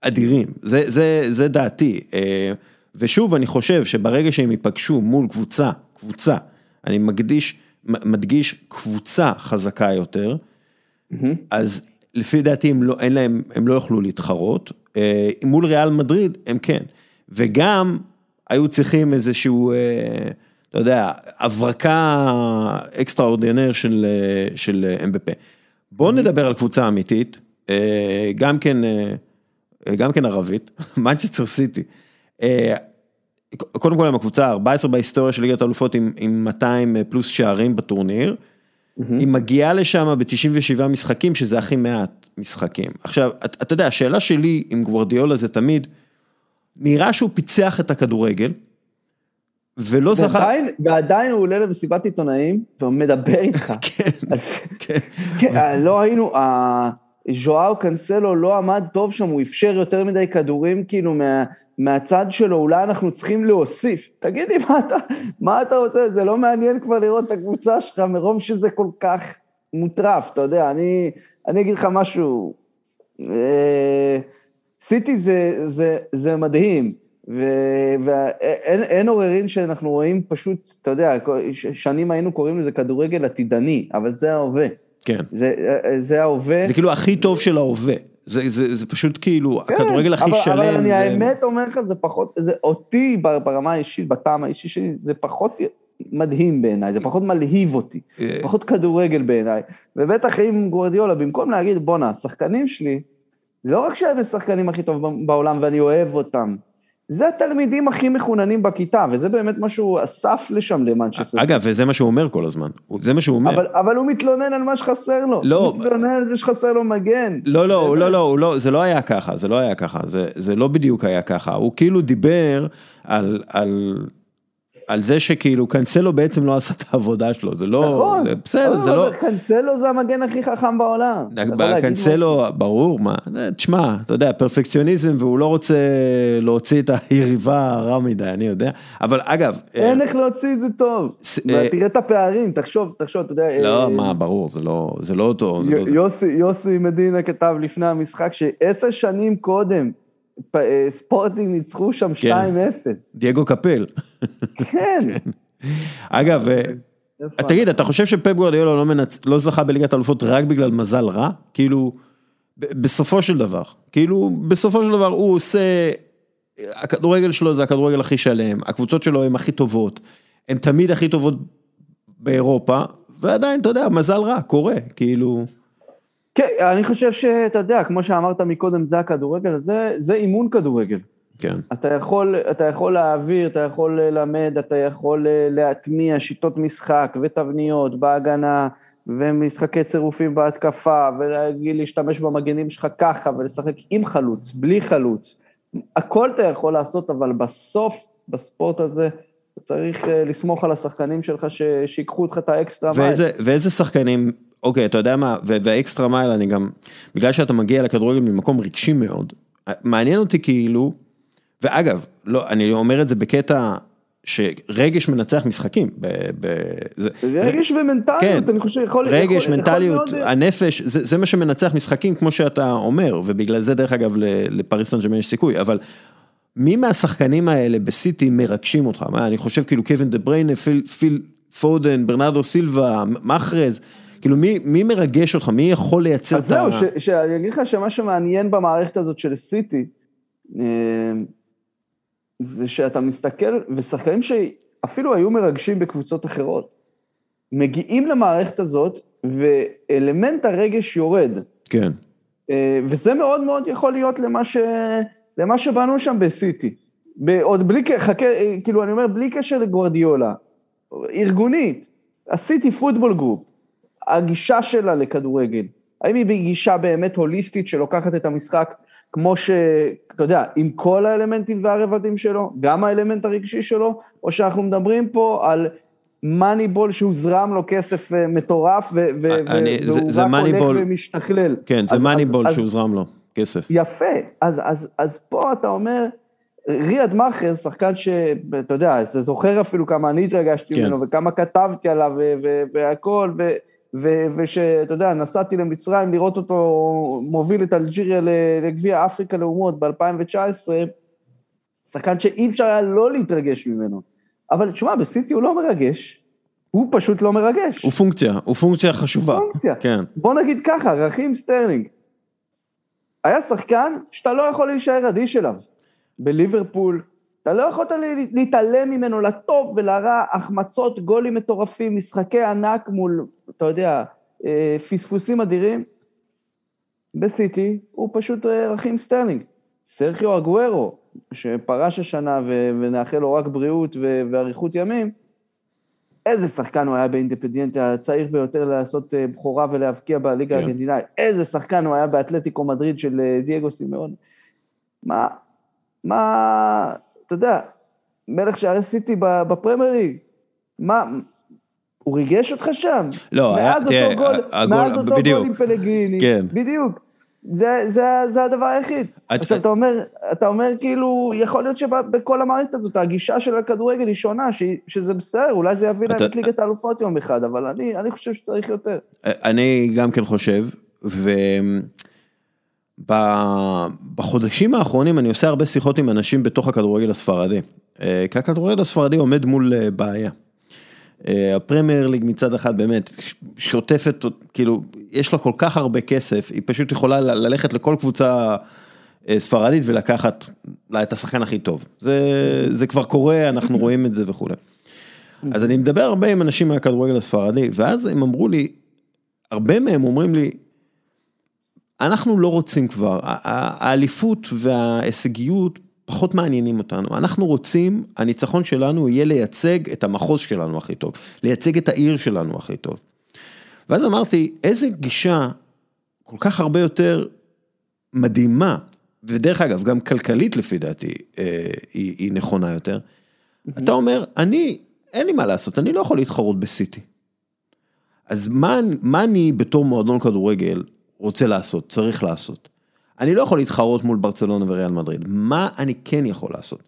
אדירים, זה, זה, זה דעתי. אה, ושוב, אני חושב שברגע שהם ייפגשו מול קבוצה, קבוצה, אני מקדיש, מדגיש קבוצה חזקה יותר, אז לפי דעתי הם לא, אין להם, הם לא יוכלו להתחרות, אה, מול ריאל מדריד הם כן, וגם היו צריכים איזשהו, אה, אתה יודע, הברקה extraordinaire של, אה, של אמבפה. בואו נדבר על קבוצה אמיתית, גם כן, גם כן ערבית, מנצ'סטר סיטי. קודם כל הם הקבוצה ה-14 בהיסטוריה של ליגת האלופות עם, עם 200 פלוס שערים בטורניר. היא מגיעה לשם ב-97 משחקים, שזה הכי מעט משחקים. עכשיו, אתה, אתה יודע, השאלה שלי עם גוורדיאולה זה תמיד, נראה שהוא פיצח את הכדורגל, ולא זכה... ועדיין, ועדיין הוא עולה למסיבת עיתונאים ומדבר איתך. כן, כן. כן, לא היינו, ה- ז'ואאו קנסלו לא עמד טוב שם, הוא אפשר יותר מדי כדורים כאילו מה, מהצד שלו, אולי אנחנו צריכים להוסיף. תגיד לי, מה אתה, מה אתה רוצה? זה לא מעניין כבר לראות את הקבוצה שלך מרוב שזה כל כך מוטרף, אתה יודע, אני, אני אגיד לך משהו, אה, סיטי זה, זה, זה מדהים, ואין אין עוררין שאנחנו רואים פשוט, אתה יודע, שנים היינו קוראים לזה כדורגל עתידני, אבל זה ההווה. כן. זה, זה ההווה. זה כאילו הכי טוב של ההווה. זה, זה, זה פשוט כאילו הכדורגל הכי כן, אבל, שלם. אבל אני זה- האמת אומר לך, זה פחות, זה אותי בר- ברמה האישית, בטעם האישי שלי, זה פחות מדהים בעיניי, זה פחות מלהיב אותי, אה. פחות כדורגל בעיניי. ובטח אם גורדיולה, במקום להגיד, בואנה, השחקנים שלי, לא רק שהם השחקנים הכי טוב בעולם ואני אוהב אותם, זה התלמידים הכי מחוננים בכיתה, וזה באמת מה שהוא אסף לשם למנצ'סטר. אגב, וזה מה שהוא אומר כל הזמן. זה מה שהוא אומר. אבל, אבל הוא מתלונן על מה שחסר לו. לא. הוא מתלונן על זה שחסר לו מגן. לא, לא, לא, לא, לא, זה לא היה ככה, זה לא היה ככה, זה, זה לא בדיוק היה ככה, הוא כאילו דיבר על, על, על זה שכאילו קנסלו בעצם לא עשה את העבודה שלו, זה לא, נכון. זה בסדר, זה לא, קנסלו זה המגן הכי חכם בעולם. קנסלו, ברור, מה, תשמע, אתה יודע, פרפקציוניזם והוא לא רוצה להוציא את היריבה רע מדי, אני יודע, אבל אגב, אין איך להוציא את זה טוב. אה, תראה את הפערים, תחשוב, תחשוב, אתה יודע. לא, אה, מה, ברור, זה לא, לא אותו, לא. יוסי, יוסי מדינה כתב לפני המשחק שעשר שנים קודם אה, ספורטינג ניצחו שם כן. 2-0. דייגו קפל. כן. אגב, אה? תגיד, אתה חושב שפפ גוורדיאלה לא, מנצ... לא זכה בליגת האלופות רק בגלל מזל רע? כאילו, בסופו של דבר, כאילו, בסופו של דבר הוא עושה, הכדורגל שלו זה הכדורגל הכי שלם, הקבוצות שלו הן הכי טובות, הן תמיד הכי טובות באירופה, ועדיין, אתה יודע, מזל רע, קורה, כאילו, כן, אני חושב שאתה יודע, כמו שאמרת מקודם, זה הכדורגל, זה, זה אימון כדורגל. כן. אתה יכול, אתה יכול להעביר, אתה יכול ללמד, אתה יכול אה, להטמיע שיטות משחק ותבניות בהגנה ומשחקי צירופים בהתקפה ולהשתמש במגנים שלך ככה ולשחק עם חלוץ, בלי חלוץ. הכל אתה יכול לעשות, אבל בסוף, בספורט הזה, אתה צריך אה, לסמוך על השחקנים שלך ש- שיקחו אותך את ה extra mile. ואיזה, ואיזה שחקנים, אוקיי, אתה יודע מה, ו- וה extra mile, אני גם, בגלל שאתה מגיע לכדורגל ממקום רגשי מאוד, מעניין אותי כאילו, ואגב, לא, אני אומר את זה בקטע שרגש מנצח משחקים, ב, ב, זה, רגש ומנטליות, כן. אני חושב, יכול... רגש, יכול- מנטליות, יכול מאוד- הנפש, זה, זה מה שמנצח משחקים כמו שאתה אומר, ובגלל זה דרך אגב לפריס סן ג'רמן יש סיכוי, אבל מי מהשחקנים האלה בסיטי מרגשים אותך? מה, אני חושב כאילו קווין דה בריינה, פיל, פיל פודן, ברנרדו סילבה, מחרז, כאילו מי, מי מרגש אותך? מי יכול לייצר אז את ה... זהו, ש- שאני אגיד לך שמה שמעניין במערכת הזאת של סיטי, אה, זה שאתה מסתכל, ושחקנים שאפילו היו מרגשים בקבוצות אחרות, מגיעים למערכת הזאת, ואלמנט הרגש יורד. כן, אה, וזה מאוד מאוד יכול להיות למה, ש... למה שבנו שם בסיטי. עוד בלי, חכה, אה, כאילו אני אומר, בלי קשר לגוורדיולה, ארגונית, ה City Football Group, הגישה שלה לכדורגל, האם היא בגישה באמת הוליסטית שלוקחת את המשחק כמו ש... אתה יודע, עם כל האלמנטים והרבדים שלו, גם האלמנט הרגשי שלו, או שאנחנו מדברים פה על Moneyball שהוזרם לו כסף אה, מטורף, ו- ו- אני- זה- והוא זה רק. הולך ומשתכלל. כן, זה Moneyball שהוזרם לו, כסף. יפה, אז, אז, אז פה אתה אומר, ריאד מאחר, שחקן שאתה יודע, אתה זוכר אפילו כמה אני התרגשתי כן. ממנו וכמה כתבתי עליו והכל, ושאתה יודע, נסעתי למצרים לראות אותו מוביל את אלג'יריה לגביע אפריקה לאומות ב-2019, שחקן שאי אפשר היה לא להתרגש ממנו. אבל תשמע, בסיטי הוא לא מרגש, הוא פשוט לא מרגש. הוא פונקציה, הוא פונקציה חשובה. פונקציה. כן, בוא נגיד ככה, רחים סטרלינג. היה שחקן שאתה לא יכול להישאר אדיש אליו. בליברפול, אתה לא יכולת לה- להתעלם ממנו לטוב ולרע, החמצות, גולים מטורפים, משחקי ענק מול, אתה יודע, אה, פספוסים אדירים. בסיטי הוא פשוט אה, רחים סטרלינג. סרחיו אגוארו, שפרש השנה ונאחל לו רק בריאות ואריכות ימים, איזה שחקן הוא היה באינדפנדיאנטה, הצעיר ביותר לעשות אה, בכורה ולהבקיע בליגה כן. הארגנטינאית, איזה שחקן הוא היה באתלטיקו מדריד של אה, דייגו סימאון. מה, מה, אתה יודע, מלך שערי סיטי בפרמייר ליג, מה, הוא ריגש אותך שם? לא, היה- מאז תראה, אותו גול, הגול- מאז אותו בדיוק. גול עם פלגריני, כן. בדיוק. זה, זה, זה הדבר היחיד. את- עכשיו, את- אתה אומר, אתה אומר כאילו, יכול להיות שבכל המערכת הזאת, הגישה של הכדורגל היא שונה, שהיא- שזה בסדר, אולי זה יביא להם את ליגת האלופות יום אחד, אבל אני, אני חושב שצריך יותר. אני גם כן חושב, ובחודשים האחרונים אני עושה הרבה שיחות עם אנשים בתוך הכדורגל הספרדי. אה, כי הכדורגל הספרדי עומד מול אה, בעיה. אה, הפרמייר ליג מצד אחד באמת שוטפת, כאילו, יש לה כל כך הרבה כסף, היא פשוט יכולה ללכת לכל קבוצה אה, ספרדית ולקחת לה את השחקן הכי טוב. זה, זה כבר קורה, אנחנו רואים את זה וכולי. אז אני מדבר הרבה עם אנשים מהכדורגל הספרדי, ואז הם אמרו לי, הרבה מהם אומרים לי, אנחנו לא רוצים כבר, האליפות וההישגיות פחות מעניינים אותנו, אנחנו רוצים, הניצחון שלנו יהיה לייצג את המחוז שלנו הכי טוב, לייצג את העיר שלנו הכי טוב. ואז אמרתי, איזה גישה כל כך הרבה יותר מדהימה, ודרך אגב, גם כלכלית לפי דעתי אה, היא, היא נכונה יותר. אתה אומר, אני, אין לי מה לעשות, אני לא יכול להתחרות בסיטי. אז מה, מה אני בתור מועדון כדורגל רוצה לעשות, צריך לעשות? אני לא יכול להתחרות מול ברצלונה וריאל מדריד, מה אני כן יכול לעשות?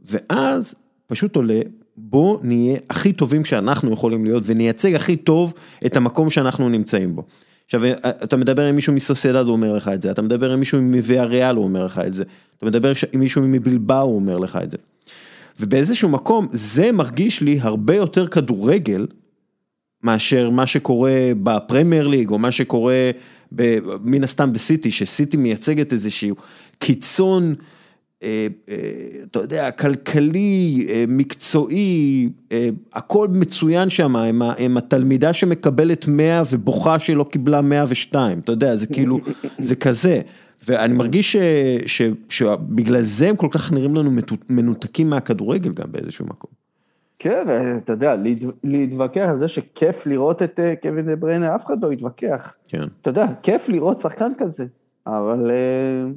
ואז פשוט עולה, בוא נהיה הכי טובים שאנחנו יכולים להיות ונייצג הכי טוב את המקום שאנחנו נמצאים בו. עכשיו, אתה מדבר עם מישהו מסוסיידד, הוא אומר לך את זה, אתה מדבר עם מישהו מוויה ריאל, הוא אומר לך את זה, אתה מדבר עם מישהו מבלבאו, הוא אומר לך את זה. ובאיזשהו מקום, זה מרגיש לי הרבה יותר כדורגל, מאשר מה שקורה בפרמייר ליג, או מה שקורה מן הסתם בסיטי, שסיטי מייצגת איזשהו קיצון, אה, אה, אתה יודע, כלכלי, אה, מקצועי, הכל מצוין שם, הם, הם התלמידה שמקבלת 100 ובוכה שלא קיבלה 102, אתה יודע, זה כאילו, זה כזה. ואני מרגיש ש, ש, שבגלל זה הם כל כך נראים לנו מנותקים מהכדורגל גם באיזשהו מקום. כן, אתה יודע, להת- להתווכח על זה שכיף לראות את אה, קווין דה בריינה, אף אחד לא יתווכח. כן. אתה יודע, כיף לראות שחקן כזה, אבל אה,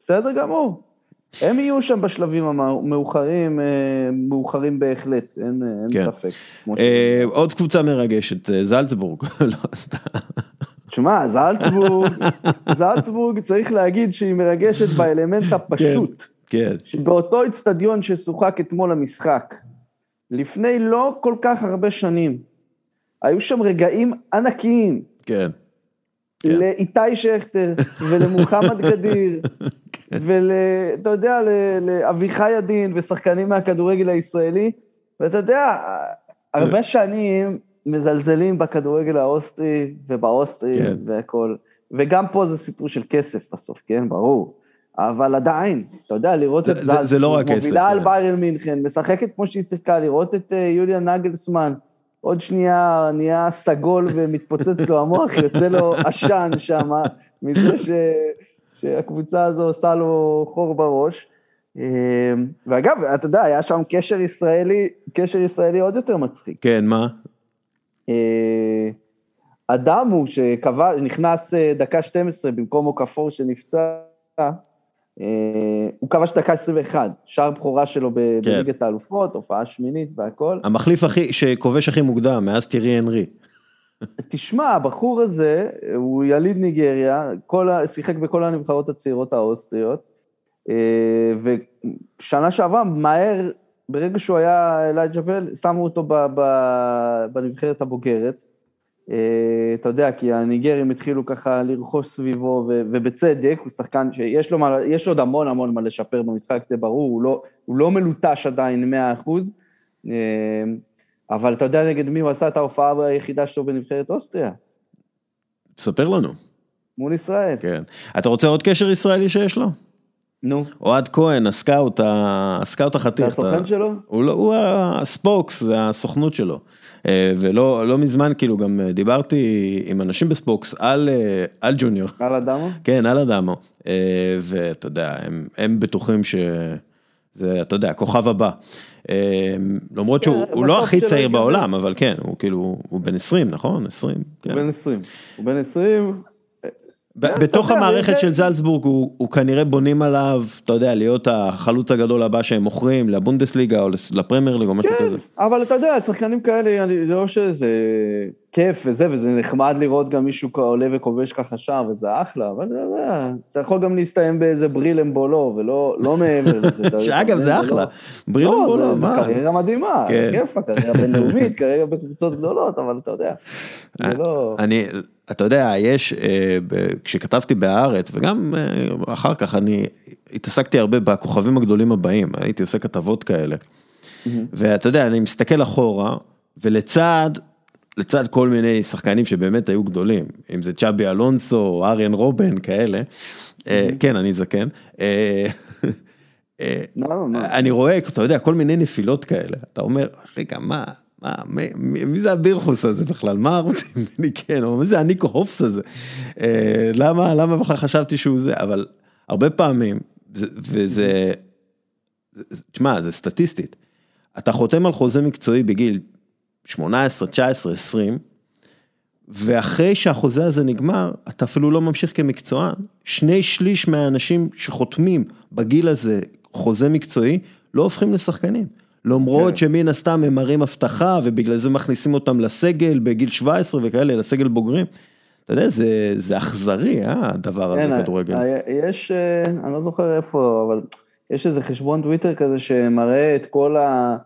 בסדר גמור. הם יהיו שם בשלבים המאוחרים, אה, מאוחרים בהחלט, אין, אין כן. ספק. אה, עוד קבוצה מרגשת, זלצבורג, לא. תשמע, זלצבורג, זלצבורג צריך להגיד שהיא מרגשת באלמנט הפשוט. כן, שבאותו איצטדיון ששוחק אתמול המשחק, לפני לא כל כך הרבה שנים, היו שם רגעים ענקיים כן. כן. לאיתי שכטר ולמוחמד גדיר, ול... אתה יודע, לאביחי ידין ושחקנים מהכדורגל הישראלי, ואתה יודע, הרבה שנים מזלזלים בכדורגל האוסטרי ובאוסטרי כן. והכל, וגם פה זה סיפור של כסף בסוף, כן, ברור. אבל עדיין, אתה יודע, לראות את זה- זה- זה לא רק כסף, מובילה על כן. ביירן מינכן, משחקת כמו שהיא שיחקה, לראות את אה, יוליאן נגלסמן, עוד שנייה נהיה סגול ומתפוצץ לו המוח, יוצא לו עשן שם, מזה ש... שהקבוצה הזו עושה לו חור בראש. אה, ואגב, אתה יודע, היה שם קשר ישראלי, קשר ישראלי עוד יותר מצחיק. כן, מה? אה, אדמו שקבע, נכנס אה, דקה 12 במקום אוקפור שנפצע, הוא כבש דקה 21, שער בכורה שלו כן. בליגת האלופות, הופעה שמינית והכל. המחליף הכי, שכובש הכי מוקדם, מאז תראי הנרי. תשמע, הבחור הזה, הוא יליד ניגריה, כל. שיחק בכל הנבחרות הצעירות האוסטריות, אה, ושנה שעברה, מהר, ברגע שהוא היה אלייג'ה בל, שמו אותו. בנבחרת הבוגרת. אה, אתה יודע, כי הניגרים התחילו ככה לרכוש סביבו, ו... ובצדק, הוא שחקן שיש לו, מה... יש לו עוד המון המון מה לשפר במשחק, זה ברור, הוא לא, הוא לא מלוטש עדיין 100%. אה, אבל אתה יודע נגד מי הוא עשה את ההופעה היחידה שלו בנבחרת אוסטריה? ספר לנו. מול ישראל. כן. אתה רוצה עוד קשר ישראלי שיש לו? נו, אוהד כהן, הסקאוט, הסקאוט זה החתיך. הסוכן אתה- שלו? הוא לא, הוא הספוקס, זה הסוכנות שלו. אה, ולא לא מזמן כאילו גם אה, דיברתי עם אנשים בספוקס על, אה, על ג'וניור. על אדמו? כן, על אדמו. ואתה יודע, הם, הם בטוחים שזה, אתה יודע, הכוכב הבא. למרות שהוא כן, הוא לא הכי צעיר. בעולם, אבל כן, הוא כאילו, הוא בן 20, נכון? 20, הוא כן. בן 20. הוא בן 20, ב- אתה בתוך יודע, המערכת זה- של זלצבורג הוא, כנראה בונים עליו, אתה יודע, להיות החלוץ הגדול הבא שהם מוכרים לבונדסליגה או לפרמייר ליג או משהו כן, כזה. אבל אתה יודע, שחקנים כאלה, זה לא שזה כיף וזה, וזה נחמד לראות גם מישהו עולה וכובש ככה שער, וזה אחלה, אבל אתה יודע, זה יכול גם להסתיים באיזה ברילם בולו, ולא לא מעבר לזה. שאגב, זה לא- אחלה. לא, ברילם זה- בולו, זה מה? קריירה מדהימה, כן. כיף, הקריירה בינלאומית, קריירה בקבוצות גדולות, אבל אתה יודע, זה לא... אתה יודע, יש, אה, כשכתבתי בהארץ, וגם אה, אחר כך, אני התעסקתי הרבה בכוכבים הגדולים הבאים, הייתי עושה כתבות כאלה. ואתה יודע, אני מסתכל אחורה, ולצד, לצד כל מיני שחקנים שבאמת היו גדולים, אם זה צ'אבי אלונסו, אריאן רובן, כאלה, אה, כן, אני זקן. לא. אני רואה, אתה יודע, כל מיני נפילות כאלה, אתה אומר, רגע, מה, מה, מי, מי זה הבירחוס הזה בכלל, מה רוצים ממני, כן, או מי זה הניקו הופס הזה, אה, למה, למה בכלל חשבתי שהוא זה, אבל הרבה פעמים, זה- וזה, זה- תשמע, זה סטטיסטית, אתה חותם על חוזה מקצועי בגיל 18, 19, 20, ואחרי שהחוזה הזה נגמר, אתה אפילו לא ממשיך כמקצוען. שני שליש מהאנשים שחותמים בגיל הזה חוזה מקצועי, לא הופכים לשחקנים. למרות כן. שמן הסתם הם מראים הבטחה, ובגלל זה מכניסים אותם לסגל בגיל 17 וכאלה, לסגל בוגרים. אתה יודע, זה, זה אכזרי, אה, הדבר הזה, כן, כדורגל. היה- יש, אה, אני לא זוכר איפה, אבל יש איזה חשבון טוויטר כזה שמראה את כל ה...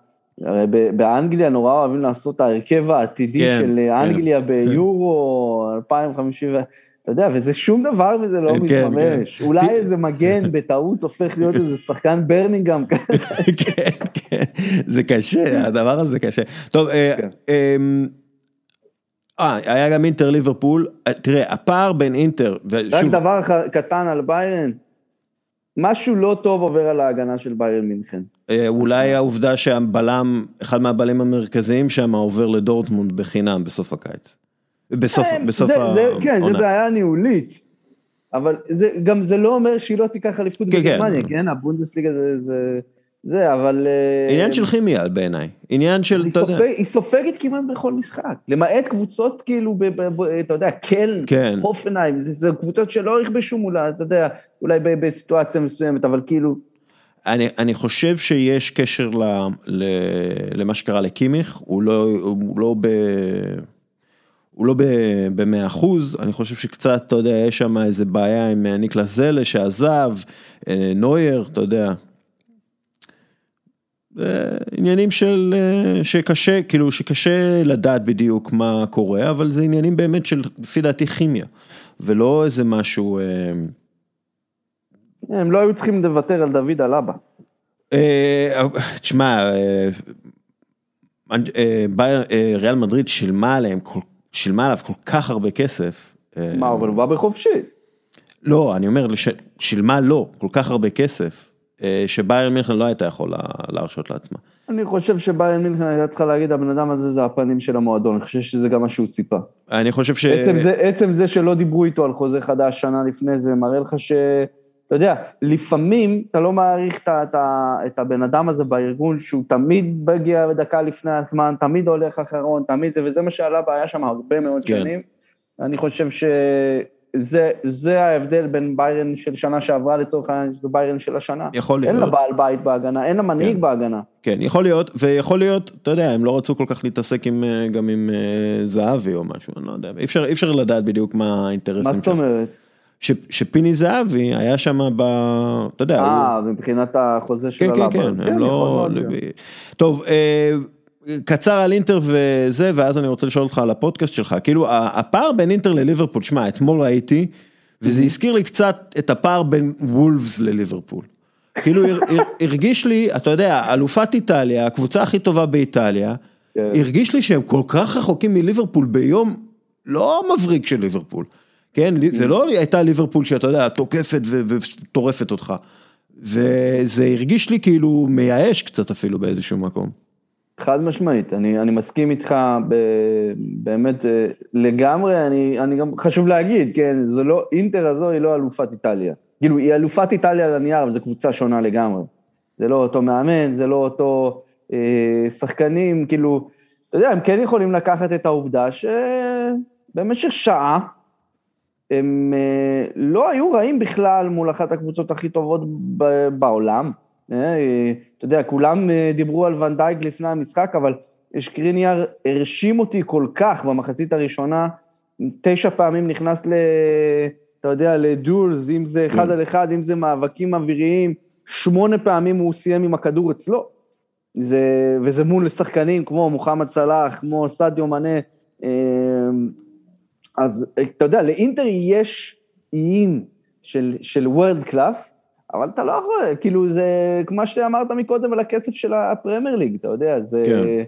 הרי באנגליה נורא אוהבים לעשות את ההרכב העתידי כן, של אה, כן. אנגליה ביורו 2050, ו- אתה יודע, וזה שום דבר מזה לא כן, כן. מתממש. אולי איזה מגן בטעות הופך להיות איזה שחקן ברמינגהם כזה. כן, כן, זה קשה, הדבר הזה קשה. טוב, אה, כן. אמ, אה, היה גם אינטר ליברפול, אה, תראה, הפער בין אינטר, רק ושוב, דבר ח- קטן על ביירן, משהו לא טוב עובר על ההגנה של ביירן מינכן. אה, אולי העובדה שהבלם, אחד מהבלמים המרכזיים שם עובר לדורטמונד בחינם בסוף הקיץ. בסוף, אה, בסוף זה- זה- כן, זה העונה. בעיה ניהולית. אבל זה, גם זה לא אומר שהיא לא תיקח אליפות כן, כן. בגרמניה, כן? הבונדסליגה זה, זה, זה, אבל... אה, עניין של כימיה בעיניי, עניין של, היא, אתה יודע, סופג, היא סופגת כמעט בכל משחק, למעט קבוצות כאילו, ב, ב, ב, אתה יודע, קלן, כן. הופנהיים, זה, זה קבוצות שלא יכבשו מולה, אתה יודע, אולי ב, בסיטואציה מסוימת, אבל כאילו, אני, אני חושב שיש קשר ל, ל, למה שקרה לקימיך, הוא לא, הוא לא ב... הוא לא במאה אחוז, אני חושב שקצת, אתה יודע, יש שם איזה בעיה עם ניקלס זלה שעזב, אה, נוייר, אתה יודע. עניינים של, אה, שקשה, כאילו שקשה לדעת בדיוק מה קורה, אבל זה עניינים באמת של, לפי דעתי, כימיה, ולא איזה משהו... אה, הם לא היו צריכים לוותר על דוד אלבה. אה, תשמע, ריאל מדריד שילמה עליהם, כל- שילמה עליו כל כך הרבה כסף. אה, מה, אבל הוא בא בחופשי. לא, אני אומר, שילמה לו כל כך הרבה כסף, אה, שביירן מינכן לא הייתה יכולה להרשות לעצמה. אני חושב שביירן מינכן הייתה צריכה להגיד, הבן אדם הזה זה הפנים של המועדון, אני חושב שזה גם מה שהוא ציפה. אני חושב ש... עצם זה, עצם זה שלא דיברו איתו על חוזה חדש שנה לפני זה, מראה לך ש... אתה יודע, לפעמים אתה לא מעריך את, את, את הבן אדם הזה בארגון, שהוא תמיד מגיע דקה לפני הזמן, תמיד הולך אחרון, תמיד זה, וזה מה שעלה בעיה שם הרבה מאוד כן. שנים. אני חושב שזה זה ההבדל בין ביירן של שנה שעברה לצורך העניין, וביירן של השנה. יכול אין לה להיות. בעל בית בהגנה, אין לה מנהיג כן. בהגנה. כן, יכול להיות, ויכול להיות, אתה יודע, הם לא רצו כל כך להתעסק עם, אה, גם עם אה, זהבי או משהו, אני לא יודע, אי אפשר, אי אפשר לדעת בדיוק מה האינטרסים מה זאת אומרת? ש, שפיני זהבי היה שם ב... אתה יודע, הוא- אה, מבחינת החוזה של כן, כן, הלבה. כן, הם יכול לא... טוב, אה, קצר על אינטר וזה, ואז אני רוצה לשאול אותך על הפודקאסט שלך. כאילו, הפער בין אינטר לליברפול, שמע, אתמול ראיתי, וזה הזכיר לי קצת את הפער בין וולפס לליברפול. כאילו, הר- הר- הרגיש לי, אתה יודע, אלופת איטליה, הקבוצה הכי טובה באיטליה, כן. הרגיש לי שהם כל כך רחוקים מליברפול ביום לא מבריק של ליברפול. כן, זה לא הייתה ליברפול שאתה יודע, תוקפת וטורפת אותך. וזה הרגיש לי כאילו מייאש קצת אפילו באיזשהו מקום. חד משמעית, אני, אני מסכים איתך ב, באמת אה, לגמרי, אני, אני גם, חשוב להגיד, כן, זה לא, אינטר הזו היא לא אלופת איטליה. כאילו, היא אלופת איטליה על הנייר, אבל זו קבוצה שונה לגמרי. זה לא אותו מאמן, זה לא אותו אה, שחקנים, כאילו, אתה יודע, הם כן יכולים לקחת את העובדה שבמשך שעה, הם אה, לא היו רעים בכלל מול אחת הקבוצות הכי טובות בעולם. אה, אתה יודע, כולם אה, דיברו על ונדייק לפני המשחק, אבל שקריניאר הרשים אותי כל כך במחצית הראשונה, תשע פעמים נכנס ל... אתה יודע, לדולס, אם זה אחד על אחד, אם זה מאבקים אוויריים, שמונה פעמים הוא סיים עם הכדור אצלו. זה, וזה מול שחקנים כמו מוחמד סלאח, כמו סאדיו מאנה. אה, אז אתה יודע, לאינטר יש איים של, של world class, אבל אתה לא יכול, כאילו זה כמו שאמרת מקודם על הכסף של הפרמייר ליג, אתה יודע, זה... כן.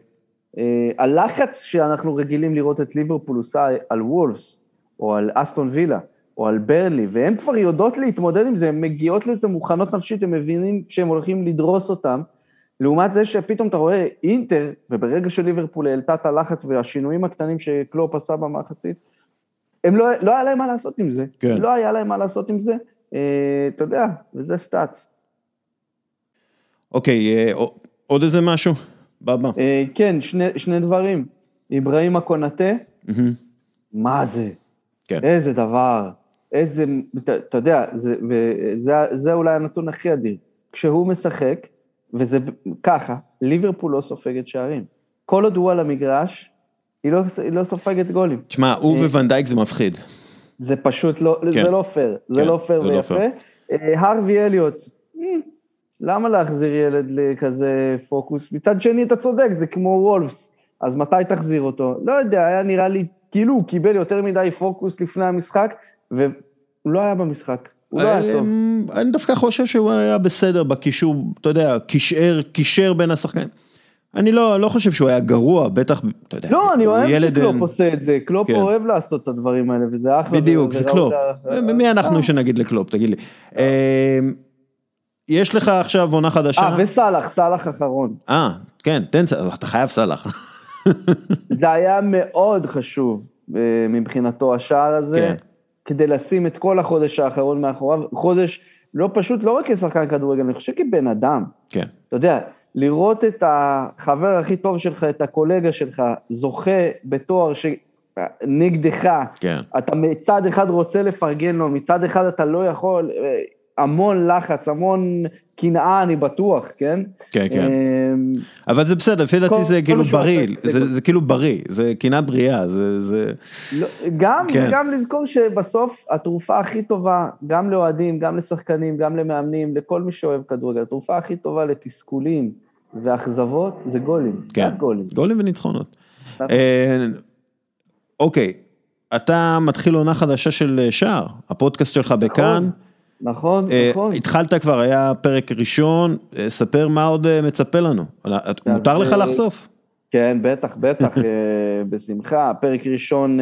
אה, הלחץ שאנחנו רגילים לראות את ליברפול עושה על וולפס, או על אסטון וילה, או על ברנלי, והן כבר יודעות להתמודד עם זה, הן מגיעות לזה מוכנות נפשית, הן מבינים שהם הולכים לדרוס אותם, לעומת זה שפתאום אתה רואה אינטר, וברגע שליברפול העלתה את הלחץ והשינויים הקטנים שקלופ עשה במחצית, הם לא, לא היה להם מה לעשות עם זה. כן. לא היה להם מה לעשות עם זה, אה, אתה יודע, וזה סטאצ. אוקיי, אה, עוד איזה משהו? בבא. אה, כן, שני, שני דברים. אברהים הקונטה. מה זה? כן. איזה דבר, איזה, אתה, אתה יודע, זה, וזה, זה אולי הנתון הכי אדיר. כשהוא משחק, וזה ככה, ליברפול לא סופגת שערים. כל עוד הוא על המגרש, היא לא, היא לא סופגת גולים. תשמע, הוא וואן דייק זה מפחיד. זה פשוט לא, כן. זה לא פייר, זה כן, לא פייר זה לא ויפה. פייר. אה, הארווי אליוט, אה, למה להחזיר ילד לכזה פוקוס? מצד שני, אתה צודק, זה כמו וולפס, אז מתי תחזיר אותו? לא יודע, היה נראה לי, כאילו הוא קיבל יותר מדי פוקוס לפני המשחק, והוא לא היה במשחק, הוא לא היה טוב. אמ, אני דווקא חושב שהוא היה בסדר בקישור, אתה יודע, קישר, קישר בין השחקנים. אני לא, לא חושב שהוא היה גרוע, בטח, אתה יודע, לא, אני אוהב ילד, שקלופ אמ, עושה את זה, קלופ כן. אוהב לעשות את הדברים האלה, וזה אחלה. בדיוק, זה קלופ. את ה- מי אנחנו אה. שנגיד לקלופ, תגיד לי. יש לך עכשיו עונה חדשה? אה, וסאלח, סאלח אחרון. אה, כן, תן, סלח, אתה חייב סלח. זה היה מאוד חשוב אה, מבחינתו, השער הזה, כן. כדי לשים את כל החודש האחרון מאחוריו, חודש לא פשוט, לא רק כשחקן כדורגל, אני חושב כבן אדם. כן, אתה יודע, לראות את החבר הכי טוב שלך, את הקולגה שלך, זוכה בתואר ש... נגדך, כן. אתה מצד אחד רוצה לפרגן לו, מצד אחד אתה לא יכול, אה, המון לחץ, המון קנאה, אני בטוח, כן? כן, כן. אמ, אבל זה בסדר, לפי דעתי זה כאילו בריא, זה זה כאילו בריא, זה קנאת בריאה, זה, זה, לא, גם, כן. וגם לזכור שבסוף התרופה הכי טובה, גם לאוהדים, גם לשחקנים, גם למאמנים, לכל מי שאוהב כדורגל, התרופה הכי טובה לתסכולים ואכזבות זה גולים. כן, גולים. גולים וניצחונות. נכון. אה, אוקיי, אתה מתחיל עונה חדשה של אה, שער, הפודקאסט שלך בכאן. נכון, אה, נכון. התחלת כבר, היה פרק ראשון, ספר מה עוד מצפה לנו. מותר לך לחשוף. כן, בטח, בטח, בשמחה. פרק ראשון,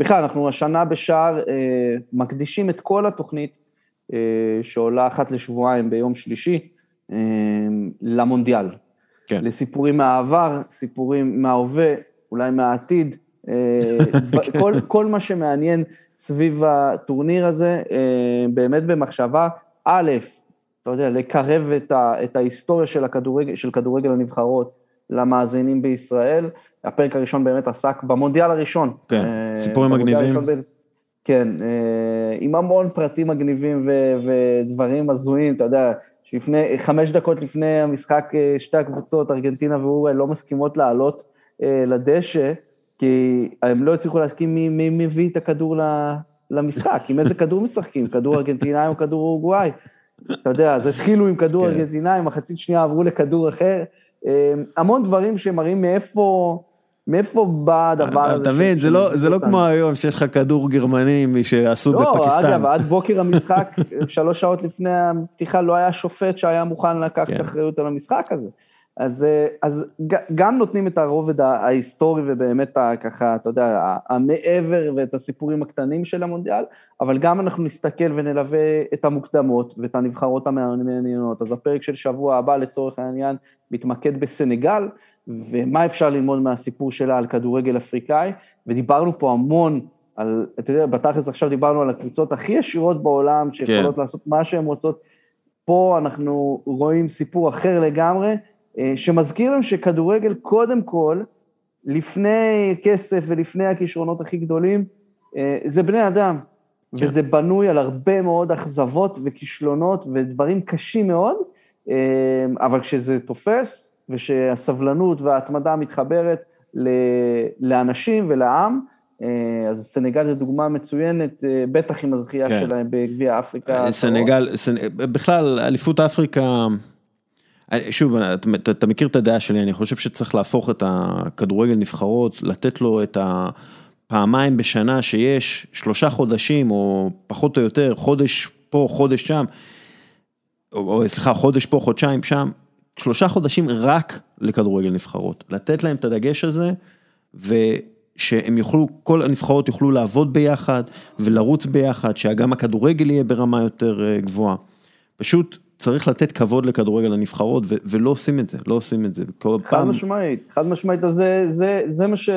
בכלל, אנחנו השנה בשער מקדישים את כל התוכנית, שעולה אחת לשבועיים ביום שלישי, למונדיאל. כן. לסיפורים מהעבר, סיפורים מההווה, אולי מהעתיד, אה, ב- כל, כל מה שמעניין סביב הטורניר הזה, אה, באמת במחשבה, א', אתה יודע, לקרב את, ה, את ההיסטוריה של, הכדורגל, של כדורגל הנבחרות למאזינים בישראל. הפרק הראשון באמת עסק במונדיאל הראשון. כן, אה, סיפורים מגניבים. הראשון כן, עם המון פרטים מגניבים ו- ודברים הזויים, אתה יודע, שלפני, חמש דקות לפני המשחק, אה, שתי הקבוצות, ארגנטינה ואורל, לא מסכימות לעלות אה, לדשא, כי הם לא הצליחו להסכים מי, מי מביא את הכדור למשחק, עם איזה כדור משחקים, כדור ארגנטינאי או כדור אורוגוואי. אתה יודע, אז התחילו עם כדור כן. ארגנטינאי, מחצית שנייה עברו לכדור אחר. אה, המון דברים שמראים מאיפה, מאיפה בא הדבר הזה. אתה מבין, זה לא- זה לא. כמו היום שיש לך כדור גרמני שעשו לא, בפקיסטן. אגב, עד בוקר המשחק, שלוש שעות לפני הפתיחה, לא היה שופט שהיה מוכן לקחת כן. אחריות על המשחק הזה. אז, אה, אז גם נותנים את הרובד ההיסטורי ובאמת ככה, אתה יודע, המעבר ואת הסיפורים הקטנים של המונדיאל, אבל גם אנחנו נסתכל ונלווה את המוקדמות ואת הנבחרות המעניינות. אז הפרק של שבוע הבא, לצורך העניין, מתמקד בסנגל, ומה אפשר ללמוד מהסיפור שלה על כדורגל אפריקאי, ודיברנו פה המון על, אתה יודע, בתכלס עכשיו דיברנו על הקבוצות הכי ישירות בעולם, שיכולות כן. לעשות מה שהן רוצות. פה אנחנו רואים סיפור אחר לגמרי, אה, שמזכיר לנו שכדורגל קודם כל, לפני כסף ולפני הכישרונות הכי גדולים, אה, זה בני אדם. וזה בנוי על הרבה מאוד אכזבות וכישלונות ודברים קשים מאוד, אה, אבל כשזה תופס, ושהסבלנות וההתמדה מתחברת לאנשים ולעם, אה, אז סנגל זו דוגמה מצוינת, אה, בטח עם הזכייה כן. שלהם בגביע אפריקה. סנגל, סנ... בכלל, אליפות אפריקה, שוב, אתה, אתה מכיר את הדעה שלי, אני חושב שצריך להפוך את הכדורגל נבחרות, לתת לו את הפעמיים בשנה שיש, שלושה חודשים או פחות או יותר, חודש פה, חודש שם, או, או סליחה, חודש פה, חודשיים שם, שלושה חודשים רק לכדורגל נבחרות, לתת להם את הדגש הזה, ושהם יוכלו, כל הנבחרות יוכלו לעבוד ביחד ולרוץ ביחד, שגם הכדורגל יהיה ברמה יותר אה, גבוהה. פשוט צריך לתת כבוד לכדורגל הנבחרות, ו- ולא עושים את זה, לא עושים את זה. חד פעם... משמעית, חד משמעית, אז זה, זה, זה, מה ש,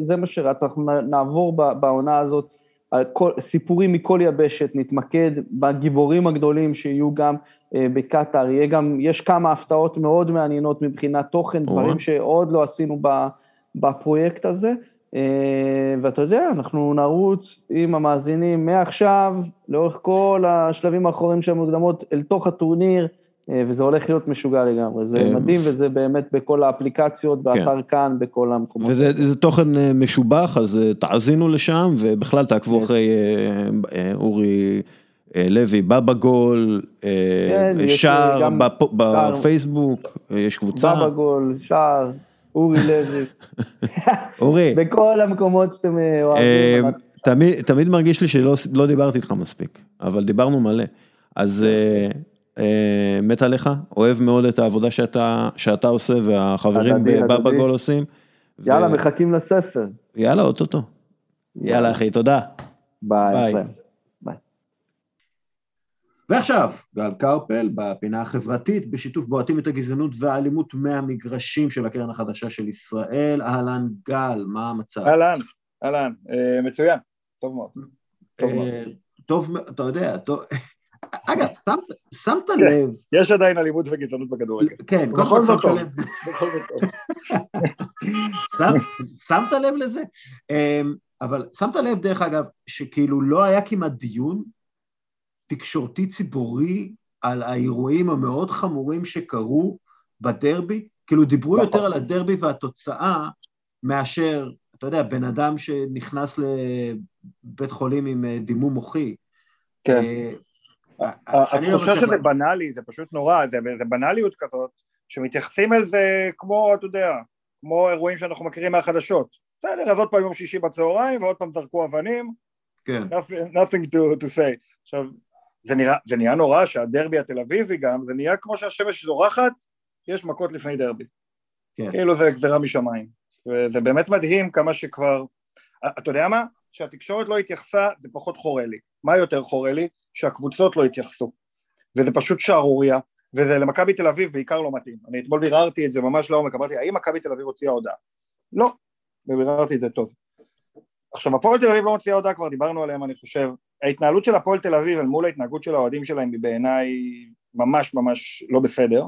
זה מה שרץ, אנחנו נעבור בעונה הזאת, כל, סיפורים מכל יבשת, נתמקד בגיבורים הגדולים שיהיו גם בקטאר, יהיה גם, יש כמה הפתעות מאוד מעניינות מבחינת תוכן, דברים שעוד לא עשינו בפרויקט הזה. אה, ואתה יודע, אנחנו נרוץ עם המאזינים מעכשיו, לאורך כל השלבים האחרונים של המוקדמות, אל תוך הטורניר, אה, וזה הולך להיות משוגע לגמרי. זה אה, מדהים, וזה באמת בכל האפליקציות, באתר כן. כאן, בכל המקומות. וזה תוכן משובח, אז תאזינו לשם, ובכלל תעקבו אחרי אורי לוי, בבא גול, כן, שער בפייסבוק, יש קבוצה. בבא גול, שער. אורי לוי. אורי. בכל המקומות שאתם אה, אוהבים. אה, תמיד, תמיד מרגיש לי שלא לא דיברתי איתך מספיק, אבל דיברנו מלא. אז אה, אה, מת עליך, אוהב מאוד את העבודה שאתה, שאתה עושה והחברים בבא גול עושים. יאללה, ו... מחכים לספר. יאללה, אוטוטו. יאללה אחי, תודה. ביי. ביי. ועכשיו, גל קרפל בפינה החברתית, בשיתוף בועטים את הגזענות והאלימות מהמגרשים של הקרן החדשה של ישראל. אהלן גל, מה המצב? אהלן, אהלן, אה, מצוין, טוב מאוד. טוב מאוד. אה, טוב, אתה יודע, טוב... אגב, שמת, שמת כן, לב... יש עדיין אלימות וגזענות בכדורגל. כן, בכל זאת טוב. בכל זאת טוב. שמת לב לזה? אה, אבל שמת לב, דרך אגב, שכאילו לא היה כמעט דיון תקשורתי ציבורי על האירועים המאוד חמורים שקרו בדרבי? כאילו דיברו נכון. יותר על הדרבי והתוצאה מאשר, אתה יודע, בן אדם שנכנס לבית חולים עם אה, דימום מוחי. כן. אה, התחושה לא שזה בנאלי, זה פשוט נורא, זה, זה בנאליות כזאת, שמתייחסים אל זה כמו, אתה יודע, כמו אירועים שאנחנו מכירים מהחדשות. בסדר, אז עוד פעם יום שישי בצהריים, ועוד פעם זרקו אבנים. כן. Nothing, nothing to, to say. עכשיו, זה נראה, זה נהיה נורא שהדרבי התל אביבי גם, זה נהיה כמו שהשמש זורחת, יש מכות לפני דרבי. כן. כאילו זה גזירה משמיים. וזה באמת מדהים כמה שכבר... אתה יודע מה? שהתקשורת לא התייחסה, זה פחות חורה לי. מה יותר חורה לי? שהקבוצות לא התייחסו. וזה פשוט שערורייה, וזה למכבי תל אביב בעיקר לא מתאים. אני אתמול ביררתי את זה ממש לעומק, אמרתי, האם מכבי תל אביב הוציאה הודעה? לא, וביררתי את זה טוב. עכשיו, הפועל תל אביב לא מוציאה הודעה, כבר דיברנו עליהם, אני חושב, ההתנהלות של הפועל תל אביב אל מול ההתנהגות של האוהדים שלהם היא בעיניי ממש ממש לא בסדר.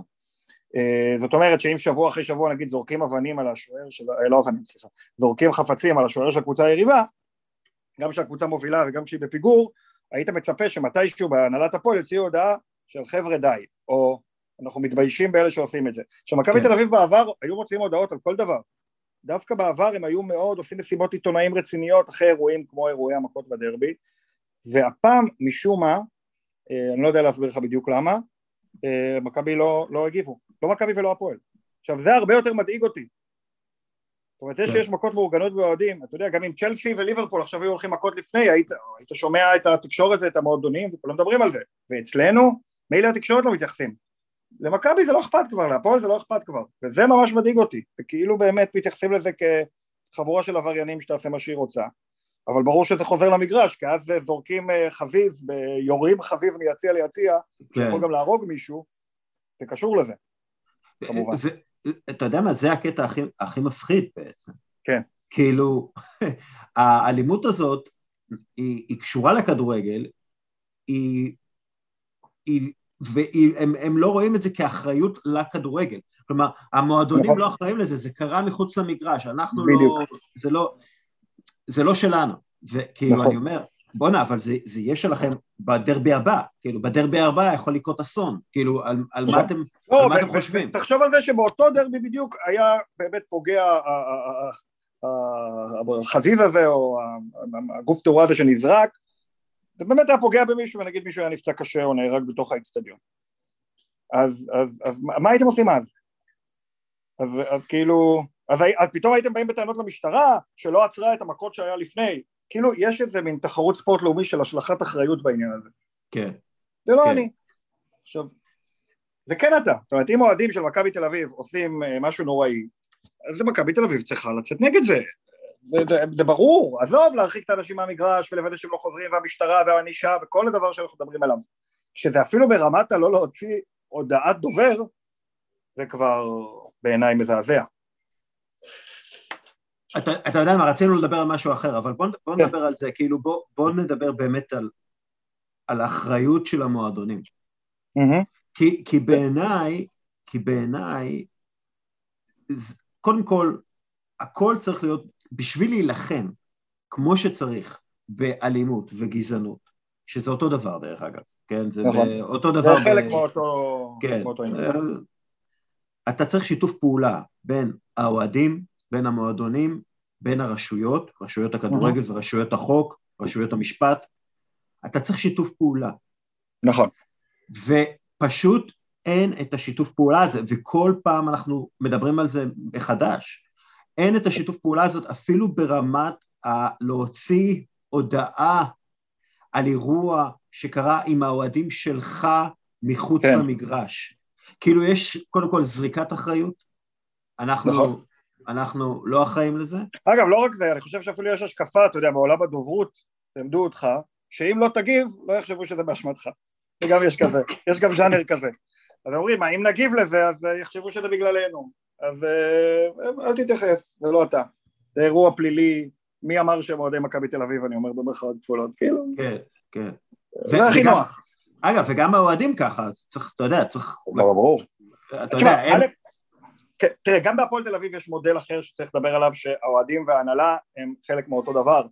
אה, זאת אומרת שאם שבוע אחרי שבוע נגיד זורקים אבנים על השוער של, אה, לא אבנים סליחה, זורקים חפצים על השוער של הקבוצה היריבה, גם כשהקבוצה מובילה וגם כשהיא בפיגור, היית מצפה שמתישהו בהנהלת הפועל יוציאו הודעה של חבר'ה די, או אנחנו מתביישים באלה שעושים את זה. עכשיו מכבי כן. תל אביב בעבר היו מוציאים הודעות על כל דבר, דווקא בעבר הם היו מאוד עושים מסיבות עיתונאים רציניות אחרי אירועים כמו אירועי המכות בדרבי, והפעם משום מה, אה, אני לא יודע להסביר לך בדיוק למה, אה, מכבי לא, לא הגיבו, לא מכבי ולא הפועל. עכשיו זה הרבה יותר מדאיג אותי. זאת אומרת, זה כן. שיש מכות מאורגנות באוהדים, אתה יודע, גם אם צ'לסי וליברפול עכשיו היו הולכים מכות לפני, היית, היית שומע את התקשורת ואת המועדונים וכולם מדברים על זה, ואצלנו, מילא התקשורת לא מתייחסים. למכבי זה לא אכפת כבר, להפועל זה לא אכפת כבר, וזה ממש מדאיג אותי, וכאילו באמת מתייחסים לזה כחבורה של עבריינים שתעשה מה שהיא רוצה. אבל ברור שזה חוזר למגרש, כי אז זורקים אה, חזיז, יורים חזיז מיציע ליציע, כן. שיכול גם להרוג מישהו, זה קשור לזה, כמובן. אתה יודע מה, זה הקטע הכי, הכי מפחיד בעצם. כן. כאילו, האלימות הזאת, היא, היא קשורה לכדורגל, היא, היא, והם לא רואים את זה כאחריות לכדורגל. כלומר, המועדונים נכון. לא אחראים לזה, זה קרה מחוץ למגרש, אנחנו לא- בדיוק. לא, זה לא, זה לא שלנו, וכאילו נכון. אני אומר, בואנה, אבל זה, זה יהיה שלכם בדרבי הבא, כאילו, בדרבי הבא יכול לקרות אסון, כאילו, על, על מה. אתם, לא, על מה אתם חושבים? תחשוב על זה שבאותו דרבי בדיוק היה באמת פוגע החזיז הזה, או הגוף תאורה הזה שנזרק, זה באמת היה פוגע במישהו, ונגיד מישהו היה נפצע קשה או נהרג בתוך האצטדיון. אז, אז, אז מה הייתם עושים אז? אז, אז כאילו, אז, אז פתאום הייתם באים בטענות למשטרה שלא עצרה את המכות שהיה לפני, כאילו יש איזה מין תחרות ספורט לאומי של השלכת אחריות בעניין הזה. כן. זה לא כן. אני. עכשיו, זה כן אתה, זאת אומרת אם אוהדים של מכבי תל אביב עושים אה, משהו נוראי, אז מכבי תל אביב צריכה לצאת נגד זה. זה, זה, זה ברור, עזוב להרחיק את האנשים מהמגרש ולוודא שהם לא חוזרים והמשטרה והענישה וכל הדבר שאנחנו מדברים עליו. כשזה אפילו ברמת הלא להוציא הודעת דובר, זה כבר בעיניי מזעזע. אתה, אתה יודע מה, רצינו לדבר על משהו אחר, אבל בוא, בוא כן. נדבר על זה, כאילו בוא, בוא נדבר באמת על, על האחריות של המועדונים. Mm-hmm. כי, כי בעיניי, כי בעיניי, קודם כל, הכל צריך להיות, בשביל להילחם כמו שצריך באלימות וגזענות, שזה אותו דבר דרך אגב, כן? זה נכון. אותו דבר. זה חלק. מאותו... כן. מאותו. אתה צריך שיתוף פעולה בין האוהדים, בין המועדונים, בין הרשויות, רשויות הכדורגל נכון. ורשויות החוק, רשויות המשפט. אתה צריך שיתוף פעולה. נכון. ופשוט אין את השיתוף פעולה הזה, וכל פעם אנחנו מדברים על זה מחדש. אין את השיתוף פעולה הזאת אפילו ברמת להוציא הודעה על אירוע שקרה עם האוהדים שלך מחוץ כן. למגרש. כאילו יש קודם כל זריקת אחריות, אנחנו, נכון. אנחנו לא אחראים לזה. אגב, לא רק זה, אני חושב שאפילו יש השקפה, אתה יודע, בעולם הדוברות, תלמדו אותך, שאם לא תגיב, לא יחשבו שזה באשמתך. וגם יש כזה, יש גם ז'אנר כזה. אז אומרים, אם נגיב לזה, אז יחשבו שזה בגללנו. אז אה, אל תתייחס, זה לא אתה. זה אירוע פלילי, מי אמר שהם אוהדי מכבי תל אביב, אני אומר במרכאות כפולות, כאילו. כן, כן. זה הכי נוח. אגב, וגם האוהדים ככה, צריך, אתה יודע, צריך... ברור. אתה יודע, תראה, גם בהפועל תל אביב יש מודל אחר שצריך לדבר עליו, שהאוהדים וההנהלה הם חלק מאותו דבר.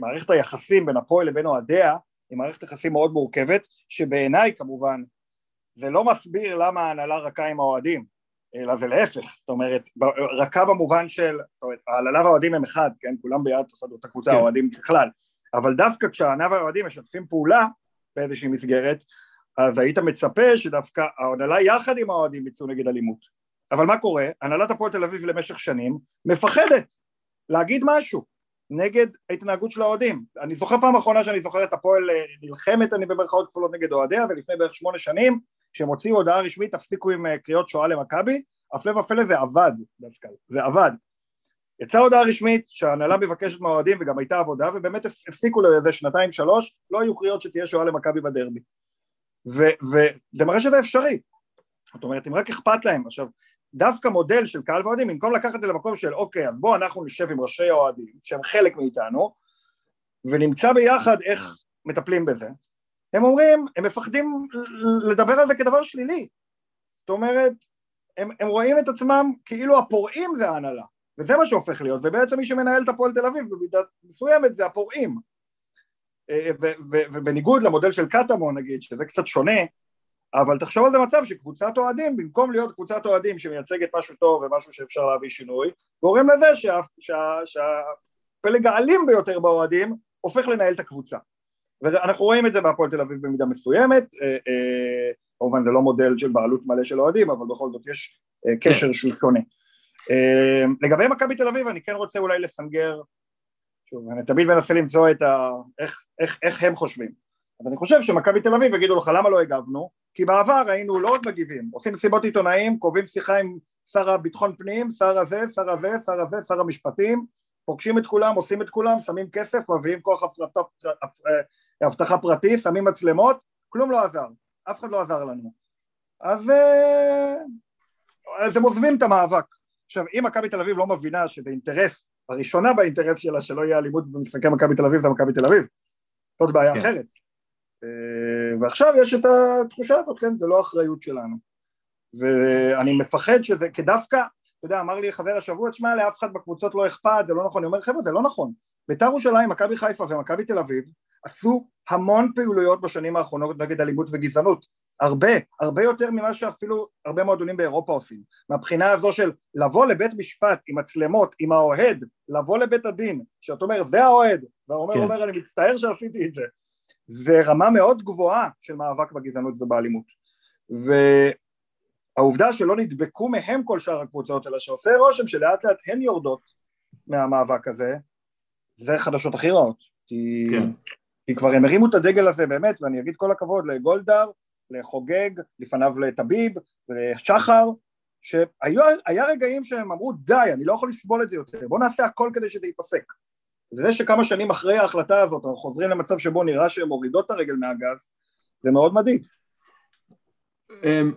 מערכת היחסים בין הפועל לבין אוהדיה היא מערכת יחסים מאוד מורכבת, שבעיניי כמובן זה לא מסביר למה ההנהלה רכה עם האוהדים, אלא זה להפך, זאת אומרת, רכה במובן של, זאת אומרת, ההנהלה והאוהדים הם אחד, כן, כולם ביד אותה קבוצה, כן. האוהדים בכלל, אבל דווקא כשההנהלה והאוהדים משתפים פעולה באיזושהי מסגרת, אז היית מצפה שדווקא ההנהלה יחד עם האוהדים יצאו נגד אלימות. אבל מה קורה? הנהלת הפועל תל אביב למשך שנים מפחדת להגיד משהו נגד ההתנהגות של האוהדים. אני זוכר פעם אחרונה שאני זוכר את הפועל אה, נלחמת, אני במרכאות כפולות נגד אוהדיה, זה לפני בערך שמונה שנים, כשהם הוציאו הודעה רשמית, תפסיקו עם אה, קריאות שואה למכבי, הפלא ופלא זה עבד דווקא, זה עבד. יצאה הודעה רשמית שההנהלה מבקשת מהאוהדים וגם הייתה עבודה ובאמת הפסיקו לאיזה שנתיים שלוש לא היו קריאות שתהיה שואה למכבי בדרבי וזה מראה שזה אפשרי זאת אומרת אם רק אכפת להם עכשיו דווקא מודל של קהל ואוהדים במקום לקחת את זה למקום של אוקיי אז בואו אנחנו נשב עם ראשי האוהדים שהם חלק מאיתנו ונמצא ביחד איך מטפלים בזה הם אומרים הם מפחדים לדבר על זה כדבר שלילי זאת אומרת הם, הם רואים את עצמם כאילו הפורעים זה ההנהלה וזה מה שהופך להיות, ובעצם מי שמנהל את הפועל תל אביב במידה מסוימת זה הפורעים. אה, ובניגוד למודל של קטמון נגיד, שזה קצת שונה, אבל תחשוב על זה מצב שקבוצת אוהדים, במקום להיות קבוצת אוהדים שמייצגת משהו טוב ומשהו שאפשר להביא שינוי, גורם לזה שהפלג האלים ביותר באוהדים הופך לנהל את הקבוצה. ואנחנו רואים את זה בהפועל תל אביב במידה מסוימת, אה, אה, כמובן זה לא מודל של בעלות מלא של אוהדים, אבל בכל זאת יש קשר שהוא שונה. לגבי מכבי תל אביב אני כן רוצה אולי לסנגר, שוב אני תמיד מנסה למצוא את ה... איך, איך, איך הם חושבים, אז אני חושב שמכבי תל אביב יגידו לך למה לא הגבנו, כי בעבר היינו לא רק מגיבים, עושים מסיבות עיתונאים, קובעים שיחה עם שר הביטחון פנים, שר הזה, שר הזה, שר הזה, שר המשפטים, פוגשים את כולם, עושים את כולם, שמים כסף, מביאים כוח אבטחה פרטי, שמים מצלמות, כלום לא עזר, אף אחד לא עזר לנו. אז, אה, אז הם עוזבים את המאבק. עכשיו אם מכבי תל אביב לא מבינה שזה אינטרס, הראשונה באינטרס שלה שלא יהיה אלימות במשחקי מכבי תל אביב זה מכבי תל אביב, זאת בעיה כן. אחרת. אה, ועכשיו יש את התחושה הזאת, כן, זה לא אחריות שלנו. ואני מפחד שזה, כי דווקא, אתה יודע, אמר לי חבר השבוע, תשמע, לאף אחד בקבוצות לא אכפת, זה לא נכון. אני אומר, חבר'ה, זה לא נכון. בית"ר ירושלים, מכבי חיפה ומכבי תל אביב עשו המון פעילויות בשנים האחרונות נגד אלימות וגזענות. הרבה, הרבה יותר ממה שאפילו הרבה מועדונים באירופה עושים. מהבחינה הזו של לבוא לבית משפט עם מצלמות, עם האוהד, לבוא לבית הדין, שאתה אומר זה האוהד, והאומר כן. אומר אני מצטער שעשיתי את זה, זה רמה מאוד גבוהה של מאבק בגזענות ובאלימות. והעובדה שלא נדבקו מהם כל שאר הקבוצות, אלא שעושה רושם שלאט לאט הן יורדות מהמאבק הזה, זה חדשות הכי רעות. כי, כן. כי כבר הם הרימו את הדגל הזה באמת, ואני אגיד כל הכבוד לגולדהר, לחוגג, לפניו לטביב ולשחר, שהיה רגעים שהם אמרו די, אני לא יכול לסבול את זה יותר, בואו נעשה הכל כדי שזה ייפסק. זה שכמה שנים אחרי ההחלטה הזאת אנחנו חוזרים למצב שבו נראה שהן מורידות את הרגל מהגז, זה מאוד מדאיג. אמ,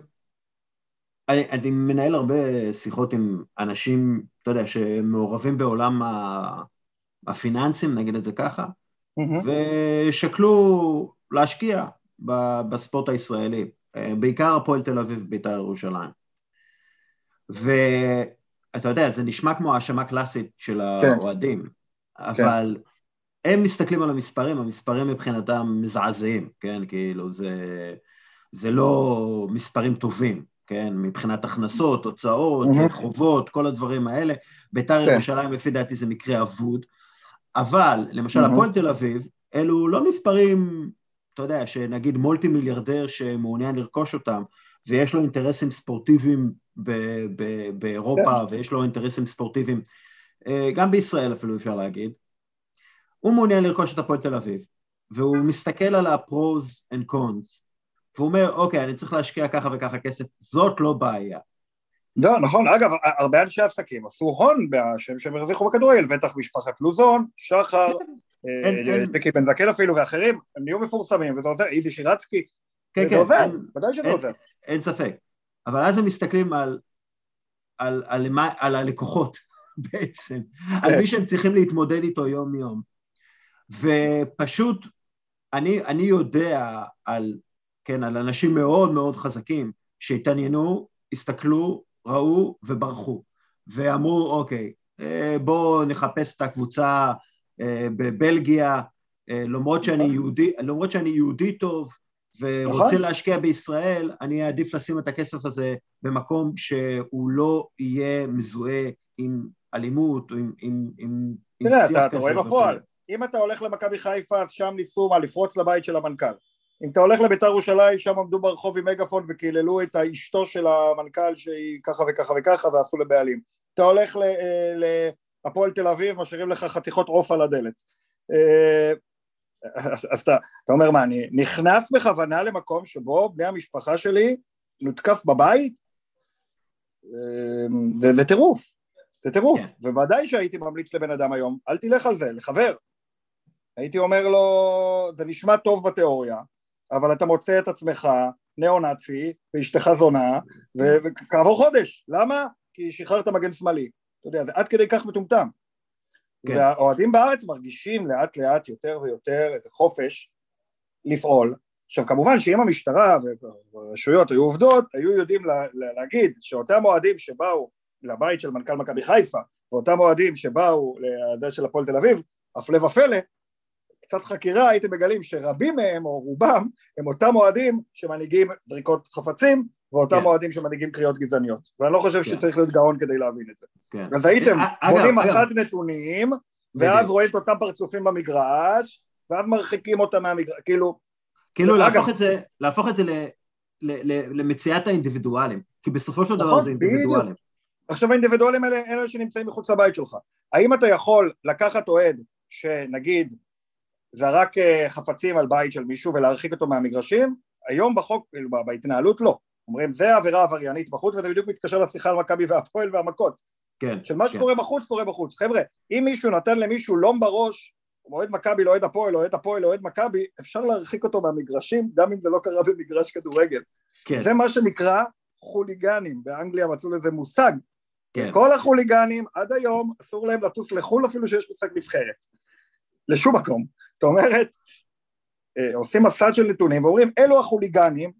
אני, אני מנהל הרבה שיחות עם אנשים, אתה יודע, שמעורבים בעולם הפיננסים, נגיד את זה ככה, ושקלו להשקיע בספורט הישראלי, אה, בעיקר הפועל תל אביב, בית"ר ירושלים. ואתה יודע, זה נשמע כמו האשמה קלאסית של כן. האוהדים, כן. אבל כן. הם מסתכלים על המספרים, המספרים מבחינתם מזעזעים, כן? כאילו, זה, זה לא מספרים טובים, כן? מבחינת הכנסות, הוצאות, mm-hmm. חובות, כל הדברים האלה. בית"ר כן. ירושלים, לפי דעתי, זה מקרה אבוד. אבל, למשל, mm-hmm. הפועל תל אביב, אלו לא מספרים אתה יודע, שנגיד מולטי מיליארדר שמעוניין לרכוש אותם, ויש לו אינטרסים ספורטיביים ב- ב- באירופה, כן. ויש לו אינטרסים ספורטיביים, גם בישראל אפילו אפשר להגיד, הוא מעוניין לרכוש את הפועל תל אביב, והוא מסתכל על ה-pros and cons, והוא אומר, אוקיי, אני צריך להשקיע ככה וככה כסף, זאת לא בעיה. לא, נכון, אגב, הרבה אנשי עסקים עשו הון שהם הרוויחו בכדורגל, בטח משפחת לוזון, שחר, טקי בן זקן אפילו ואחרים, הם נהיו מפורסמים וזה עוזר, איזי שירצקי, כן, זה כן, עוזר, ודאי שזה עוזר. אין ספק, אבל אז הם מסתכלים על, על, על, על, על הלקוחות בעצם, על כן. מי שהם צריכים להתמודד איתו יום יום, ופשוט אני, אני יודע על, כן, על אנשים מאוד מאוד חזקים שהתעניינו, הסתכלו, ראו וברחו, ואמרו אוקיי, אה, בואו נחפש את הקבוצה בבלגיה, אה, למרות שאני נכון. יהודי, למרות שאני יהודי טוב ורוצה נכון. להשקיע בישראל, אני אעדיף לשים את הכסף הזה במקום שהוא לא יהיה מזוהה עם אלימות או עם, עם, עם, תראה, אתה, אתה רואה בפועל, אם אתה הולך למכבי חיפה, אז שם ניסו מה, לפרוץ לבית של המנכ"ל. אם אתה הולך לביתר ירושלים, שם עמדו ברחוב עם מגאפון וקיללו את אשתו של המנכ"ל שהיא ככה וככה וככה ועשו לבעלים. אתה הולך. אה, ל הפועל תל אביב משאירים לך חתיכות עוף על הדלת. אה, אז אתה, אתה אומר מה, אני נכנס בכוונה למקום שבו בני המשפחה שלי נותקף בבית? אה, זה, זה טירוף, זה טירוף, yeah. כן. וודאי שהייתי ממליץ לבן אדם היום, אל תלך על זה, לחבר. הייתי אומר לו, זה נשמע טוב בתיאוריה, אבל אתה מוצא את עצמך ניאו-נאצי ואשתך זונה, וכעבור חודש, למה? כי שחררת מגן שמאלי. אתה יודע, זה עד כדי כך מטומטם. כן. והאוהדים בארץ מרגישים לאט לאט יותר ויותר איזה חופש לפעול. עכשיו כמובן שאם המשטרה והרשויות היו עובדות, היו יודעים לה, להגיד שאותם אוהדים שבאו לבית של מנכ"ל מכבי חיפה, ואותם אוהדים שבאו לזה של הפועל תל אביב, הפלא ופלא, קצת חקירה הייתם מגלים שרבים מהם או רובם הם אותם אוהדים שמנהיגים זריקות חפצים ואותם כן. אוהדים שמנהיגים קריאות גזעניות, ואני לא חושב כן. שצריך להיות גאון כדי להבין את זה. כן. אז הייתם בונים מסד נתונים, ואז בדיוק. רואים את אותם פרצופים במגרש, ואז מרחיקים אותם מהמגרש, כאילו... כאילו להפוך את זה, להפוך את זה ל, ל, ל, למציאת האינדיבידואלים, כי בסופו של דבר נכון, זה אינדיבידואלים. עכשיו האינדיבידואלים האלה הם אלה שנמצאים מחוץ לבית שלך. האם אתה יכול לקחת אוהד שנגיד זרק אה, חפצים על בית של מישהו ולהרחיק אותו מהמגרשים? היום בחוק, כאילו, בהתנהלות לא. אומרים זה עבירה עבריינית בחוץ וזה בדיוק מתקשר לשיחה על מכבי והפועל והמכות. כן. של מה כן. שקורה בחוץ קורה בחוץ. חבר'ה, אם מישהו נתן למישהו לום בראש, אוהד מכבי לאוהד הפועל, אוהד הפועל לאוהד מכבי, אפשר להרחיק אותו מהמגרשים גם אם זה לא קרה במגרש כדורגל. כן. זה מה שנקרא חוליגנים, באנגליה מצאו לזה מושג. כן. כל החוליגנים עד היום אסור להם לטוס לחו"ל אפילו שיש משחק נבחרת. לשום מקום. זאת אומרת, אה, עושים מסד של נתונים ואומרים אלו החוליגנים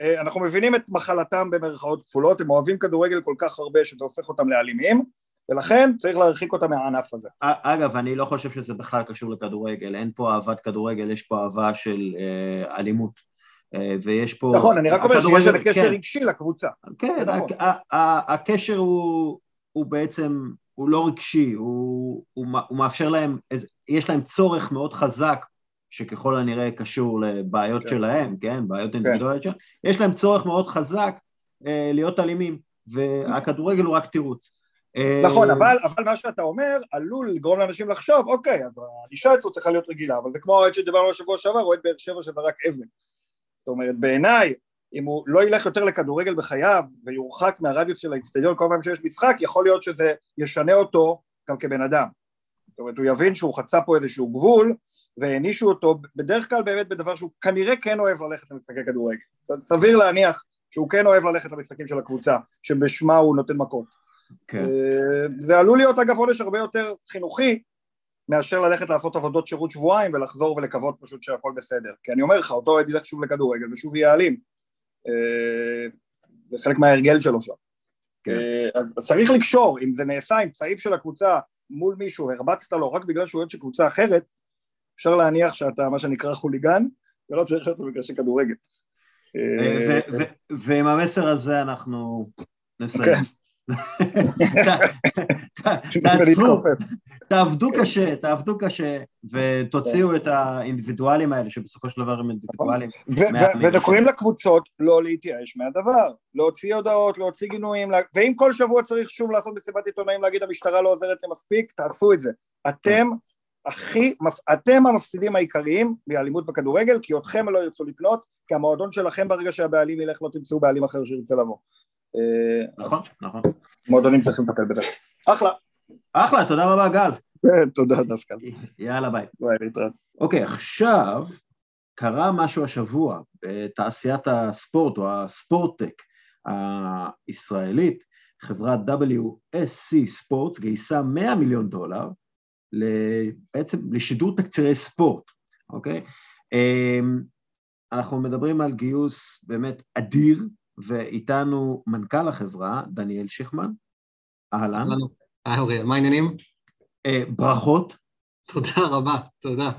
אה, אנחנו מבינים את מחלתם במרכאות כפולות, הם אוהבים כדורגל כל כך הרבה שאתה הופך אותם לאלימים, ולכן צריך להרחיק אותם מהענף הזה. אגב, אני לא חושב שזה בכלל קשור לכדורגל, אין פה אהבת כדורגל, יש פה אהבה של אה, אלימות. אה, ויש פה... נכון, אני רק אומר שיש לזה קשר כן. רגשי לקבוצה. כן, נכון. הקשר הוא, הוא בעצם, הוא לא רגשי, הוא, הוא, הוא מאפשר להם, יש להם צורך מאוד חזק שככל הנראה קשור לבעיות כן. שלהם, כן? בעיות כן. אינדיבידואליות שלהם, יש להם צורך מאוד חזק אה, להיות אלימים, והכדורגל הוא רק תירוץ. אה, נכון, אבל, אבל מה שאתה אומר עלול לגרום לאנשים לחשוב, אוקיי, אז הענישה הזו צריכה להיות רגילה, אבל זה כמו האוהד שדיברנו בשבוע שעבר, אוהד באר שבע שזרק אבן. זאת אומרת, בעיניי, אם הוא לא ילך יותר לכדורגל בחייו ויורחק מהרדיוס של האיצטדיון כל פעם שיש משחק, יכול להיות שזה ישנה אותו גם כבן אדם. זאת אומרת, הוא יבין שהוא חצה פה איזשהו גבול, והענישו אותו בדרך כלל באמת בדבר שהוא כנראה כן אוהב ללכת למשחקי כדורגל. סביר להניח שהוא כן אוהב ללכת למשחקים של הקבוצה, שבשמה הוא נותן מכות. כן. אה, זה עלול להיות אגב עונש הרבה יותר חינוכי מאשר ללכת לעשות עבודות שירות שבועיים ולחזור ולקוות פשוט שהכל בסדר. כי אני אומר לך, אותו אוהד ילך שוב לכדורגל ושוב יהיה אלים. אה, זה חלק מההרגל שלו שם. כן. אה, אז, צריך לקשור, אם זה נעשה עם צעיף של הקבוצה מול מישהו, הרבצת לו רק בגלל שהוא אוהד של קבוצה אחרת, אפשר להניח שאתה מה שנקרא חוליגן, ולא צריך להיות במגרשי כדורגל. אה, ועם המסר הזה אנחנו נסיים. תעצרו, תעבדו קשה, תעבדו קשה, ותוציאו את האינדיבידואלים האלה, שבסופו של דבר הם אינדיבידואלים. וקוראים לקבוצות לא להתייאש מהדבר, להוציא הודעות, להוציא גינויים, ואם כל שבוע צריך שוב לעשות מסיבת עיתונאים להגיד המשטרה לא עוזרת לי מספיק, תעשו את זה. אתם הכי, אתם המפסידים העיקריים מאלימות בכדורגל, כי אתכם לא ירצו לקנות, כי המועדון שלכם ברגע שהבעלים ילך לא תמצאו בעלים אחר שירצה לבוא. אה, נכון, נכון. מועדונים צריכים לטפל בזה. אחלה. אחלה, תודה רבה גל. כן, תודה דווקא. יאללה ביי. ביי, להתראות. אוקיי, עכשיו קרה משהו השבוע בתעשיית הספורט או הספורטק הישראלית, חברת WSC ספורטס גייסה 100 מיליון דולר בעצם לשידור תקצירי ספורט, אוקיי? אמ, אנחנו מדברים על גיוס באמת אדיר, ואיתנו מנכ"ל החברה, דניאל שכמן. אהלן. היי אוריאל, מה העניינים? אה, ברכות. תודה רבה, תודה.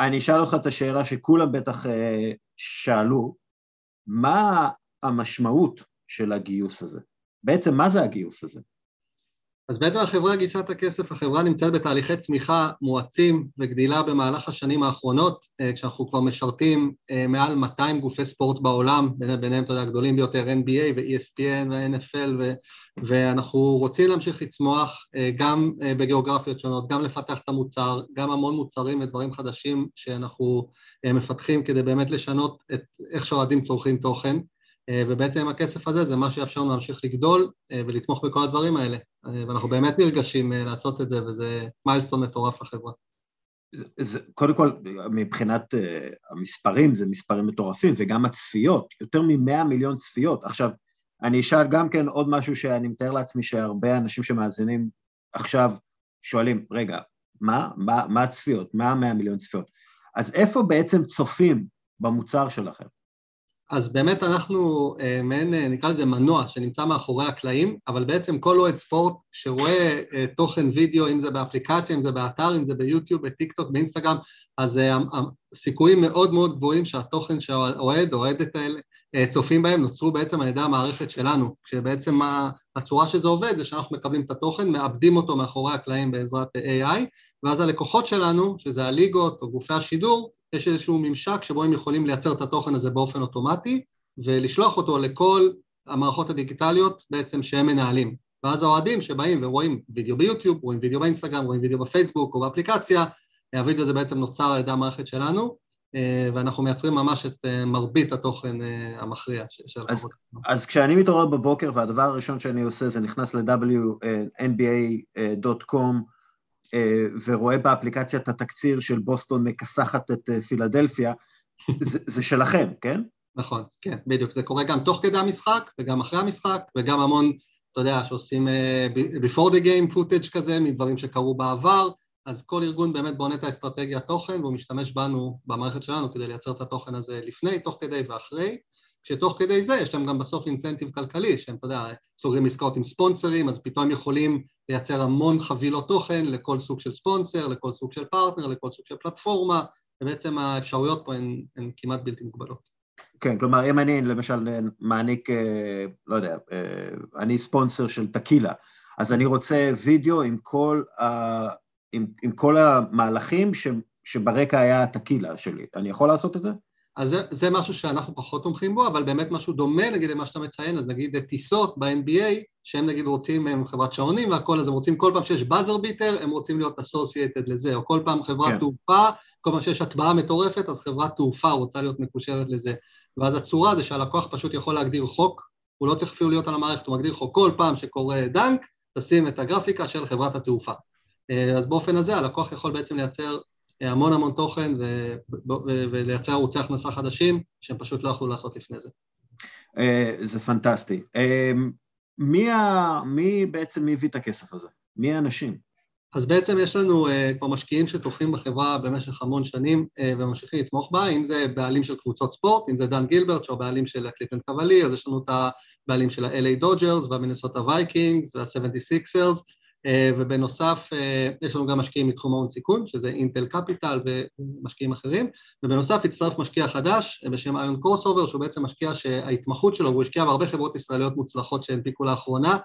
אני אשאל אותך את השאלה שכולם בטח אה, שאלו, מה המשמעות של הגיוס הזה? בעצם מה זה הגיוס הזה? אז בעצם החברה את הכסף, החברה נמצאת בתהליכי צמיחה מואצים וגדילה במהלך השנים האחרונות, אה, כשאנחנו כבר משרתים אה, מעל 200 גופי ספורט בעולם, ביניהם, אתה יודע, הגדולים ביותר, NBA ו-ESPN ו-NFL, ו- ואנחנו רוצים להמשיך לצמוח אה, גם בגיאוגרפיות שונות, גם לפתח את המוצר, גם המון מוצרים ודברים חדשים שאנחנו מפתחים כדי באמת לשנות את איך שאוהדים צורכים תוכן. אה, ובעצם הכסף הזה זה מה שיאפשר לנו להמשיך לגדול אה, ולתמוך בכל הדברים האלה. אה, ואנחנו באמת נרגשים לעשות את זה, וזה מיילסטון מטורף לחברה. זה, זה, קודם כל, מבחינת uh, המספרים, זה מספרים מטורפים, וגם הצפיות, יותר מ-100 מיליון צפיות. עכשיו, אני אשאל גם כן עוד משהו שאני מתאר לעצמי שהרבה אנשים שמאזינים עכשיו שואלים, רגע, מה, מה, מה הצפיות? מה 100 מיליון צפיות? אז איפה בעצם צופים במוצר שלכם? אז באמת אנחנו אה, מעין, אה, נקרא לזה מנוע שנמצא מאחורי הקלעים, אבל בעצם כל אוהד ספורט שרואה אה, תוכן וידאו, אם זה באפליקציה, אם זה באתר, אם זה ביוטיוב, בטיק טוק, באינסטגרם, אז הסיכויים מאוד מאוד גבוהים שהתוכן שהאוהד, אוהדת האלה, צופים בהם, נוצרו בעצם על ידי המערכת שלנו, כשבעצם הצורה שזה עובד זה שאנחנו מקבלים את התוכן, מאבדים אותו מאחורי הקלעים בעזרת AI, ואז הלקוחות שלנו, שזה הליגות או גופי השידור, יש איזשהו ממשק שבו הם יכולים לייצר את התוכן הזה באופן אוטומטי ולשלוח אותו לכל המערכות הדיגיטליות בעצם שהם מנהלים. ואז האוהדים שבאים ורואים וידאו ביוטיוב, רואים וידאו באינסטגרם, רואים וידאו בפייסבוק או באפליקציה, הווידאו הזה בעצם נוצר על ידי המערכת שלנו, אה, ואנחנו מייצרים ממש את אה, מרבית התוכן אה, המכריע של אז, אז כשאני מתעורר בבוקר והדבר הראשון שאני עושה זה נכנס ל-WNBA.com ורואה באפליקציה את התקציר של בוסטון מכסחת את אה, פילדלפיה, זה, זה שלכם, כן? נכון, כן, בדיוק. זה קורה גם תוך כדי המשחק וגם אחרי המשחק, וגם המון, אתה יודע, שעושים uh, before the game footage כזה, מדברים שקרו בעבר, אז כל ארגון באמת בונה את האסטרטגיה תוכן, והוא משתמש בנו, במערכת שלנו, כדי לייצר את התוכן הזה לפני, תוך כדי ואחרי. שתוך כדי זה יש להם גם בסוף אינסנטיב כלכלי, שהם, אתה יודע, סוגרים עסקאות עם ספונסרים, אז פתאום יכולים לייצר המון חבילות תוכן לכל סוג של ספונסר, לכל סוג של פרטנר, לכל סוג של פלטפורמה, ובעצם האפשרויות פה הן, הן כמעט בלתי מוגבלות. כן, כלומר, אם אני למשל מעניק, אה, לא יודע, אה, אני ספונסר של טקילה, אז אני רוצה וידאו עם כל, ה, עם, עם כל המהלכים ש, שברקע היה הטקילה שלי. אני יכול לעשות את זה? אז זה, זה משהו שאנחנו פחות תומכים בו, אבל באמת משהו דומה נגיד למה שאתה מציין, אז נגיד טיסות ב-NBA, שהם נגיד רוצים, הם חברת שעונים והכל, אז הם רוצים כל פעם שיש באזר ביטר, הם רוצים להיות אסוסייטד לזה, או כל פעם חברת כן. תעופה, כל פעם שיש הטבעה מטורפת, אז חברת תעופה רוצה להיות מקושרת לזה. ואז הצורה זה שהלקוח פשוט יכול להגדיר חוק, הוא לא צריך אפילו להיות על המערכת, הוא מגדיר חוק כל פעם שקורה dunk, תשים את הגרפיקה של חברת התעופה. אה, אז באופן הזה הלקוח יכול בעצם לייצר המון המון תוכן ו- ו- ולייצר ערוצי הכנסה חדשים שהם פשוט לא יכלו לעשות לפני זה. אה, זה פנטסטי. אה, מי, ה... מי בעצם הביא את הכסף הזה? מי האנשים? אז בעצם יש לנו אה, כבר משקיעים שתומכים בחברה במשך המון שנים וממשיכים לתמוך בה, אם זה בעלים של קבוצות ספורט, אם זה דן גילברט שהוא הבעלים של הקליבלנד קאבלירס, אז יש לנו את הבעלים של ה-LA דודג'רס והמינסוטה וייקינגס וה-76ers, אה, ובנוסף אה, יש לנו גם משקיעים מתחום ההון סיכון, שזה אינטל קפיטל ומשקיעים אחרים, ובנוסף הצטרף משקיע חדש בשם איון קרוסאובר, שהוא בעצם משקיע שההתמחות שלו, והוא השקיע בהרבה חברות ישראליות מוצלחות שהנפיקו לאחרונה,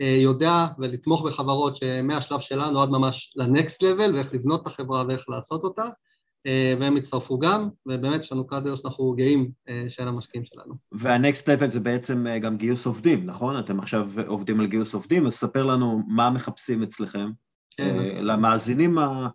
אה, יודע ולתמוך בחברות שמהשלב שלנו עד ממש ל next level, ואיך לבנות את החברה ואיך לעשות אותה. אה, והם הצטרפו גם, ובאמת יש לנו קאדר שאנחנו גאים אה, של המשקיעים שלנו. וה next level זה בעצם אה, גם גיוס עובדים, נכון? אתם עכשיו עובדים על גיוס עובדים, אז ספר לנו מה מחפשים אצלכם, כן. למאזינים ה...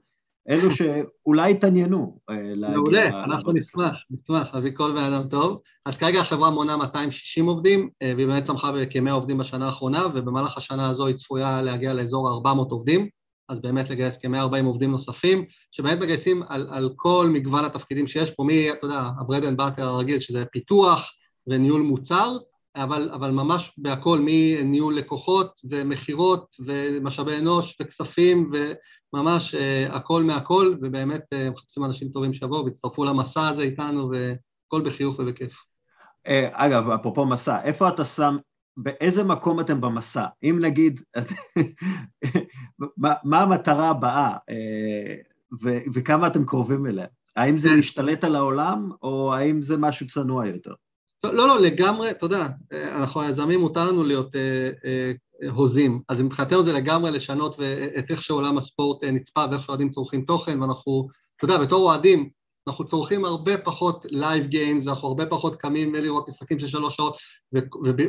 אלו שאולי התעניינו להגיע... מעולה, אנחנו נשמח, נשמח להביא כל בן אדם טוב. אז כרגע החברה מונה 260 עובדים, והיא באמת צמחה בכ-100 עובדים בשנה האחרונה, ובמהלך השנה הזו היא צפויה להגיע לאזור 400 עובדים. אז באמת לגייס כ-140 עובדים נוספים, שבאמת מגייסים על, על כל מגוון התפקידים שיש פה, מי, אתה יודע, ה bread and butter הרגיל, שזה פיתוח וניהול מוצר, אבל, אבל ממש בהכל, מניהול לקוחות ומכירות ומשאבי אנוש וכספים וממש uh, הכל מהכל, ובאמת uh, מחפשים אנשים טובים שיבואו ויצטרפו למסע הזה איתנו, והכל בחיוך ובכיף. Uh, אגב, אפרופו מסע, איפה אתה שם באיזה מקום אתם במסע? אם נגיד, מה, מה המטרה הבאה אה, ו, וכמה אתם קרובים אליה? האם זה להשתלט על העולם, או האם זה משהו צנוע יותר? לא, לא, לא לגמרי, אתה יודע, אנחנו היזמים מותר לנו להיות אה, אה, הוזים, אז מבחינתנו זה לגמרי לשנות את איך שעולם הספורט אה, נצפה ואיך שאוהדים צורכים תוכן, ואנחנו, אתה יודע, בתור אוהדים, אנחנו צורכים הרבה פחות live games, ואנחנו הרבה פחות קמים לראות משחקים של שלוש שעות,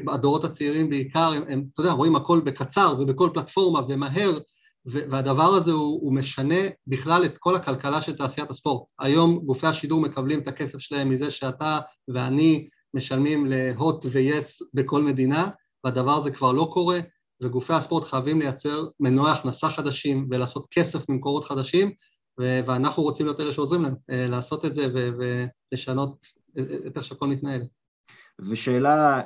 והדורות הצעירים בעיקר, הם, הם, אתה יודע, רואים הכל בקצר ובכל פלטפורמה ומהר, והדבר הזה הוא, הוא משנה בכלל את כל הכלכלה של תעשיית הספורט. היום גופי השידור מקבלים את הכסף שלהם מזה שאתה ואני משלמים להוט ויס בכל מדינה, והדבר הזה כבר לא קורה, וגופי הספורט חייבים לייצר מנועי הכנסה חדשים ולעשות כסף ממקורות חדשים, ואנחנו רוצים להיות אלה שעוזרים להם אה, לעשות את זה ולשנות את איך שהכל מתנהל. ושאלה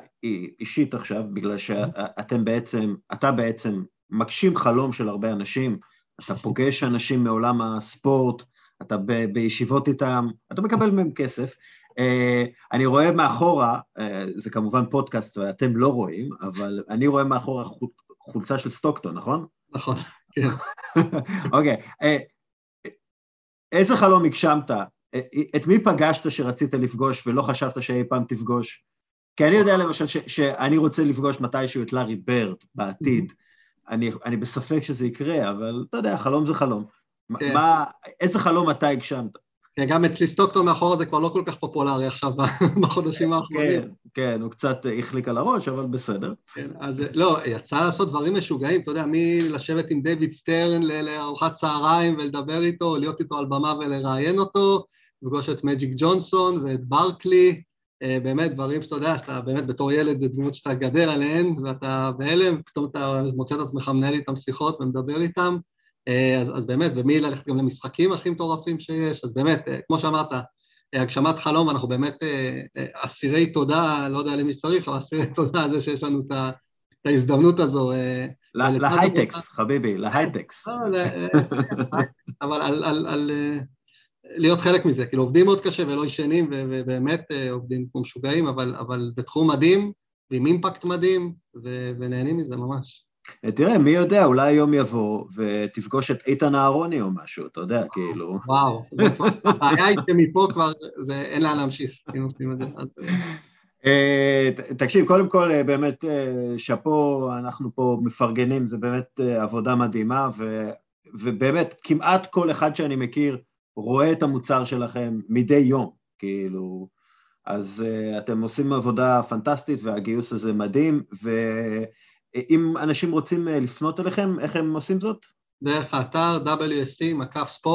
אישית עכשיו, בגלל שאתם בעצם, אתה בעצם מגשים חלום של הרבה אנשים, אתה פוגש אנשים מעולם הספורט, אתה ב- בישיבות איתם, אתה מקבל מהם כסף. אה, אני רואה מאחורה, אה, זה כמובן פודקאסט ואתם לא רואים, אבל אני רואה מאחורה חולצה של סטוקטון, נכון? נכון, כן. אוקיי, איזה חלום הגשמת? את מי פגשת שרצית לפגוש ולא חשבת שאי פעם תפגוש? כי אני יודע למשל ש, שאני רוצה לפגוש מתישהו את לארי ברד בעתיד. אני, אני בספק שזה יקרה, אבל אתה יודע, חלום זה חלום. כן. מה, איזה חלום אתה הגשמת? כן, גם אצלי סטוקטון מאחורה זה כבר לא כל כך פופולרי עכשיו בחודשים האחרונים. כן, כן, הוא קצת החליק על הראש, אבל בסדר. כן, אז לא, יצא לעשות דברים משוגעים, אתה יודע, מלשבת עם דיוויד סטרן לארוחת צהריים ולדבר איתו, להיות איתו על במה ולראיין אותו, לפגוש את מג'יק ג'ונסון ואת ברקלי, באמת דברים שאתה יודע, שאתה באמת בתור ילד זה דמות שאתה גדל עליהן ואתה בהלם, פתאום אתה מוצא את עצמך מנהל איתם שיחות ומדבר איתם, אה, אז, אז באמת, ומי ללכת גם למשחקים הכי מטורפים שיש, אז באמת, אה, כמו שאמרת, הגשמת חלום, אנחנו באמת אסירי תודה, לא יודע למי שצריך, אבל אסירי תודה על זה שיש לנו את ההזדמנות הזו. להייטקס, חביבי, להייטקס. אבל על להיות חלק מזה, כאילו עובדים מאוד קשה ולא ישנים ובאמת עובדים כמו משוגעים, אבל, אבל בתחום מדהים, ועם אימפקט מדהים, ונהנים מזה ממש. תראה, מי יודע, אולי היום יבוא ותפגוש את איתן אהרוני או משהו, אתה יודע, כאילו... וואו, הבעיה היא שמפה כבר אין לאן להמשיך, אם עושים את זה. אה, תקשיב, קודם כל, אה, באמת, אה, שאפו, אנחנו פה מפרגנים, זה באמת עבודה מדהימה, ו, ובאמת, כמעט כל אחד שאני מכיר רואה את המוצר שלכם מדי יום, כאילו, אז אתם עושים עבודה פנטסטית, והגיוס הזה מדהים, ואם אנשים רוצים לפנות אליכם, איך הם עושים זאת? דרך האתר wsc.com,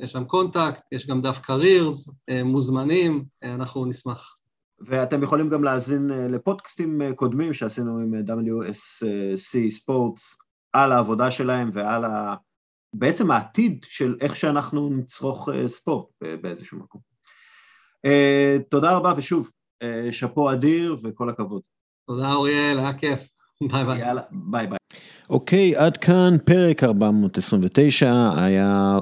יש שם contact, יש גם דף careers, מוזמנים, אנחנו נשמח. ואתם יכולים גם להאזין אה, לפודקאסטים אה, קודמים שעשינו עם אה, WSC ספורטס על העבודה שלהם ועל ה... בעצם העתיד של איך שאנחנו נצרוך ספורט באיזשהו מקום. תודה רבה ושוב, שאפו אדיר וכל הכבוד. תודה אוריאל, היה כיף. ביי ביי. יאללה, ביי ביי. אוקיי, עד כאן פרק 429, היה...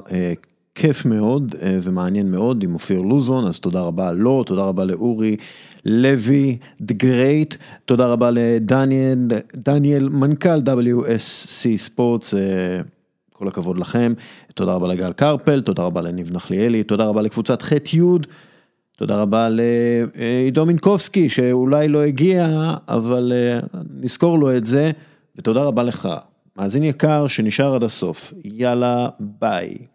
כיף מאוד אה, ומעניין מאוד עם אופיר לוזון, אז תודה רבה לו, תודה רבה לאורי לוי, The Great, תודה רבה לדניאל, דניאל, מנכ"ל WSC ספורטס, אה, כל הכבוד לכם, תודה רבה לגל קרפל, תודה רבה לניב נחליאלי, תודה רבה לקבוצת ח' י', תודה רבה לעידו מינקובסקי שאולי לא הגיע, אבל אה, נזכור לו את זה, ותודה רבה לך, מאזין יקר שנשאר עד הסוף, יאללה ביי.